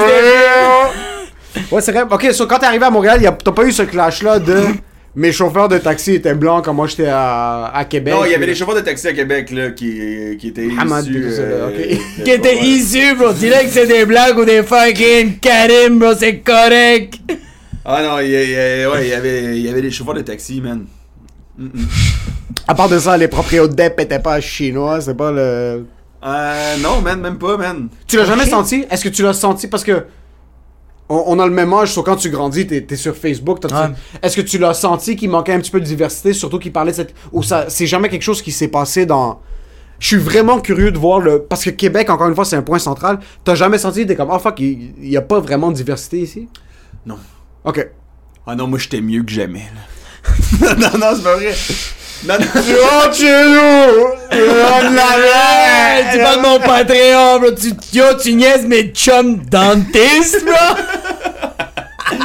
ouais, Ouais, c'est vrai. Ok, so, quand t'es arrivé à Montréal, y a- t'as pas eu ce clash-là de mes chauffeurs de taxi étaient blancs comme moi j'étais à, à Québec. Non, il y avait des chauffeurs de taxi à Québec là, qui, qui étaient Hamad, issus. c'est euh, là, ok. de- Qui était ouais. issu, bro. Dis-le que c'est des blagues ou des fucking Karim, bro. C'est correct. Ah non, il y, y- ouais, il y avait, il y avait des chauffeurs de taxi, man. À part de ça, les propriétaires d'EP étaient pas chinois, c'est pas le. Euh, non, man, même pas, man. Tu l'as jamais senti? Est-ce que tu l'as senti? Parce que. On, on a le même âge, sauf quand tu grandis, t'es es sur Facebook. t'as- Ouais. Est-ce que tu l'as senti qu'il manquait un petit peu de diversité, surtout qu'il parlait de cette. Ou ça, c'est jamais quelque chose qui s'est passé dans. Je suis vraiment curieux de voir le. Parce que Québec, encore une fois, c'est un point central. T'as jamais senti, t'es comme, oh fuck, il il y, a pas vraiment de diversité ici? Non. Ok. Ah non, moi j'étais mieux que jamais, là. non, non, c'est pas vrai. Non, non. Oh, chez nous tu parles de mon Patreon, bro. Tu, yo, tu niaises mes chums dentistes, bro.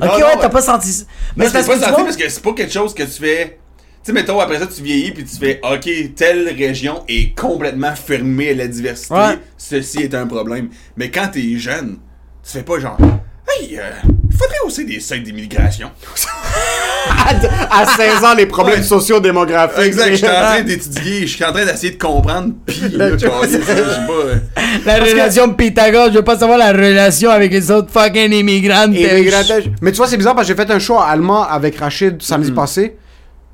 ok, Non, ouais, t'as ouais. pas senti ça. Mais c'est pas tu senti vois- parce que c'est pas quelque chose que tu fais. Tu sais, mettons, après ça, tu vieillis puis tu fais, OK, telle région est complètement fermée à la diversité. Ouais. Ceci est un problème. Mais quand t'es jeune, tu fais pas genre, Hey, euh, faudrait aussi des seuils d'immigration. À 16 ans, les problèmes Ouais. sociodémographiques. exact, je suis en train d'étudier, je suis en train d'essayer de comprendre, pis là, je sais pas. euh, La relation de Pythagore, je veux pas savoir la relation avec les autres fucking grattages. Mais tu vois, c'est bizarre parce que j'ai fait un show allemand avec Rachid samedi passé.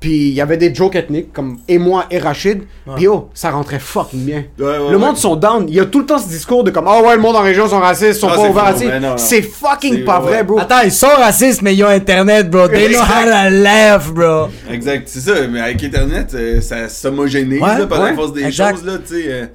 Puis il y avait des jokes ethniques comme et moi et Rachid. Puis oh, ça rentrait fucking bien. Ouais, ouais, le ouais. monde sont down. Il y a tout le temps ce discours de comme oh ouais, le monde en région sont racistes, sont Ah, pas c'est ouverts racistes. C'est fucking pas ouais. vrai, bro. Attends, ils sont racistes, mais ils ont Internet, bro. They know how to laugh, bro. Exact, c'est ça, mais avec Internet, euh, ça s'homogénise Ouais, là, par ouais, la force des exact. choses, là, tu sais. euh,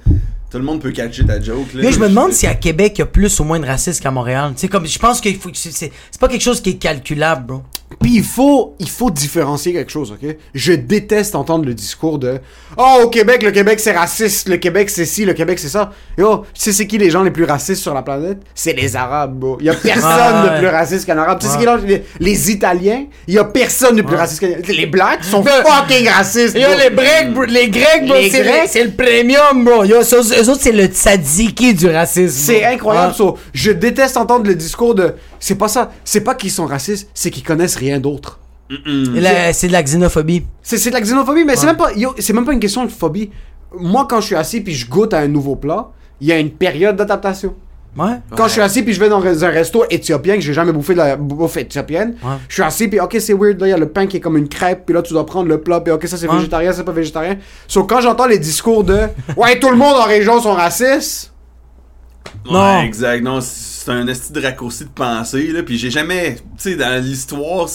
tout le monde peut catcher ta joke, là. Mais je me demande si à Québec, il y a plus ou moins de racisme qu'à Montréal. Tu sais, comme, je pense que c'est pas quelque chose qui est calculable, bro. Puis il faut, il faut différencier quelque chose, ok? Je déteste entendre le discours de Oh, au Québec, le Québec c'est raciste, le Québec c'est ci, le Québec c'est ça. Yo, tu sais c'est qui les gens les plus racistes sur la planète? C'est les Arabes, bro. Il y a personne Ouais. de plus raciste qu'un Arabe. Tu sais c'est qui les, les Italiens? Il y a personne de plus raciste qu'un Les Blacks sont fucking racistes, Yo, bro. les Grecs, bro, les Grecs, bro, c'est Grecs? le- c'est le premium, bro. Yo, eux, eux autres, c'est le tzatziki du racisme. C'est incroyable, Ah. so, Je déteste entendre le discours de C'est pas ça. C'est pas qu'ils sont racistes, c'est qu'ils connaissent rien d'autre. C'est de la xénophobie. C'est c'est de la xénophobie, mais c'est même pas yo, c'est même pas une question de phobie. Moi, quand je suis assis puis je goûte à un nouveau plat, il y a une période d'adaptation. Ouais. Quand je suis assis puis je vais dans un resto éthiopien que j'ai jamais bouffé de la bouffe éthiopienne, Ouais. je suis assis puis ok c'est weird là il y a le pain qui est comme une crêpe puis là tu dois prendre le plat puis ok ça c'est Ouais. végétarien ça c'est pas végétarien. Sauf quand j'entends les discours de ouais tout le monde en région sont racistes. Non. Exact. Non, c'est un esti de raccourci de pensée, là. Puis j'ai jamais. Tu sais, dans l'histoire,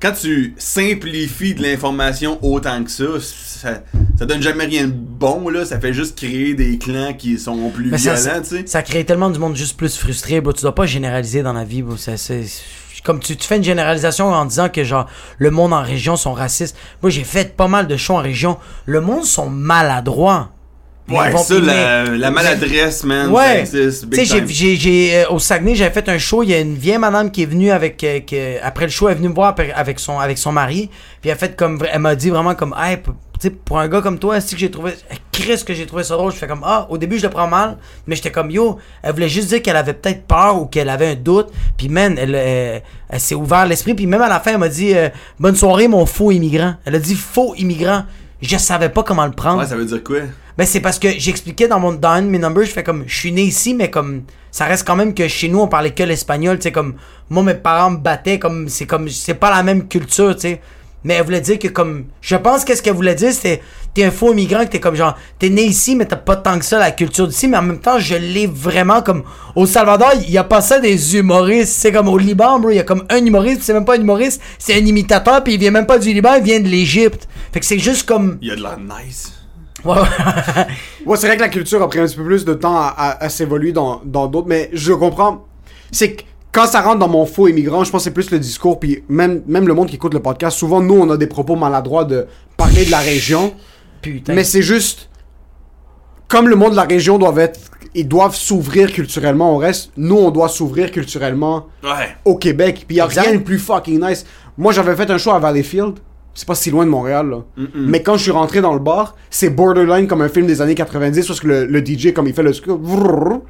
quand tu simplifies de l'information autant que ça, ça, ça donne jamais rien de bon, là. Ça fait juste créer des clans qui sont plus Mais ça, violents, tu sais. ça crée tellement du monde juste plus frustré, bro. Tu dois pas généraliser dans la vie, bro. Ça, c'est- Comme tu, tu fais une généralisation en disant que genre le monde en région sont racistes. Moi j'ai fait pas mal de shows en région. Le monde sont maladroits. Ouais, ça, la, maladresse, man, Ouais. Tu sais, j'ai, euh, au Saguenay, j'avais fait un show. Il y a une vieille madame qui est venue avec, euh, après le show, elle est venue me voir avec son, avec son mari. Puis elle fait comme, elle m'a dit vraiment comme, hey, p- tu sais, pour un gars comme toi, c'est que j'ai trouvé, Chris, que j'ai trouvé ça drôle. Je fais comme, ah, au début, je le prends mal. Mais j'étais comme, yo, elle voulait juste dire qu'elle avait peut-être peur ou qu'elle avait un doute. Puis, man, elle, euh, elle s'est ouvert l'esprit. Puis, même à la fin, elle m'a dit, euh, bonne soirée, mon faux immigrant. Elle a dit faux immigrant. Je savais pas comment le prendre. Ouais, ça veut dire quoi? Ben c'est parce que j'expliquais dans mon dans un de mes numbers, je fais comme je suis né ici mais comme ça reste quand même que chez nous on parlait que l'espagnol, tu sais comme moi mes parents me battaient comme c'est comme c'est pas la même culture, tu sais. Mais elle voulait dire que comme je pense qu'est-ce qu'elle voulait dire c'était t'es un faux immigrant que t'es comme genre t'es né ici mais t'as pas tant que ça la culture d'ici mais en même temps je l'ai vraiment comme au Salvador il y a pas ça des humoristes c'est comme au Liban bro il y a comme un humoriste c'est même pas un humoriste c'est un imitateur puis il vient même pas du Liban il vient de l'Égypte fait que c'est juste comme Il y a de la nice. Ouais, ouais. C'est vrai que la culture a pris un petit peu plus de temps à, à- à s'évoluer dans dans d'autres, mais je comprends. C'est que quand ça rentre dans mon faux immigrant, je pense que c'est plus le discours, puis même, même le monde qui écoute le podcast, souvent nous on a des propos maladroits de parler de la région, putain mais c'est juste comme le monde de la région doivent être, ils doivent s'ouvrir culturellement au reste. Nous on doit s'ouvrir culturellement Ouais. au Québec, puis y a Exact. rien de plus fucking nice. Moi j'avais fait un show à Valleyfield. C'est pas si loin de Montréal, là. Mais quand je suis rentré dans le bar, c'est borderline comme un film des années 90, parce que le, le DJ, comme il fait le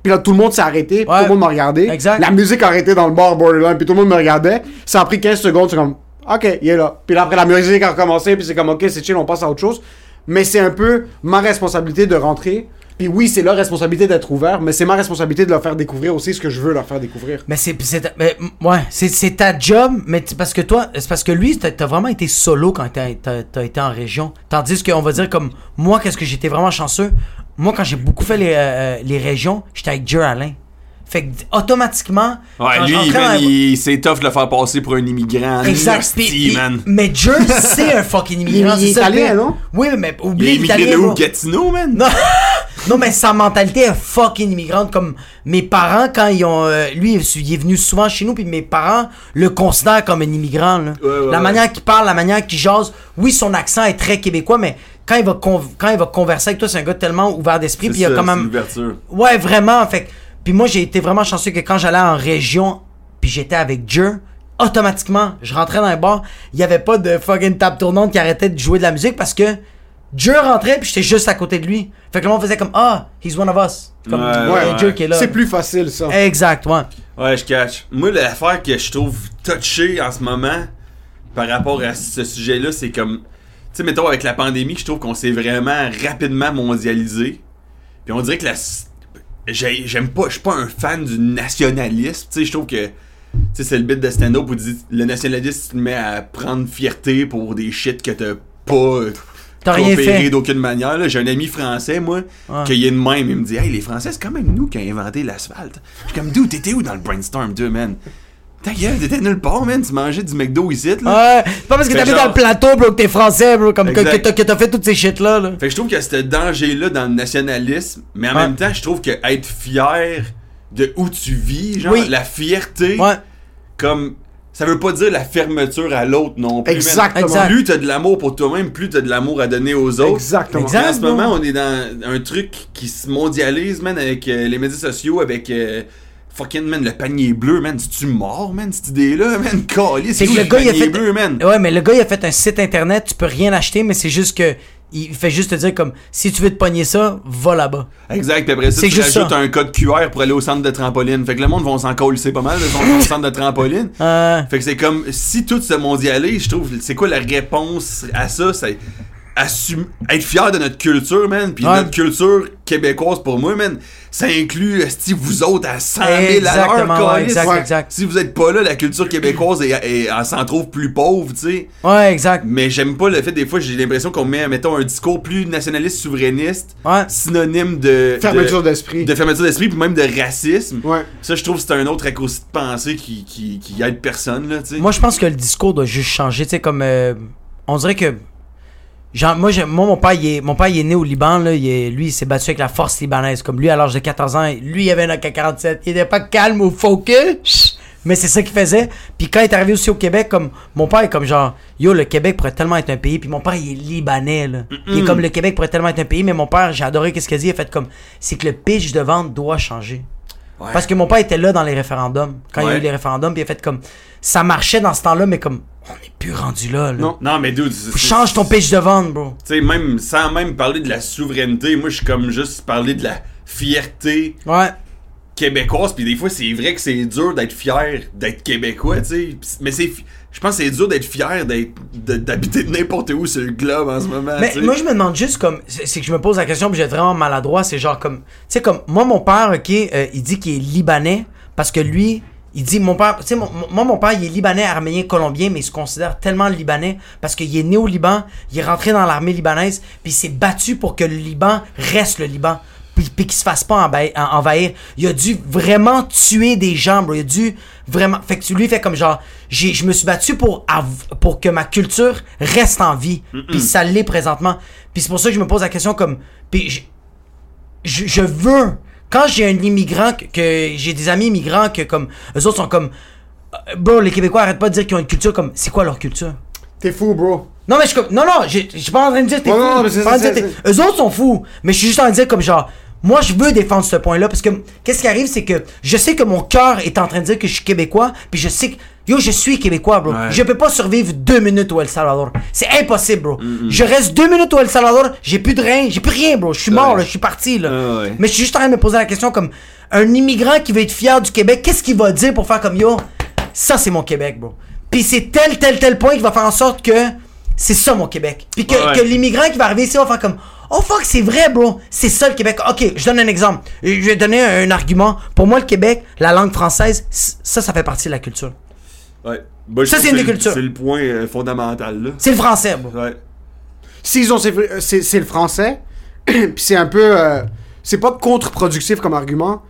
puis là, tout le monde s'est arrêté, puis Ouais. tout le monde m'a regardé. Exact. La musique a arrêté dans le bar borderline, puis tout le monde me regardait. Ça a pris 15 secondes, c'est comme, ok, il est là. Puis là, après, la musique a recommencé, puis c'est comme, ok, c'est chill, on passe à autre chose. Mais c'est un peu ma responsabilité de rentrer. Puis oui, c'est leur responsabilité d'être ouvert, mais c'est ma responsabilité de leur faire découvrir aussi ce que je veux leur faire découvrir. Mais c'est mais, ouais, c'est c'est ta job, mais parce que toi, c'est parce que lui, t'as t'as vraiment été solo quand t'as t'as- t'as été en région. Tandis qu'on va dire comme moi, qu'est-ce que j'étais vraiment chanceux? Moi, quand j'ai beaucoup fait les, euh, les régions, j'étais avec Jer Alain. Fait que automatiquement. Ouais, quand lui, rentrais man, dans- il- c'est tough de le faire passer pour un immigrant. Exact. Man. mais Jer, c'est un fucking immigrant. Il est c'est italien, non? Oui, mais Il oublie est immigré de où? Gatineau, man? Non, non, mais sa mentalité est fucking immigrante. Comme mes parents, quand ils ont. euh, lui, il est venu souvent chez nous, puis mes parents le considèrent comme un immigrant. là. Ouais, ouais, la ouais. manière qu'il parle, la manière qu'il jase. Oui, son accent est très québécois, mais quand il va, quand il va converser avec toi, c'est un gars tellement ouvert d'esprit, puis il y a quand même. Ouais, vraiment. Fait puis moi, j'ai été vraiment chanceux que quand j'allais en région, puis j'étais avec Jer, automatiquement, je rentrais dans un bar, il y avait pas de fucking table tournante qui arrêtait de jouer de la musique parce que Jer rentrait, puis j'étais juste à côté de lui. Fait que le monde faisait comme Ah, he's one of us. Comme Ouais, il y a ouais, ouais. qui est là. C'est plus facile, ça. Exact, ouais. Ouais, je catch. Moi, l'affaire que je trouve touchée en ce moment par rapport à ce sujet-là, c'est comme. Tu sais, mettons, avec la pandémie, je trouve qu'on s'est vraiment rapidement mondialisé. Puis on dirait que la. j'ai- J'aime pas. Je suis pas un fan du nationalisme. Tu sais, je trouve que. Tu sais, c'est le bit de stand-up où tu dis le nationaliste, tu te mets à prendre fierté pour des shit que t'as pas. T'as rien fait. d'aucune manière. J'ai un ami français, moi, qui est de même. Il me dit Hey, les Français, c'est quand même nous qui avons inventé l'asphalte. Je suis comme, d'où t'étais où dans le brainstorm, toi, man Ta gueule, t'étais nulle part, man. Tu mangeais du McDo ici, là. Ouais, c'est pas parce que t'habites genre- dans le plateau, bro, que t'es français, bro, comme que, Exact. que t'as- que t'as fait toutes ces shit-là. Là. Fait que je trouve qu'il y a ce danger-là dans le nationalisme, mais en Ouais. même temps, je trouve que être fier de où tu vis, genre, Oui. la fierté, Ouais. comme. Ça veut pas dire la fermeture à l'autre non plus. Exactement. Exact. Plus t'as de l'amour pour toi-même, plus t'as de l'amour à donner aux autres. Exactement. En ce moment, on est dans un truc qui se mondialise, man, avec euh, les médias sociaux, avec euh, fucking, man, le panier bleu, man. C'est-tu mort, man, cette idée-là, man? Calé, C'est c'est que le gars, il a panier fait. bleu, man. Ouais, mais le gars, il a fait un site internet, tu peux rien acheter, mais c'est juste que. Il fait juste te dire comme si tu veux te pogner ça, va là-bas. Exact, puis après ça, C'est tu juste rajoutes ça. un code QR pour aller au centre de trampoline. Fait que le monde va s'en coller pas mal, le centre de trampoline. Euh, Fait que c'est comme, si tout se mondialise, je trouve, c'est quoi la réponse à ça? C'est assume, être fier de notre culture, man. Puis Ouais. notre culture québécoise, pour moi, man, ça inclut, esti, vous autres, à 100 000 à l'heure, Exactement, ouais, câlisse. exact, Ouais. exact. Si vous êtes pas là, la culture québécoise, est- est- elle s'en trouve plus pauvre, tu sais. Ouais, exact. Mais j'aime pas le fait, des fois, j'ai l'impression qu'on met, mettons, un discours plus nationaliste, souverainiste, Ouais. synonyme de... Fermeture de- d'esprit. de fermeture d'esprit, puis même de racisme. Ouais. Ça, je trouve que c'est un autre raccourci de pensée qui, qui, qui aide personne, là, tu sais. Moi, je pense que le discours doit juste changer. Tu sais, comme. euh, on dirait que. Genre, moi, moi, mon père, il est, mon père, il est né au Liban, là. Il est- lui, il s'est battu avec la force libanaise. Comme lui, à l'âge de 14 ans, lui, il avait un AK-47. Il était pas calme ou focus. Mais c'est ça qu'il faisait. Puis quand il est arrivé aussi au Québec, comme mon père est comme genre, yo, le Québec pourrait tellement être un pays. Puis mon père, il est libanais, là. Il est comme le Québec pourrait tellement être un pays. Mais mon père, j'ai adoré qu'est-ce qu'il a dit. Il a fait comme, c'est que le pitch de vente doit changer. Ouais. Parce que mon père était là dans les référendums. Quand il y a eu les référendums, puis il a fait comme. Ça marchait dans ce temps-là, mais comme. On n'est plus rendu là, là. Non. Non, mais dude, Faut change ton pitch de vente, bro. Tu sais, même sans même parler de la souveraineté, moi, je suis comme juste parler de la fierté Ouais. québécoise. Puis des fois, c'est vrai que c'est dur d'être fier d'être québécois, tu sais. Mais c'est. Je pense que c'est dur d'être fier d'habiter n'importe où sur le globe en ce moment. Mais moi, je me demande juste comme. C'est c'est que je me pose la question, puis j'ai vraiment maladroit. C'est genre comme. Tu sais, comme. Moi, mon père, ok, euh, il dit qu'il est libanais parce que lui. Il dit, mon père, tu sais, mon- moi, mon père, il est libanais, arménien, colombien, mais il se considère tellement libanais parce qu'il est né au Liban, il est rentré dans l'armée libanaise, puis il s'est battu pour que le Liban reste le Liban, puis, puis qu'il se fasse pas envahi- en- envahir. Il a dû vraiment tuer des gens, bro. Il a dû vraiment. Fait que lui, fait comme genre, j'ai, je me suis battu pour, pour que ma culture reste en vie, puis ça l'est présentement. Puis c'est pour ça que je me pose la question comme, puis je- je, je veux quand j'ai un immigrant que, que j'ai des amis immigrants que comme eux autres sont comme euh, bro les Québécois arrêtent pas de dire qu'ils ont une culture comme c'est quoi leur culture? T'es fou, bro. non mais je suis comme non non je suis pas en train de dire t'es fou. non, non, mais c'est- eux autres sont fous mais je suis juste en train de dire comme genre moi je veux défendre ce point là parce que qu'est-ce qui arrive c'est que je sais que mon cœur est en train de dire que je suis québécois puis je sais que yo je suis québécois bro. Ouais. je peux pas survivre deux minutes au El Salvador. C'est impossible bro. Je reste deux minutes au El Salvador j'ai plus de rein j'ai plus rien bro. Je suis mort là je suis parti là. Ah ouais. mais je suis juste en train de me poser la question comme un immigrant qui veut être fier du Québec, qu'est-ce qu'il va dire pour faire comme yo Ça c'est mon Québec, bro. Puis c'est tel tel tel point qui va faire en sorte que c'est ça mon Québec. Puis que, Ouais, que l'immigrant qui va arriver ici va faire comme Oh fuck, c'est vrai, bro. C'est ça le Québec. Ok, je donne un exemple. Je vais donner un, un argument. Pour moi, le Québec, la langue française, ça, ça fait partie de la culture. Ouais. Bah, Ça, c'est une des cultures. C'est le point euh, fondamental, là. C'est le français, bro. Ouais. S'ils ont. C'est c'est- c'est le français, puis c'est un peu. euh, c'est pas contre-productif comme argument,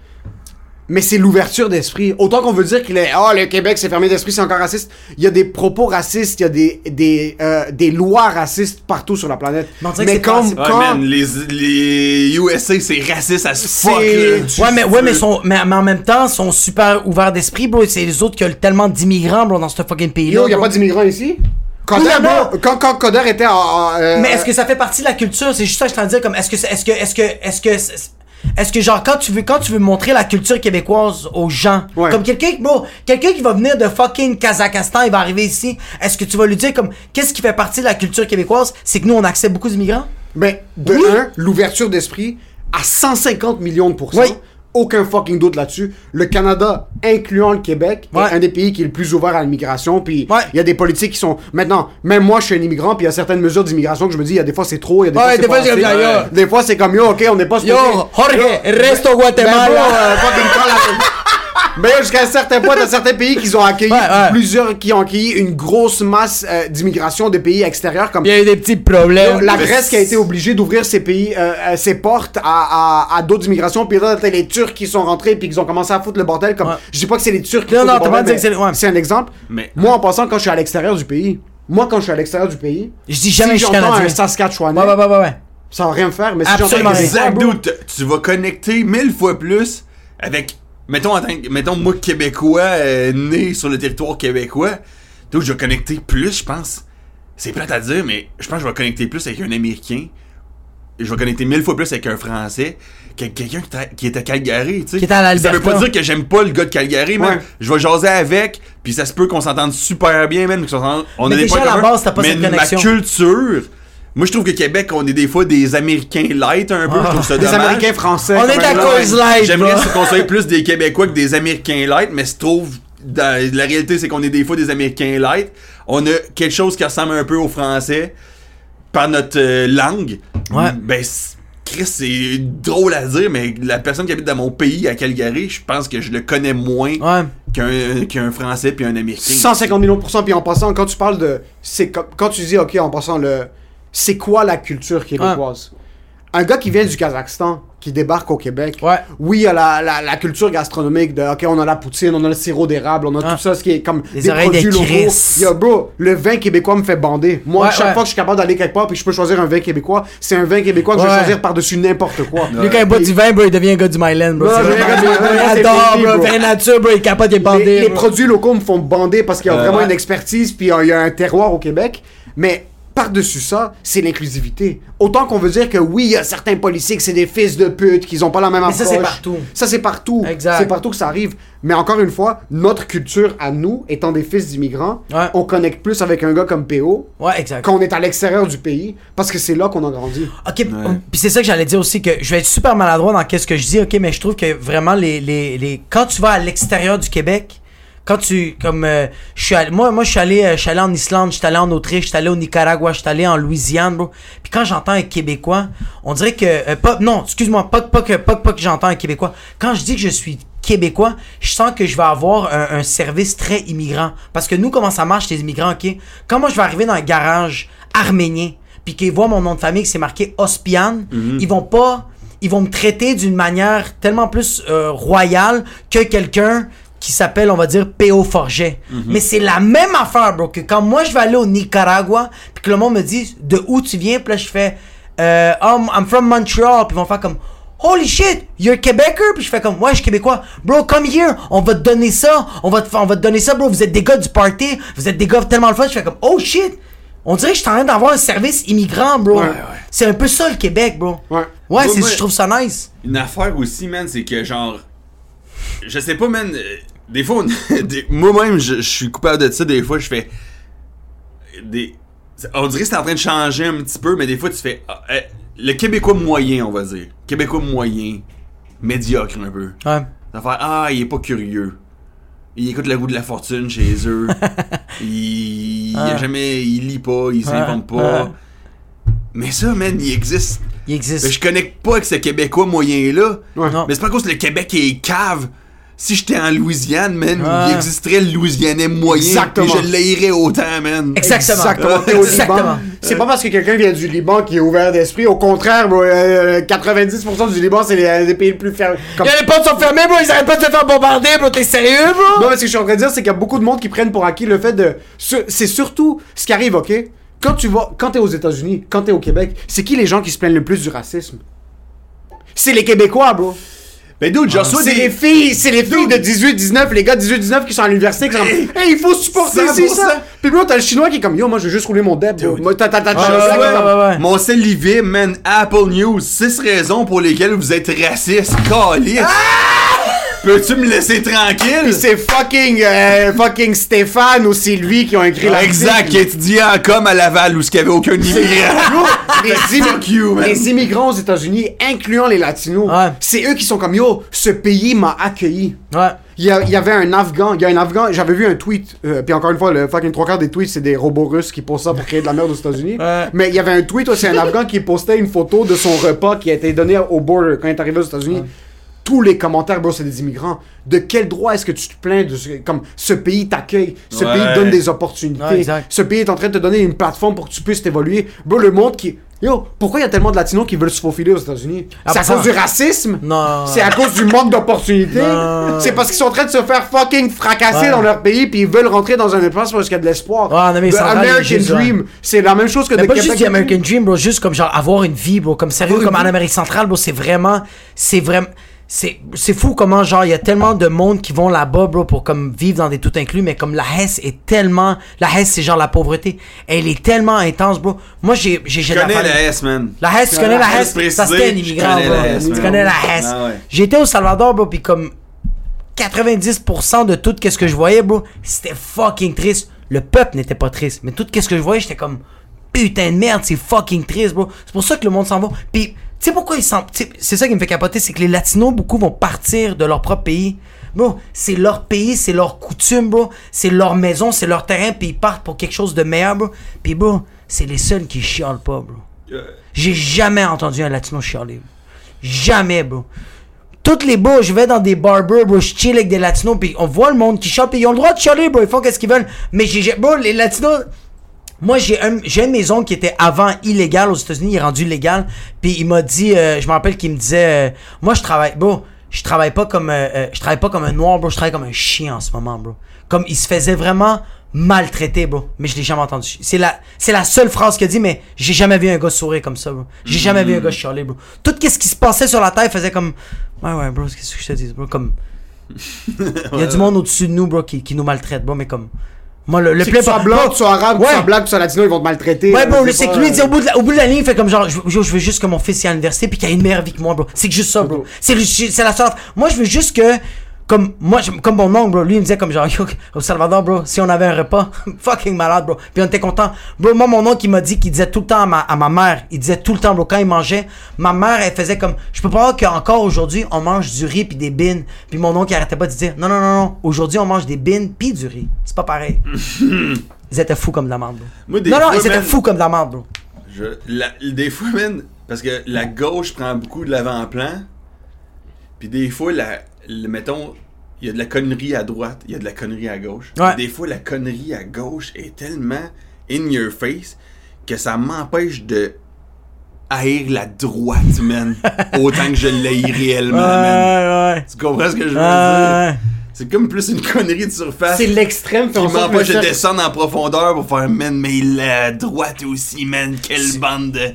mais c'est l'ouverture d'esprit. Autant qu'on veut dire qu'il est. Ah, le Québec, c'est fermé d'esprit, c'est encore raciste. Il y a des propos racistes, il y a des, des, euh, des lois racistes partout sur la planète. Mais c'est comme. pas Ouais, quand- man, les, les USA, c'est raciste fuck, C'est- là. tu- Ouais, mais, ouais mais, sont, mais, mais en même temps, sont super ouverts d'esprit, bro. C'est les autres qui ont tellement d'immigrants, bro, dans ce fucking pays-là. Yo, y a pas d'immigrants ici? Coder, bro, quand, quand Coder était en. en, euh, Mais est-ce que ça fait partie de la culture? C'est juste ça que je t'en dire comme est-ce que est-ce que est-ce que est-ce que est-ce que genre quand tu veux quand tu veux montrer la culture québécoise aux gens Ouais. comme quelqu'un bro quelqu'un qui va venir de fucking Kazakhstan il va arriver ici est-ce que tu vas lui dire comme qu'est-ce qui fait partie de la culture québécoise? C'est que nous on accepte beaucoup d'immigrants? Ben, de Oui. l'ouverture d'esprit à 150 millions de pourcents. Oui. Aucun fucking doute là-dessus. Le Canada, incluant le Québec, Ouais. est un des pays qui est le plus ouvert à l'immigration. Puis il Ouais. y a des politiques qui sont. Maintenant, même moi, je suis un immigrant, puis il y a certaines mesures d'immigration que je me dis, il y a des fois c'est trop, il y a des Ouais, fois c'est pas comme assez. ça, yo. Des fois c'est comme yo, ok, on n'est pas Yo, Jorge, Yo, reste au ben, Guatemala. Ben, bro, euh, Mais jusqu'à un certain point, dans certains pays qui ont accueilli Ouais, ouais. plusieurs, qui ont accueilli une grosse masse euh, d'immigration de pays extérieurs comme il y a eu des petits problèmes la Grèce qui a été obligée d'ouvrir ses pays, euh, euh, ses portes à, à, à d'autres immigrations. Puis là, t'as les Turcs qui sont rentrés puis qui ont commencé à foutre le bordel. Comme, Ouais. Je dis pas que c'est les Turcs qui Non, non, c'est- ouais. un exemple. Mais- Moi, en passant, quand je suis à l'extérieur du pays, moi, quand je suis à l'extérieur du pays, je dis jamais si je suis j'entends canadien un Saskatchewanais, ouais ouais ouais ouais, ouais. ça va rien me faire. Mais si Absolument j'entends Exact, dude. Tu vas connecter mille fois plus avec. Mettons, en que- mettons moi, Québécois, euh, né sur le territoire québécois. Dude, je vais connecter plus, je pense. C'est plate à dire, mais je pense que je vais connecter plus avec un Américain. Je vais connecter mille fois plus avec un Français qu'avec quelqu'un qui, est à Calgary, tu sais. Qui est à Ça veut pas dire que j'aime pas le gars de Calgary, man. Ouais. Je vais jaser avec, puis ça se peut qu'on s'entende super bien, s'entende- On Mais a des déjà, à la base, t'as pas mais cette ma connexion. culture... Moi, je trouve que Québec, on est des fois des Américains light un peu. Je trouve ça des dommage. Américains français. On est à cause light J'aimerais qu'on soit plus des Québécois que des Américains light, mais se trouve, dans- la réalité, c'est qu'on est des fois des Américains light. On a quelque chose qui ressemble un peu aux Français. par notre euh, langue, Ouais. ben, c'est- Chris, c'est drôle à dire, mais la personne qui habite dans mon pays, à Calgary, je pense que je le connais moins Ouais. qu'un qu'un Français puis un Américain. 150 millions de pourcents. Puis en passant, quand tu parles de. c'est Quand tu dis, ok, en passant, le. C'est quoi la culture québécoise? Un gars qui vient du Kazakhstan, qui débarque au Québec. Ouais. Oui, il y a la, la, la culture gastronomique de, ok, on a la poutine, on a le sirop d'érable, on a Ah. tout ça, ce qui est comme Les des produits locaux. Yo, bro, le vin québécois me fait bander. Moi, Ouais, chaque ouais. fois que je suis capable d'aller quelque part puis je peux choisir un vin québécois, c'est un vin québécois que je vais choisir par-dessus n'importe quoi. Lui, quand il boit du vin, bro, il devient un gars du Myland, bro. Non, C'est je vraiment- regarde, il moi, c'est adore, fini, bro. Vin nature, bro, il est capable de les, bander. les bro. produits locaux me font bander parce qu'il y a Euh, vraiment ouais. une expertise puis il y a un terroir au Québec. Mais par-dessus ça, c'est l'inclusivité. Autant qu'on veut dire que oui, il y a certains policiers que c'est des fils de pute, qu'ils ont pas la même Mais approche. ça, c'est partout. Ça, c'est partout. Exact. C'est partout que ça arrive. Mais encore une fois, notre culture à nous, étant des fils d'immigrants, Ouais. on connecte plus avec un gars comme PO Ouais, exact. quand on est à l'extérieur du pays parce que c'est là qu'on a grandi. Ok, puis c'est ça que j'allais dire aussi, que je vais être super maladroit dans qu'est-ce que je dis, ok, mais je trouve que vraiment, les, les, les... quand tu vas à l'extérieur du Québec, quand tu, comme, euh, je suis allé, moi, moi, je suis allé, euh, je suis allé en Islande, je suis allé en Autriche, je suis allé au Nicaragua, je suis allé en Louisiane, bro. Puis quand j'entends un Québécois, on dirait que, euh, pas, non, excuse-moi, pas, pas que, pas, pas que j'entends un Québécois. Quand je dis que je suis Québécois, je sens que je vais avoir un, un service très immigrant. Parce que nous, comment ça marche, les immigrants, ok? Quand moi, je vais arriver dans un garage arménien, puis qu'ils voient mon nom de famille, que c'est marqué Ospian, ils vont pas, ils vont me traiter d'une manière tellement plus euh, royale que quelqu'un qui s'appelle, on va dire, P.O. Forget. Mais c'est la même affaire, bro, que quand moi, je vais aller au Nicaragua, puis que le monde me dit, de où tu viens, puis là, je fais, euh, oh, I'm from Montreal, puis ils vont faire comme, Holy shit, you're Québécois? Puis je fais comme, ouais, je suis Québécois. Bro, come here, on va te donner ça. On va te, on va te donner ça, bro. Vous êtes des gars du party. Vous êtes des gars tellement le fun. Je fais comme, oh shit. On dirait que je suis en train d'avoir un service immigrant, bro. Ouais, ouais. C'est un peu ça, le Québec, bro. Ouais. Ouais, c'est, je trouve ça nice. Une affaire aussi, man, c'est que genre. Je sais pas, man. Des fois, on- des- moi-même, je, je suis coupable de ça. Des fois, je fais. Des. On dirait que c'est en train de changer un petit peu, mais des fois, tu fais. ah, euh, le Québécois moyen, on va dire. Québécois moyen. Médiocre un peu. Ouais. Ça va faire Ah, il est pas curieux. Il écoute la roue de la fortune chez eux. il, il a jamais. Il lit pas, il s'invente pas. ouais. Mais ça, man, il existe. Il existe. Mais je connecte pas avec ce Québécois moyen-là. Ouais. Non. Mais c'est pas cause que le Québec est cave. Si j'étais en Louisiane, man, Ouais. il existerait le Louisianais moyen. Exactement. Et je l'airais autant, man. Exactement. Exactement. Exactement. C'est pas parce que quelqu'un vient du Liban qui est ouvert d'esprit. Au contraire, bro, euh, 90% du Liban, c'est les, les pays les plus fermés. Comme- les portes sont fermées, bro. Ils arrêtent pas de se faire bombarder, bro. T'es sérieux, bro? Non, mais ce que je suis en train de dire, c'est qu'il y a beaucoup de monde qui prennent pour acquis le fait de. ce- C'est surtout ce qui arrive, ok? Quand tu vas. Quand t'es aux États-Unis, quand t'es au Québec, c'est qui les gens qui se plaignent le plus du racisme? C'est les Québécois, bro. Ben, dude, je reçois C'est des. les filles, c'est les filles de 18-19, les gars de 18-19 qui sont à l'université qui sont comme, hey, il faut supporter 100%. ci, ça. Puis bro, t'as le chinois qui est comme, yo, moi je veux juste rouler mon deb. Moi, t'as, t'as, t'as, ouais. Mon Livy, man, Apple News, 6 raisons pour lesquelles vous êtes raciste. Calice. Peux-tu me laisser tranquille? Puis c'est fucking, euh, fucking Stéphane ou Sylvie qui ont écrit la Exact, qui étudiait en com à Laval où il n'y avait aucun immigrant. les, les immigrants aux États-Unis, incluant les Latinos, Ouais. c'est eux qui sont comme yo, ce pays m'a accueilli. Ouais. Il y, a- il y avait un Afghan, il y a un Afghan, j'avais vu un tweet, euh, puis encore une fois, le fucking trois quarts des tweets, c'est des robots russes qui posent ça pour créer de la merde aux États-Unis. Ouais. Mais il y avait un tweet aussi, un Afghan qui postait une photo de son repas qui a été donné au border quand il est arrivé aux États-Unis. Tous les commentaires, bro, c'est des immigrants. De quel droit est-ce que tu te plains de ce, comme ce pays t'accueille, ce Ouais. pays te donne des opportunités, Ouais, ce pays est en train de te donner une plateforme pour que tu puisses t'évoluer. Bro, le monde qui. Yo, pourquoi il y a tellement de latinos qui veulent se faufiler aux États-Unis? Ah, C'est à cause du racisme? Non. C'est à cause du manque d'opportunités? C'est parce qu'ils sont en train de se faire fucking fracasser Ouais. dans leur pays puis ils veulent rentrer dans un espace parce qu'il y a de l'espoir. Ouais, The centrale, American ouais. Dream, c'est la même chose que Mais de pas Québec. juste American Dream, bro. Juste comme genre avoir une vie, bro. Comme sérieux, comme en. Amérique centrale, bro. C'est vraiment. C'est vraiment. C'est, c'est fou comment genre il y a tellement de monde qui vont là-bas bro pour comme vivre dans des tout inclus mais comme la Hesse est tellement la Hesse c'est genre la pauvreté elle est tellement intense bro moi j'ai j'ai Je connais la S, man. La Hesse, tu connais la Hesse? Ça, c'était un immigrant, bro. Hesse, Tu connais la Hesse. Ah ouais. J'étais au Salvador, bro, puis comme 90% de tout ce que je voyais, bro, c'était fucking triste. Le peuple n'était pas triste, mais tout ce que je voyais, j'étais comme putain de merde, c'est fucking triste, bro. C'est pour ça que le monde s'en va. Puis, Tu sais pourquoi ils sont. C'est ça qui me fait capoter, c'est que les Latinos, beaucoup vont partir de leur propre pays. Bro, c'est leur pays, c'est leur coutume, bro. C'est leur maison, c'est leur terrain, puis ils partent pour quelque chose de meilleur, bro. Puis, bro, c'est les seuls qui chialent pas, bro. J'ai jamais entendu un Latino chialer. bro. Jamais, bro. Toutes les bros, je vais dans des barbers, bro, je chill avec des Latinos, puis on voit le monde qui chiale, puis ils ont le droit de chialer, bro. Ils font qu'est-ce qu'ils veulent. Mais j'ai- bro, les Latinos. Moi, j'ai un, j'ai un de mes oncles qui était avant illégal aux États-Unis, il est rendu légal. Puis il m'a dit, euh, je me rappelle qu'il me disait, euh, moi, je travaille, bro, je travaille pas comme, euh, euh, je travaille pas comme un noir, bro, je travaille comme un chien en ce moment, bro. Comme il se faisait vraiment maltraiter, bro. Mais je l'ai jamais entendu. C'est la, c'est la seule phrase qu'il a dit, mais j'ai jamais vu un gars sourire comme ça, bro. J'ai jamais vu un gars chialer, bro. Tout ce qui se passait sur la terre faisait comme, ouais, ouais, bro, qu'est-ce que je te dis, bro, comme, il y a du monde au-dessus de nous, bro, qui, qui nous maltraite, bro, mais comme, moi, le, le pas- blanc, que tu sois arabe, que tu sois black, que tu sois latino, ils vont te maltraiter. Ouais, bro, c'est que lui, au bout, de la, au bout de la ligne, il fait comme genre, je, je- veux juste que mon fils y à l'université puis qu'il ait une meilleure vie que moi, bro. C'est que juste ça, bro. C'est la sorte. Moi, je veux juste que, comme, moi, je- comme mon oncle, bro, lui, il me disait comme genre, yo, au Salvador, bro, si on avait un repas, fucking malade, bro. Puis on était content. Bro, moi, mon oncle, il m'a dit qu'il disait tout le temps à ma, à ma mère, il disait tout le temps, bro, quand il mangeait, ma mère, elle faisait comme, je peux pas croire qu'encore aujourd'hui, on mange du riz puis des bines. Puis mon oncle, il arrêtait pas de dire, non, non, non, non, aujourd'hui, on mange des bines puis du riz. C'est pas pareil. ils étaient fous comme de la merde, bro. Moi, des non, non, ils étaient man, fous comme de la merde, bro. Je, la- des fois, man, parce que la gauche prend beaucoup de l'avant-plan, puis des fois, la, le- mettons, il y a de la connerie à droite, il y a de la connerie à gauche. Ouais. Des fois, la connerie à gauche est tellement in your face que ça m'empêche de haïr la droite, man, autant que je l'haïs réellement, man. ouais. Tu comprends ce que je veux Ouais. dire? C'est comme plus une connerie de surface. C'est l'extrême, qui m'empêche de descendre en profondeur pour faire, man, mais la droite aussi, man, quelle bande de...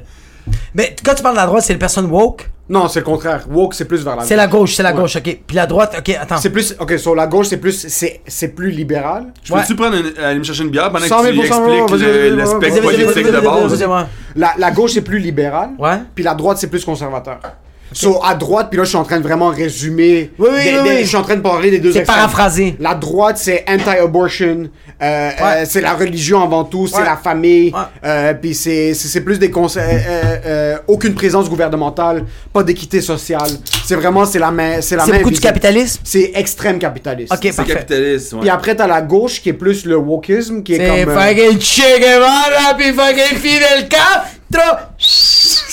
Mais quand tu parles de la droite, c'est les personnes woke? Non, c'est le contraire. Woke, c'est plus vers la C'est la gauche, c'est la gauche, ok. Puis la droite, ok, attends. C'est plus. Ok, sur la gauche, c'est plus. C'est c'est plus libéral. Je peux-tu prendre une- aller me chercher une bière pendant 100 que 000 tu expliques l'aspect politique de base? La, la gauche, c'est plus libéral. Ouais. Puis la droite, c'est plus conservateur. So, à droite, puis là, je suis en train de vraiment résumer. Oui, oui, des- oui, des-. Je suis en train de parler des deux C'est paraphrasé. La droite, c'est anti-abortion. euh, euh, c'est la religion avant tout. C'est la famille. Ouais. euh, puis c'est c'est- c'est plus des conseils. euh, euh, aucune présence gouvernementale. Pas d'équité sociale. C'est vraiment, c'est la main. C'est la C'est beaucoup du capitalisme? C'est extrême capitaliste. Ok, C'est parfait. capitaliste, ouais. Puis après, t'as la gauche qui est plus le wokisme, qui est, C'est comme. euh, fucking Che Guevara puis fucking Fidel Castro.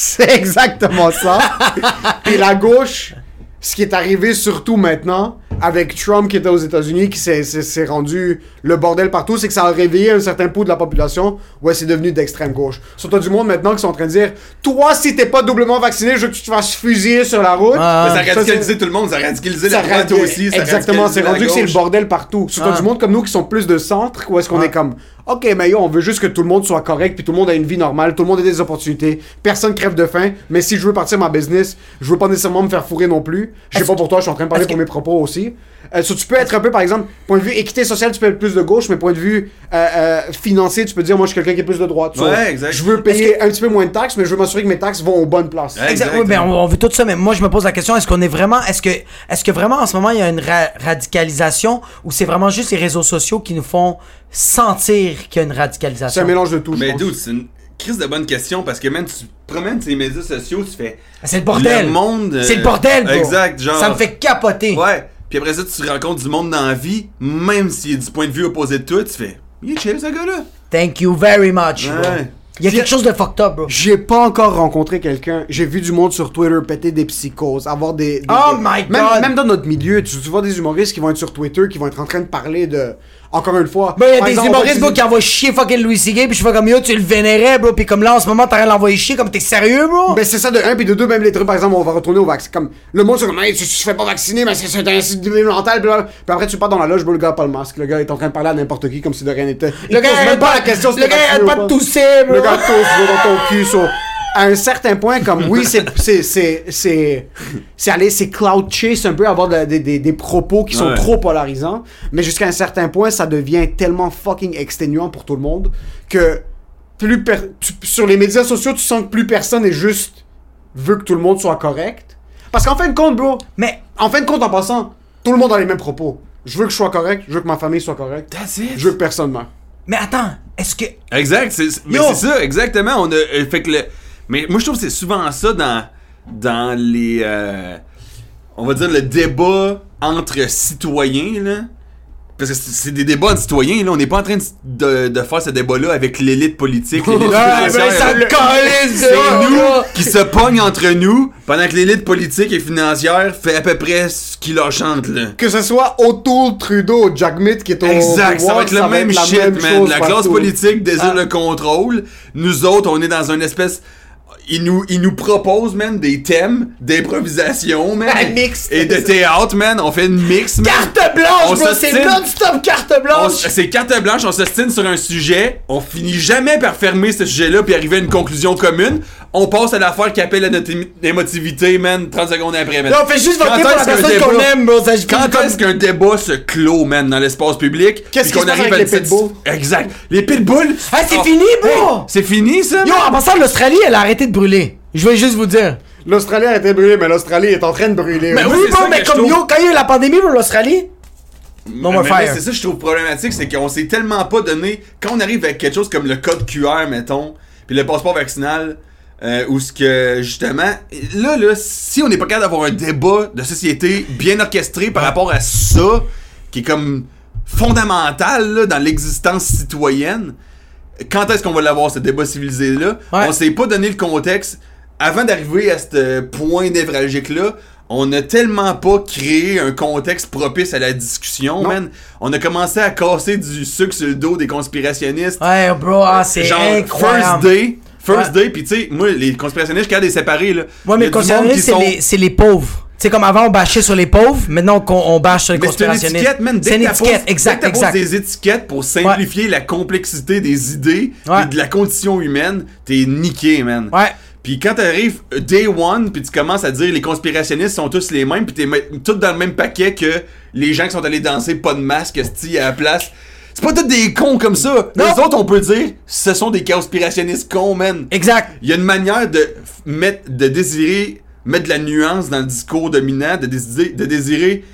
C'est exactement ça. Puis la gauche, ce qui est arrivé surtout maintenant, avec Trump qui était aux États-Unis, qui s'est- rendu le bordel partout, c'est que ça a réveillé un certain pot de la population. Ouais, c'est devenu d'extrême gauche. Surtout du monde maintenant qui sont en train de dire Toi, si t'es pas doublement vacciné, je veux que tu te fasses fusiller sur la route. Ah. Mais ça a radicalisé tout le monde, ça a radicalisé Ça la droite aussi. ça Exactement, c'est rendu que c'est le bordel partout. Surtout Ah. du monde comme nous qui sont plus de centre, où est-ce qu'on Ah. est comme, ok, mais yo, on veut juste que tout le monde soit correct, puis tout le monde a une vie normale, tout le monde a des opportunités, personne crève de faim, mais si je veux partir ma business, je veux pas nécessairement me faire fourrer non plus. Je sais pas pour toi, je suis en train de parler pour que- mes propos aussi. Euh, so, tu peux être un peu, par exemple, point de vue équité sociale, tu peux être plus de gauche, mais point de vue euh, euh, financier, tu peux dire, moi, je suis quelqu'un qui est plus de droite. So, Ouais, exact. Je veux payer un petit peu moins de taxes, mais je veux m'assurer que mes taxes vont aux bonnes places. Ouais. Exact. Exactement. Oui, ben on, on veut tout ça, mais moi je me pose la question est-ce qu'on est vraiment, est-ce que, est-ce que vraiment en ce moment il y a une ra- radicalisation ou c'est vraiment juste les réseaux sociaux qui nous font sentir qu'il y a une radicalisation? C'est un mélange de tout. je Mais pense. dude, c'est une crise de bonne question parce que même tu promènes tes médias sociaux, tu fais. C'est le bordel. Le monde. C'est le bordel, bro. Exact, genre. Ça me fait capoter. Ouais. Puis après ça, tu rencontres du monde dans la vie, même s'il est du point de vue opposé de toi, tu fais. Il est chill, ce gars-là. Thank you very much. bro. Ouais. Il y a quelque chose de fucked up, bro. J'ai pas encore rencontré quelqu'un. J'ai vu du monde sur Twitter péter des psychoses, avoir des. des- Oh des- my même, God! Même dans notre milieu, tu, tu vois des humoristes qui vont être sur Twitter, qui vont être en train de parler de. Encore une fois. Ben, il y a des humoristes, bro, qui envoient chier fucking Louis C.K. Puis je fais comme yo, tu le vénérais, bro. Puis comme là, en ce moment, t'as rien l'envoyer chier. Comme t'es sérieux, bro? Ben c'est ça de un puis de deux même les trucs par exemple on va retourner au vaccin comme le monde c'est comme hey, tu, tu te fais pas vacciner mais c'est c'est un site mental puis, là, puis après tu pars dans la loge bro, le gars a pas le masque le gars est en train de parler à n'importe qui comme si de rien n'était le gars même pas, la question si le gars arrête pas de tousser, bro. le gars tousse dans ton cul à un certain point comme oui c'est c'est c'est c'est c'est aller c'est cloud chase un peu avoir de- des- des des propos qui sont Ouais. trop polarisants mais jusqu'à un certain point ça devient tellement fucking exténuant pour tout le monde que plus per- tu- sur les médias sociaux, tu sens que plus personne est juste veut que tout le monde soit correct. Parce qu'en fin de compte, bro, Mais, en fin de compte, en passant, tout le monde a les mêmes propos. Je veux que je sois correct, je veux que ma famille soit correcte, That's it. je veux que personne meure. mais attends, est-ce que. Exact, c'est, mais Yo! c'est ça, exactement. On a, euh, fait que le, mais moi je trouve que c'est souvent ça dans, dans les. euh, on va dire le débat entre citoyens, là. Parce que c'est des débats de citoyens, là. On n'est pas en train de, de- faire ce débat-là avec l'élite politique. l'élite calisse, C'est nous qui se pognent entre nous pendant que l'élite politique et financière fait à peu près ce qui leur chante, là. Que ce soit O'Toole, Trudeau, Jack Mitt qui est au Exact, ça va être le même shit, même man. La classe politique désire Ah. le contrôle. Nous autres, on est dans une espèce. Ils nous, ils nous proposent, man, des thèmes d'improvisation, man. Un mix. Et de théâtre, man. On fait une mix, man. Carte blanche, bro, c'est non-stop carte blanche. C'est carte blanche, on s'ostine sur un sujet, on finit jamais par fermer ce sujet-là puis arriver à une conclusion commune. On passe à l'affaire qui appelle à notre émotivité, man, 30 secondes après, man. Là, on fait juste voter pour la personne qu'on aime, bro. Quand est-ce qu'un débat se clôt, man, dans l'espace public? Qu'est-ce se passe avec les pitbulls? Exact. Les pitbulls! Ah, c'est Oh, fini, bro. C'est fini, ça? Yo, en passant, l'Australie, elle a arrêté de brûler. Je vais juste vous dire. L'Australie a été brûlée, mais l'Australie est en train de brûler. Mais oui, ça mais comme trouve- yo, quand il y a eu la pandémie pour l'Australie, No more Mais fire. C'est ça que je trouve problématique, c'est qu'on s'est tellement pas donné. Quand on arrive avec quelque chose comme le code QR, mettons, puis le passeport vaccinal, euh, où ce que justement, là, là, si on n'est pas capable d'avoir un débat de société bien orchestré par rapport à ça, qui est comme fondamental là, dans l'existence citoyenne, quand est-ce qu'on va l'avoir ce débat civilisé-là? Ouais. On s'est pas donné le contexte. Avant d'arriver à ce point névralgique-là, on a tellement pas créé un contexte propice à la discussion, Non. man. On a commencé à casser du sucre sur le dos des conspirationnistes. ouais, bro, ah, c'est Genre, incroyable. first day. First Ouais. day, pis tu sais, moi, les conspirationnistes, je suis capable de les séparer, là. Ouais, mais c'est sont- les, c'est les pauvres. Tu sais, comme avant, on bâchait sur les pauvres, maintenant qu'on on bâche sur les Mais c'est une conspirationnistes. étiquette, man. Dès C'est une que étiquette, dès exact, que t'apposes exact. des étiquettes pour simplifier la complexité des idées Ouais. et de la condition humaine, t'es niqué, man. Ouais. Puis quand t'arrives euh, day one, puis tu commences à dire les conspirationnistes sont tous les mêmes, puis t'es tous dans le même paquet que les gens qui sont allés danser pas de masque, sti à la place. C'est pas tous des cons comme ça. Non. Les autres, on peut dire, ce sont des conspirationnistes cons, man. Exact. Il y a une manière de mettre, de désirer, mettre de la nuance dans le discours dominant, de désirer, de désirer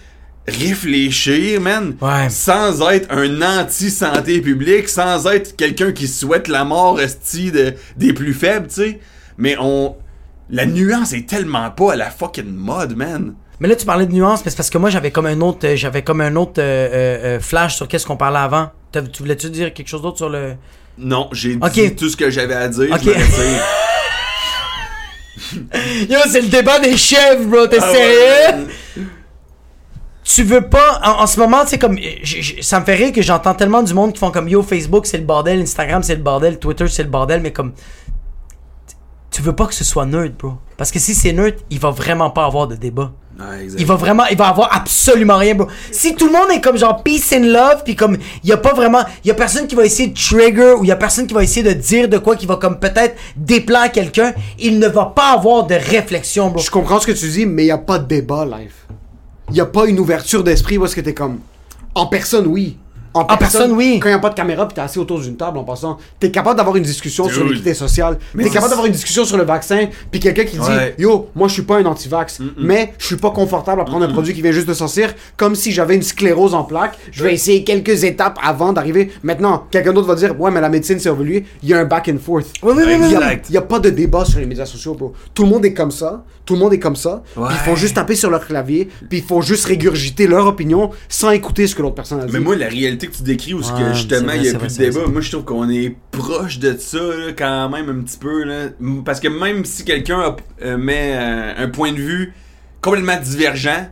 réfléchir, man. Ouais. Sans être un anti-santé publique, sans être quelqu'un qui souhaite la mort esti de, des plus faibles, tu sais. Mais on. La nuance est tellement pas à la fucking mode, man. Mais là, tu parlais de nuances, mais c'est parce que moi, j'avais comme un autre, euh, j'avais comme un autre euh, euh, flash sur qu'est-ce qu'on parlait avant. Tu voulais-tu dire quelque chose d'autre sur le. Non, j'ai dit tout ce que j'avais à dire. Ok. je. Yo, c'est le débat des chefs, bro, t'es Ah sérieux? Tu veux pas, en, en ce moment, c'est comme, j- j- ça me fait rire que j'entends tellement du monde qui font comme yo, Facebook c'est le bordel, Instagram c'est le bordel, Twitter c'est le bordel, mais comme, tu veux pas que ce soit neutre, bro. Parce que si c'est neutre, il va vraiment pas avoir de débat. Ouais. Il va vraiment, il va avoir absolument rien, bro. Si tout le monde est comme genre peace and love, puis comme il y a pas vraiment, il y a personne qui va essayer de trigger ou il y a personne qui va essayer de dire de quoi qui va comme peut-être déplaire quelqu'un, il ne va pas avoir de réflexion, bro. Je comprends ce que tu dis, mais il n'y a pas de débat live. Il n'y a pas une ouverture d'esprit est-ce que t'es comme. En personne, oui. En personne, oui. Quand il n'y a pas de caméra puis t'es assis autour d'une table en passant, t'es capable d'avoir une discussion sur l'équité sociale. T'es capable d'avoir une discussion sur le vaccin puis quelqu'un qui Ouais. dit Yo, moi je suis pas un anti-vax, mais je suis pas confortable à prendre un produit qui vient juste de sortir, comme si j'avais une sclérose en plaques. Je vais essayer quelques étapes avant d'arriver. Maintenant, quelqu'un d'autre va dire Ouais, mais la médecine c'est évolué. Il y a un back and forth. Oui, oui, oui, Il a- n'y a pas de débat sur les médias sociaux, bro. Tout le monde est comme ça. Tout le monde est comme ça. Puis ils font juste taper sur leur clavier. Puis ils font juste régurgiter leur opinion sans écouter ce que l'autre personne a dit. Mais moi, la réalité que tu décris, où ce que Ouais, justement il y vrai, a plus de débat, moi je trouve qu'on est proche de ça, là, quand même un petit peu. Là. Parce que même si quelqu'un euh, met euh, un point de vue complètement divergent,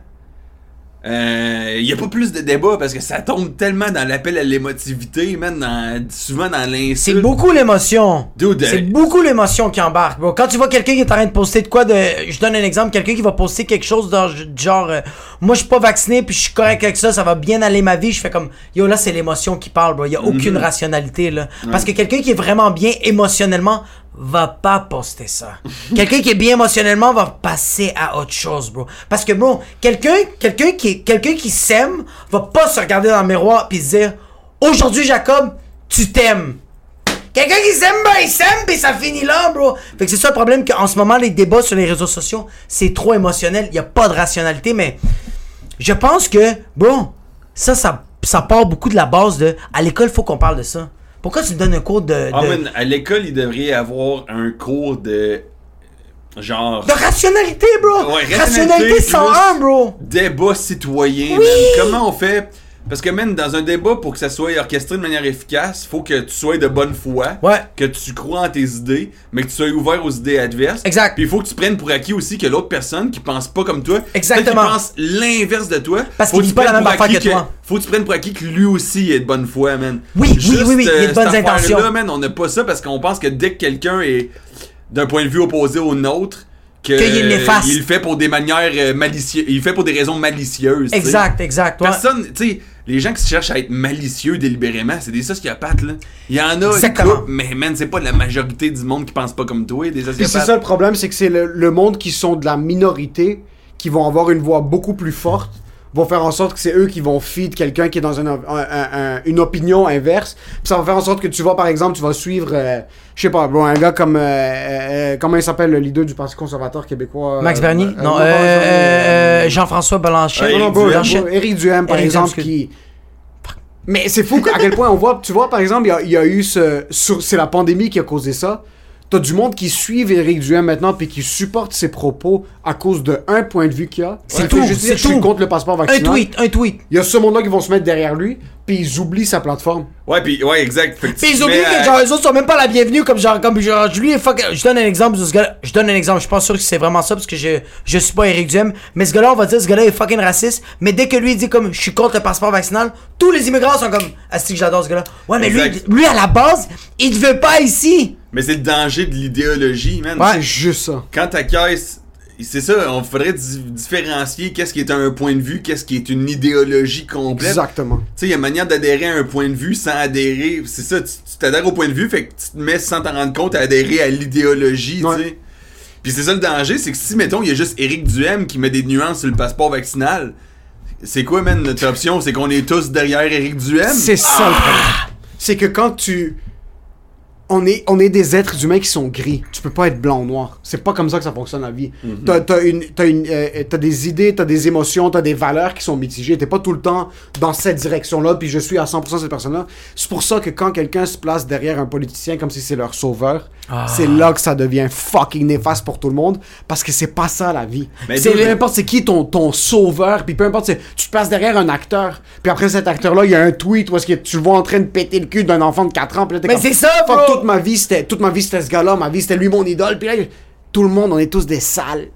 euh, il n'y a pas plus de débat parce que ça tombe tellement dans l'appel à l'émotivité, même dans, souvent dans l'insulte. C'est beaucoup l'émotion. Dude, C'est euh, beaucoup l'émotion qui embarque, bro. Quand tu vois quelqu'un qui est en train de poster de quoi de. Je donne un exemple, quelqu'un qui va poster quelque chose dans, du genre. euh, moi, je suis pas vacciné, puis je suis correct avec ça, ça va bien aller ma vie. Je fais comme. Yo, là, c'est l'émotion qui parle, bro. Il y a aucune rationalité, là. Parce que quelqu'un qui est vraiment bien émotionnellement va pas poster ça. quelqu'un qui est bien émotionnellement va passer à autre chose, bro. Parce que, bro, quelqu'un qui, s'aime va pas se regarder dans le miroir puis dire Aujourd'hui, Jacob, tu t'aimes. Quelqu'un qui s'aime, ben il s'aime, puis ça finit là, bro. Fait que c'est ça le problème qu'en ce moment, les débats sur les réseaux sociaux, c'est trop émotionnel. Il n'y a pas de rationalité, mais je pense que, bro, ça, ça, ça part beaucoup de la base de. À l'école, faut qu'on parle de ça. Pourquoi tu donnes un cours de. Ah, de- man, à l'école, il devrait y avoir un cours de genre De rationalité, bro! Ouais, rationalité, rationalité 101, plus- bro! débat citoyen, Oui! man. Comment on fait Parce que même dans un débat pour que ça soit orchestré de manière efficace, faut que tu sois de bonne foi, Ouais. que tu crois en tes idées, mais que tu sois ouvert aux idées adverses. Exact. Puis il faut que tu prennes pour acquis aussi que l'autre personne qui pense pas comme toi, Exactement. qu'il pense l'inverse de toi, Parce qu'il que dit pas la même affaire acquis que toi. Faut que tu prennes pour acquis que lui aussi est de bonne foi, man. Oui, oui, Juste, oui, oui, il a de euh, bonnes intentions. affaire-là, man, on n'a pas ça parce qu'on pense que dès que quelqu'un est d'un point de vue opposé au nôtre, que, Qu'il est néfaste. il le fait pour des manières euh, malicieuses, il le fait pour des raisons malicieuses. Exact, exact. ouais. Personne, tu sais, les gens qui cherchent à être malicieux délibérément, c'est des sociopathes, là. Il y en a Exactement. couple, mais man, c'est pas la majorité du monde qui pense pas comme toi, des sociopathes. c'est ça le problème, c'est que c'est le, le monde qui sont de la minorité, qui vont avoir une voix beaucoup plus forte, vont faire en sorte que c'est eux qui vont feed quelqu'un qui est dans un- un- un- une opinion inverse. Puis ça va faire en sorte que tu vas, par exemple, tu vas suivre, euh, je sais pas, bon, un gars comme, euh, euh, comment il s'appelle, le leader du Parti conservateur québécois Max euh, Bernier? euh, non, euh, euh, Jean-François Blanchet. Non, Éric bro, Duhem. bro, Éric Duhem, par Éric exemple, qui... Mais c'est fou à quel point on voit, tu vois, par exemple, il y y a eu ce... sur- C'est la pandémie qui a causé ça. T'as du monde qui suit Éric Duhem maintenant puis qui supporte ses propos à cause de un point de vue qu'il a. C'est tout, juste dire, je suis contre le passeport Un vaccinal. tweet, un tweet. Il y a ce monde-là qui vont se mettre derrière lui puis ils oublient sa plateforme. Ouais, puis ouais, exact. Puis ils oublient que à- genre eux autres sont même pas la bienvenue comme genre comme genre lui fuck je donne un exemple de ce gars je donne un exemple je suis pas sûr que c'est vraiment ça parce que je je suis pas Eric Duhem mais ce gars-là on va dire ce gars-là est fucking raciste mais dès que lui dit comme je suis contre le passeport vaccinal tous les immigrants sont comme ah c'est que j'adore ce gars-là ouais mais lui Exact. lui à la base il te veut pas ici Mais c'est le danger de l'idéologie, man. Ouais. C'est juste ça. Quand ta caisse. C'est ça, on faudrait di- différencier qu'est-ce qui est un point de vue, qu'est-ce qui est une idéologie complète. Exactement. Tu sais, il y a une manière d'adhérer à un point de vue sans adhérer. C'est ça, tu t'adhères au point de vue, fait que tu te mets sans t'en rendre compte à adhérer à l'idéologie, Ouais. tu sais. Puis c'est ça le danger, c'est que si, mettons, il y a juste Éric Duhem qui met des nuances sur le passeport vaccinal, c'est quoi, man, notre option? C'est qu'on est tous derrière Éric Duhem? C'est ça le problème. C'est que quand tu on est, on est des êtres humains qui sont gris. Tu peux pas être blanc ou noir. C'est pas comme ça que ça fonctionne la vie. T'as, t'as une, t'as, une, euh, t'as des idées, t'as des émotions, t'as des valeurs qui sont mitigées. T'es pas tout le temps dans cette direction-là, puis je suis à 100% cette personne-là. C'est pour ça que quand quelqu'un se place derrière un politicien comme si c'est leur sauveur, c'est là que ça devient fucking néfaste pour tout le monde, parce que c'est pas ça la vie. Mais c'est, peu importe c'est qui ton, ton sauveur, puis peu importe, tu te places derrière un acteur, puis après cet acteur-là, il y a un tweet où est-ce que tu le vois en train de péter le cul d'un enfant de 4 ans, puis là, Mais c'est ça, bro! Toute ma vie, c'était, toute ma vie, c'était ce gars-là, ma vie, c'était lui mon idole, puis là, tout le monde, on est tous des sales.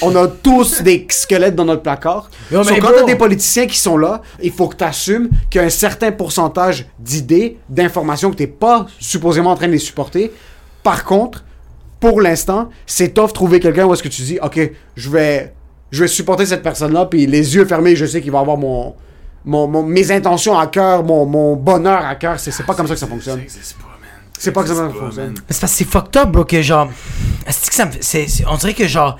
On a tous des squelettes dans notre placard. Yo, So, quand bro- t'as des politiciens qui sont là, il faut que tu assumes qu'il y a un certain pourcentage d'idées, d'informations que t'es pas supposément en train de les supporter. Par contre, pour l'instant, c'est tough trouver quelqu'un où est-ce que tu dis, ok, je vais, je vais supporter cette personne-là, puis les yeux fermés, je sais qu'il va avoir mon, mon, mon- mes intentions à cœur, mon, mon bonheur à cœur. C'est, c'est pas comme ça que ça fonctionne. Ça existe pas, man. C'est pas comme ça c'est parce que c'est fucked up, bro, que genre. C'est que ça me fait- c'est- c'est- on dirait que genre.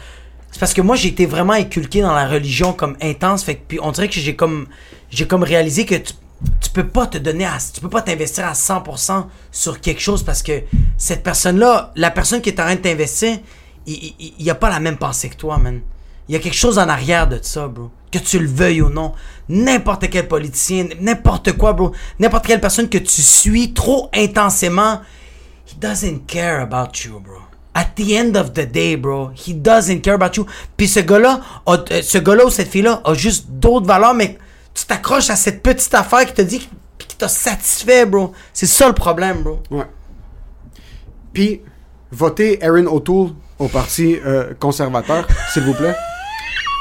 C'est parce que moi, j'ai été vraiment inculqué dans la religion comme intense. Fait que, puis on dirait que j'ai comme. J'ai comme réalisé que tu, tu peux pas te donner à. Tu peux pas t'investir à 100% sur quelque chose parce que cette personne-là, la personne qui est en train de t'investir, il, il, il a pas la même pensée que toi, man. Il y a quelque chose en arrière de ça, bro. Que tu le veuilles ou non. N'importe quel politicien, n'importe quoi, bro. N'importe quelle personne que tu suis trop intensément, he doesn't care about you, bro. At the end of the day, bro, he doesn't care about you. Puis ce gars-là, euh, ce gars-là ou cette fille-là a juste d'autres valeurs, mais tu t'accroches à cette petite affaire qui te dit qui t'a satisfait, bro. C'est ça le problème, bro. Ouais. Puis, votez Aaron O'Toole au Parti euh, conservateur, s'il vous plaît.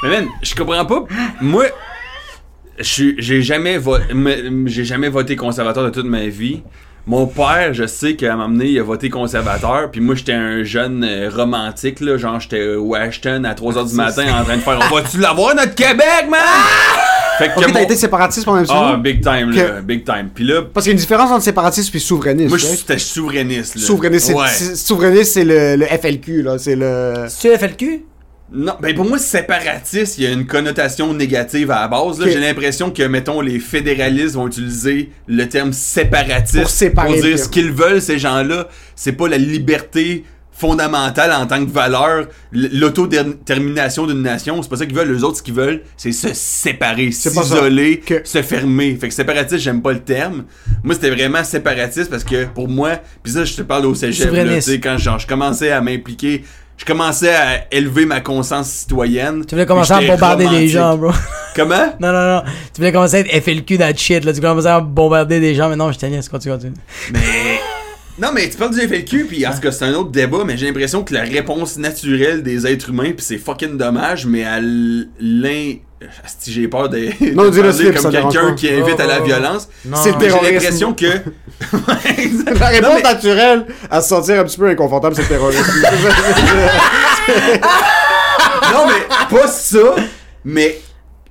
Mais man, je comprends pas. Moi, j'ai jamais, vo- me- j'ai jamais voté conservateur de toute ma vie. Mon père, je sais qu'à un moment donné, il a voté conservateur, puis moi, j'étais un jeune euh, romantique, là, genre, j'étais au Ashton à 3h du matin en train de faire « On va-tu l'avoir, notre Québec, man? Fait que Ok, mon- t'as été séparatiste pendant un Ah, big time, là, big time. Puis là, Parce qu'il y a une différence entre séparatiste et souverainiste. moi, j'étais souverainiste, là. Souverainiste, c'est, Ouais. c'est- souverainiste, c'est le, le FLQ, là. C'est le. Fait le cul? Non, ben pour moi, séparatiste, il y a une connotation négative à la base. J'ai l'impression que, mettons, les fédéralistes vont utiliser le terme séparatiste Pour séparer dire ce qu'ils veulent, ces gens-là. C'est pas la liberté fondamentale en tant que valeur, l'autodétermination d'une nation. C'est pas ça qu'ils veulent. Les autres, ce qu'ils veulent, c'est se séparer, s'isoler, Que- se fermer. Fait que séparatiste, j'aime pas le terme. Moi, c'était vraiment séparatiste parce que pour moi, puis ça, je te parle au cégep, là, Souverainiste. tu sais, quand genre, je commençais à m'impliquer, je commençais à élever ma conscience citoyenne. Tu voulais commencer à bombarder des romantique. gens, bro. Comment? Non, non, non. Tu voulais commencer à être FLQ that shit, là. Tu commençais à bombarder des gens, mais non, je t'ai niaise. Continue, continue. Mais. Non, mais tu parles du FLQ, puis en tout cas, c'est un autre débat, mais j'ai l'impression que la réponse naturelle des êtres humains, puis c'est fucking dommage, mais à l'in. Si j'ai peur de, Non, de parler slip, comme quelqu'un qui invite Oh, à la oh, violence, Non. C'est j'ai l'impression que. La réponse Non, mais- naturelle à se sentir un petit peu inconfortable, c'est le terrorisme. Non, mais pas ça. Mais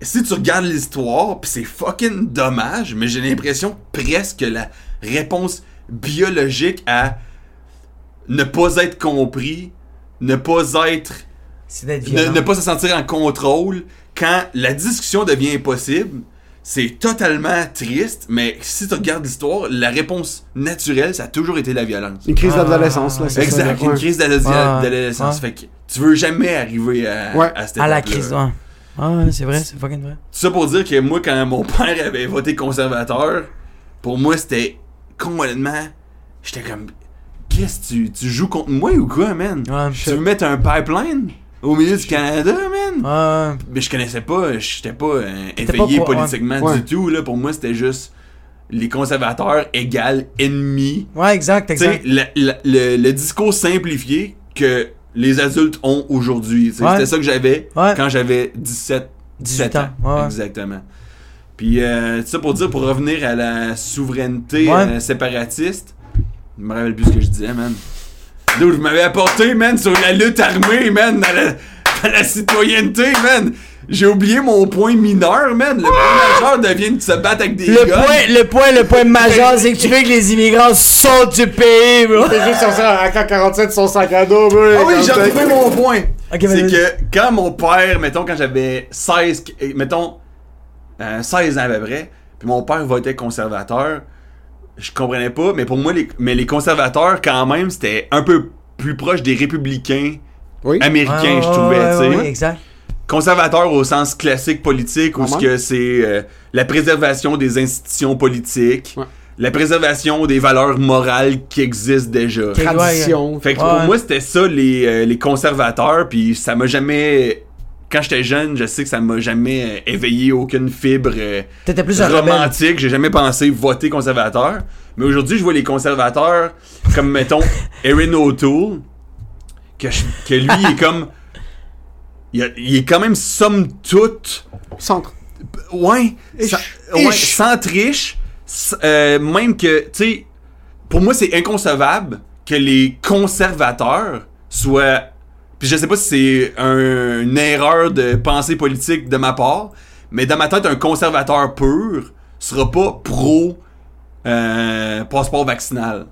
si tu regardes l'histoire, pis c'est fucking dommage, mais j'ai l'impression presque que la réponse biologique à ne pas être compris, ne pas être. C'est d'être Ne, violent. ne pas se sentir en contrôle, quand la discussion devient impossible, c'est totalement triste, mais si tu regardes l'histoire, la réponse naturelle, ça a toujours été la violence. Une crise Ah, d'adolescence, là. c'est Exact, ça, une crise d'adolescence. ouais. Fait que tu veux jamais arriver à, Ouais. à cette À la époque-là. crise, ouais. Ah, ouais, c'est vrai, c'est fucking vrai. Tout ça pour dire que moi, quand mon père avait voté conservateur, pour moi, c'était complètement. J'étais comme. Qu'est-ce que tu, tu joues contre moi ou quoi, man? Ouais, Tu veux mettre un pipeline au milieu du Canada, man? Ouais. Mais je connaissais pas, j'étais pas euh, éveillé pas politiquement ouais. du tout, là. Pour moi, c'était juste les conservateurs égale ennemis. Ouais, exact, exact. le, le- le- le discours simplifié que les adultes ont aujourd'hui. Ouais. C'était ça que j'avais Ouais. quand j'avais 17, 18 17 ans. ans, ouais, ouais. Exactement. Puis, euh, ça pour dire, pour revenir à la souveraineté Ouais. euh, séparatiste, je me rappelle plus ce que je disais, man. Dude, vous m'avez apporté, man, sur la lutte armée, man, dans la, dans la citoyenneté, man. J'ai oublié mon point mineur, man. Le point majeur devient de se battre avec des Le guns. point, le point, le point majeur, c'est que tu veux que les immigrants sortent du pays, bro. T'es juste sur ça, AK-47, son sac à dos, bro. Ah oui, j'ai retrouvé mon point. C'est que quand mon père, mettons, quand j'avais 16, qu- mettons, euh, 16 ans à peu près, puis mon père votait conservateur, je comprenais pas, mais pour moi, les, mais les conservateurs, quand même, c'était un peu plus proche des républicains Oui. américains, je trouvais, sais. ouais, exact. Conservateur au sens classique politique, où ce Vraiment? que c'est euh, la préservation des institutions politiques, Ouais. la préservation des valeurs morales qui existent déjà. Tradition. Fait que Ouais. pour moi, c'était ça, les, euh, les conservateurs, puis ça m'a jamais... Quand j'étais jeune, je sais que ça m'a jamais euh, éveillé aucune fibre euh, T'étais plus romantique. J'ai jamais pensé voter conservateur. Mais aujourd'hui, je vois les conservateurs comme, mettons, Erin O'Toole, que, je- que lui, il est comme... Il, a- il est quand même, somme toute... Centre. Ouais, Ish. sa- ouais, Ish. sans triche, s- euh, même que, tu sais, pour moi, c'est inconcevable que les conservateurs soient. Puis je sais pas si c'est un- une erreur de pensée politique de ma part, mais dans ma tête, un conservateur pur sera pas pro euh, passeport vaccinal.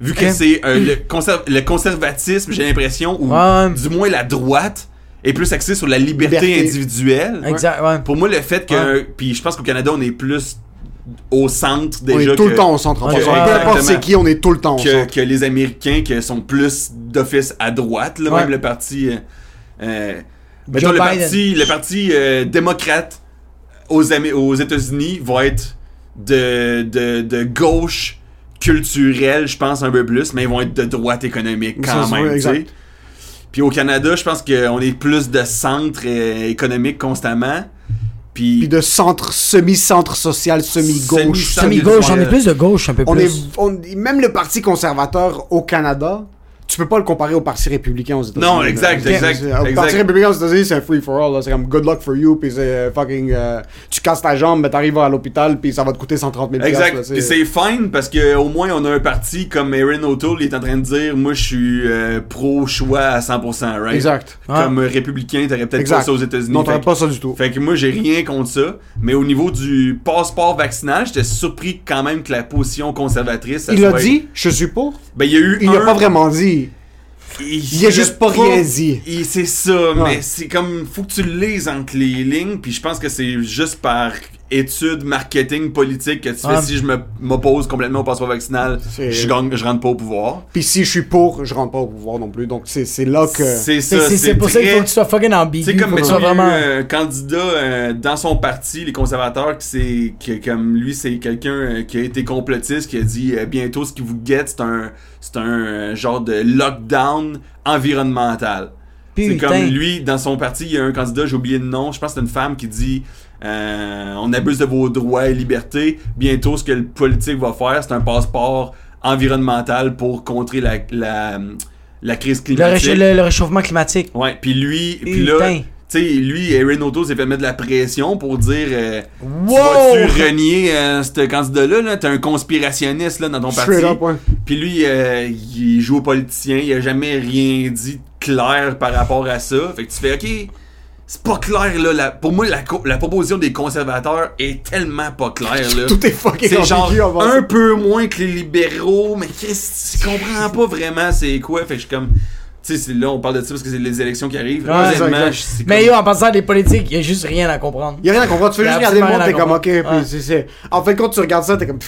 Vu que c'est euh, le, conser- le conservatisme, j'ai l'impression, ou Ouais. du moins la droite, est plus axée sur la liberté, Liberté. individuelle. Exact, ouais. Pour moi, le fait que. Puis je pense qu'au Canada, on est plus au centre On déjà est tout que, le temps au centre. ouais, Peu importe c'est qui, on est tout le temps au que, centre. que les Américains qui sont plus d'office à droite, là, Ouais. même le parti. euh, euh, mettons, le parti, le parti euh, démocrate aux, États-Unis va être de, de, de gauche culturelle, je pense, un peu plus, mais ils vont être de droite économique quand Ça, même. vrai. Puis au Canada, je pense qu'on est plus de centre euh, économique constamment. Puis, Puis de centre, semi-centre social, semi-gauche. Semi- Semi-gauche, on est plus de gauche, un peu On est, plus. on- même le parti conservateur au Canada, tu peux pas le comparer au parti républicain aux États-Unis. Non, exact, exact, exact. parti républicain aux États-Unis, c'est un free for all. là. C'est comme good luck for you, puis c'est euh, fucking. euh, tu casses ta jambe, mais t'arrives à l'hôpital, puis ça va te coûter 130 000 Exact. Puis c'est fine parce que au moins on a un parti comme Erin O'Toole il est en train de dire moi je suis euh, pro choix à 100%, right? Exact. Comme euh, républicain, t'aurais peut-être pas ça aux États-Unis. Non, t'aurais pas ça du tout. Fait que moi j'ai rien contre ça, mais au niveau du passeport vaccinal, j'étais surpris quand même que la position conservatrice. ça Il a dit, je suis pour. Ben il y a eu Il un... a pas vraiment dit. Il, a juste pas rien dit. Il- C'est ça, mais c'est comme faut que tu le lises entre les lignes, puis je pense que c'est juste par étude marketing politique que tu fais si je m'oppose complètement au passeport vaccinal, C'est- je gagne, je rentre pas au pouvoir. Puis si je suis pour, je rentre pas au pouvoir non plus. Donc c'est c'est là que. C'est C'est ça, c'est- c'est pour ça qu'il faut que tu sois fucking ambigu. Sais, comme faut que tu mettons, sois il y a eu vraiment. un candidat euh, dans son parti, les conservateurs, qui c'est comme lui, c'est quelqu'un euh, qui a été complotiste, qui a dit euh, bientôt ce qui vous guette, c'est un, c'est un genre de lockdown environnemental. C'est comme lui, dans son parti, il y a un candidat, j'ai oublié le nom, je pense que c'est une femme qui dit euh, on abuse de vos droits et libertés. Bientôt, ce que le politique va faire, c'est un passeport environnemental pour contrer la, la, la crise climatique. le- le réchauffement climatique. Ouais, puis lui, puis là, Putain. tu sais, lui, Erin O'Toole s'est fait mettre de la pression pour dire euh, Wow! Tu vas-tu renier euh, ce candidat-là, là? T'es un conspirationniste là, dans ton parti. Up, ouais. Puis lui, euh, il joue au politicien, il a jamais rien dit de clair par rapport à ça. Fait que tu fais, ok, c'est pas clair là. La- pour moi, la, proposition des conservateurs est tellement pas claire là. Tout est fucking C'est genre un peu moins que les libéraux, mais qu'est-ce je comprends pas vraiment c'est quoi? Fait que je suis comme. Tu sais, c'est- là, on parle de ça parce que c'est les élections qui arrivent. Ouais, je- Mais comme- yo, en passant des politiques, il y a juste rien à comprendre. Y a rien à comprendre. Tu fais juste regarder le monde, t'es à comme, ok, comprendre. puis c'est- c'est. En fait, quand tu regardes ça, t'es comme.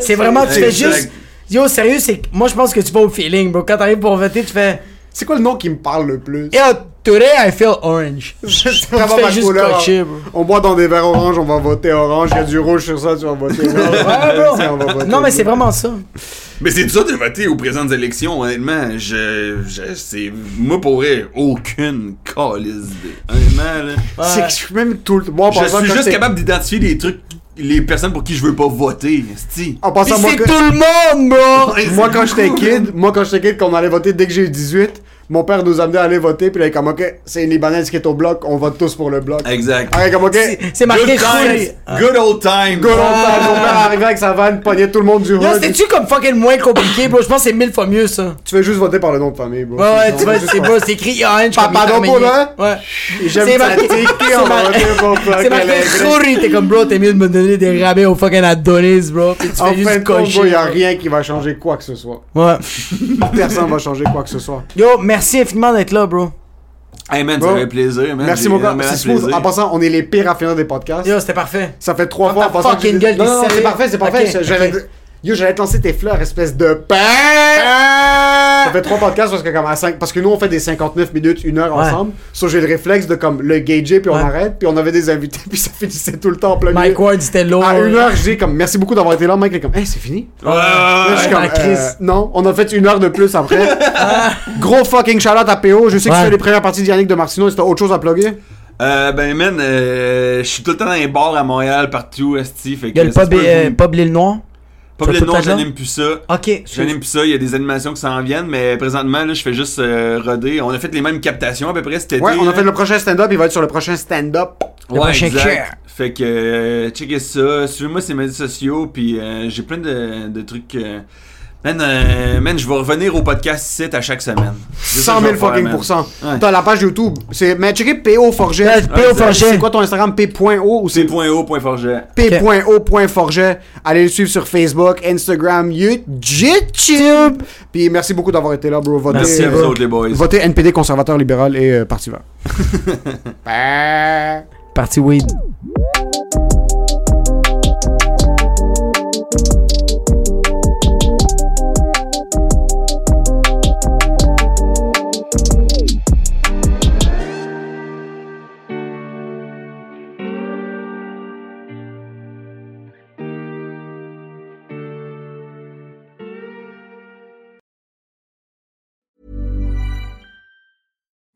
C'est vraiment, tu fais juste. Yo, sérieux, c'est que moi je pense que tu vas au feeling, bro. Quand t'arrives pour voter, tu fais. C'est quoi le nom qui me parle le plus? Yo, today I feel orange. C'est Tu vraiment fais ma juste couleur. bro. On boit dans des verres orange, on va voter orange. Il y a du rouge sur ça, tu vas voter rouge. Ouais, on voter Non, mais c'est vraiment ça. Mais c'est dur de voter aux présentes élections, honnêtement. Je. je c'est. Moi, pour vrai, aucune calice d'idée. Honnêtement, là. C'est que je suis même tout le. Moi, en Je suis juste capable d'identifier les trucs, les personnes pour qui je veux pas voter. En passant, moi, c'est que- tout le monde, bro! Moi quand j'étais kid, moi quand j'étais kid, quand on allait voter dès que j'ai eu 18, mon père nous amenait à aller voter, puis là, il est comme, ok, c'est une Libanaise qui est au bloc, on vote tous pour le bloc. Exact. Ah, comme, ok, C'est- C'est marqué Good times. Khoury. Good old time. Go, mon père arrivait avec sa vanne, pognait tout le monde du Yo, hood. c'était-tu comme fucking moins compliqué, bro? Je pense que c'est mille fois mieux, ça. Tu fais juste voter par le nom de famille, bro. Ouais, ouais, tu vois, c'est bro, c'est écrit orange. Arménien. hein? Ouais. J'aime C'est ça c'est on va marqué-. Khoury, t'es comme bro, t'es mieux de me donner des rabais au fucking Adonis, bro. Puis tu En fais juste cocher. a rien qui va changer quoi que ce soit. Ouais. Personne va changer quoi que ce soit. Yo, merci infiniment d'être là, bro. Hey man, Bro. ça fait plaisir, man. Merci mon gars, c'est smooth. En passant, on est les pires à finir des podcasts. Yo, c'était parfait. Ça fait trois fois en passant. fucking gueule, Non, non, c'est parfait, c'est parfait. Yo, j'allais te lancer tes fleurs, espèce de pain. Ça fait trois podcasts parce que comme à 5 parce que nous on fait des 59 minutes, une heure Ouais. ensemble. So j'ai le réflexe de comme le gager puis on Ouais. arrête puis on avait des invités puis ça finissait tout le temps en plein Mike milieu. Ward, c'était lourd. À une heure, dis comme merci beaucoup d'avoir été là. Mike il est comme hey c'est fini? Ouais, ouais, Là, je suis comme la crise. euh, non, on a fait une heure de plus après. Gros fucking shout out à PO. Je sais que Ouais. tu fais les premières parties d'Yannick de Martino. Est-ce que t'as autre chose à plugger? Euh, ben man, euh, je suis tout le temps dans les bars à Montréal, partout, esti. Fait Il y a le pub, euh, pub L'île Noire. Pas le nom, j'anime plus ça. Ok. J'anime plus ça, il y a des animations qui s'en viennent, mais présentement, là, je fais juste euh, roder. On a fait les mêmes captations à peu près cet été. Ouais, on a fait le prochain stand-up. Il va être sur le prochain stand-up. Le Ouais, prochain exact. Fait que, euh, checkez ça. Suivez-moi sur les médias sociaux, puis euh, j'ai plein de, de trucs. Man, euh, man, je vais revenir au podcast site à chaque semaine. C'est ça 100 que je 000 vais faire, fucking pourcent. Ouais. T'as la page YouTube. C'est, mais checkez PO Forget. Ouais, P.O. Forget. C'est quoi ton Instagram? P.O ou c'est P.O.Forget. P.O.Forget. Allez le suivre sur Facebook, Instagram, YouTube. Puis merci beaucoup d'avoir été là, bro. Votez, Merci à vous autres, les boys. Votez NPD, conservateur libéral et euh, Parti vert. Parti weed.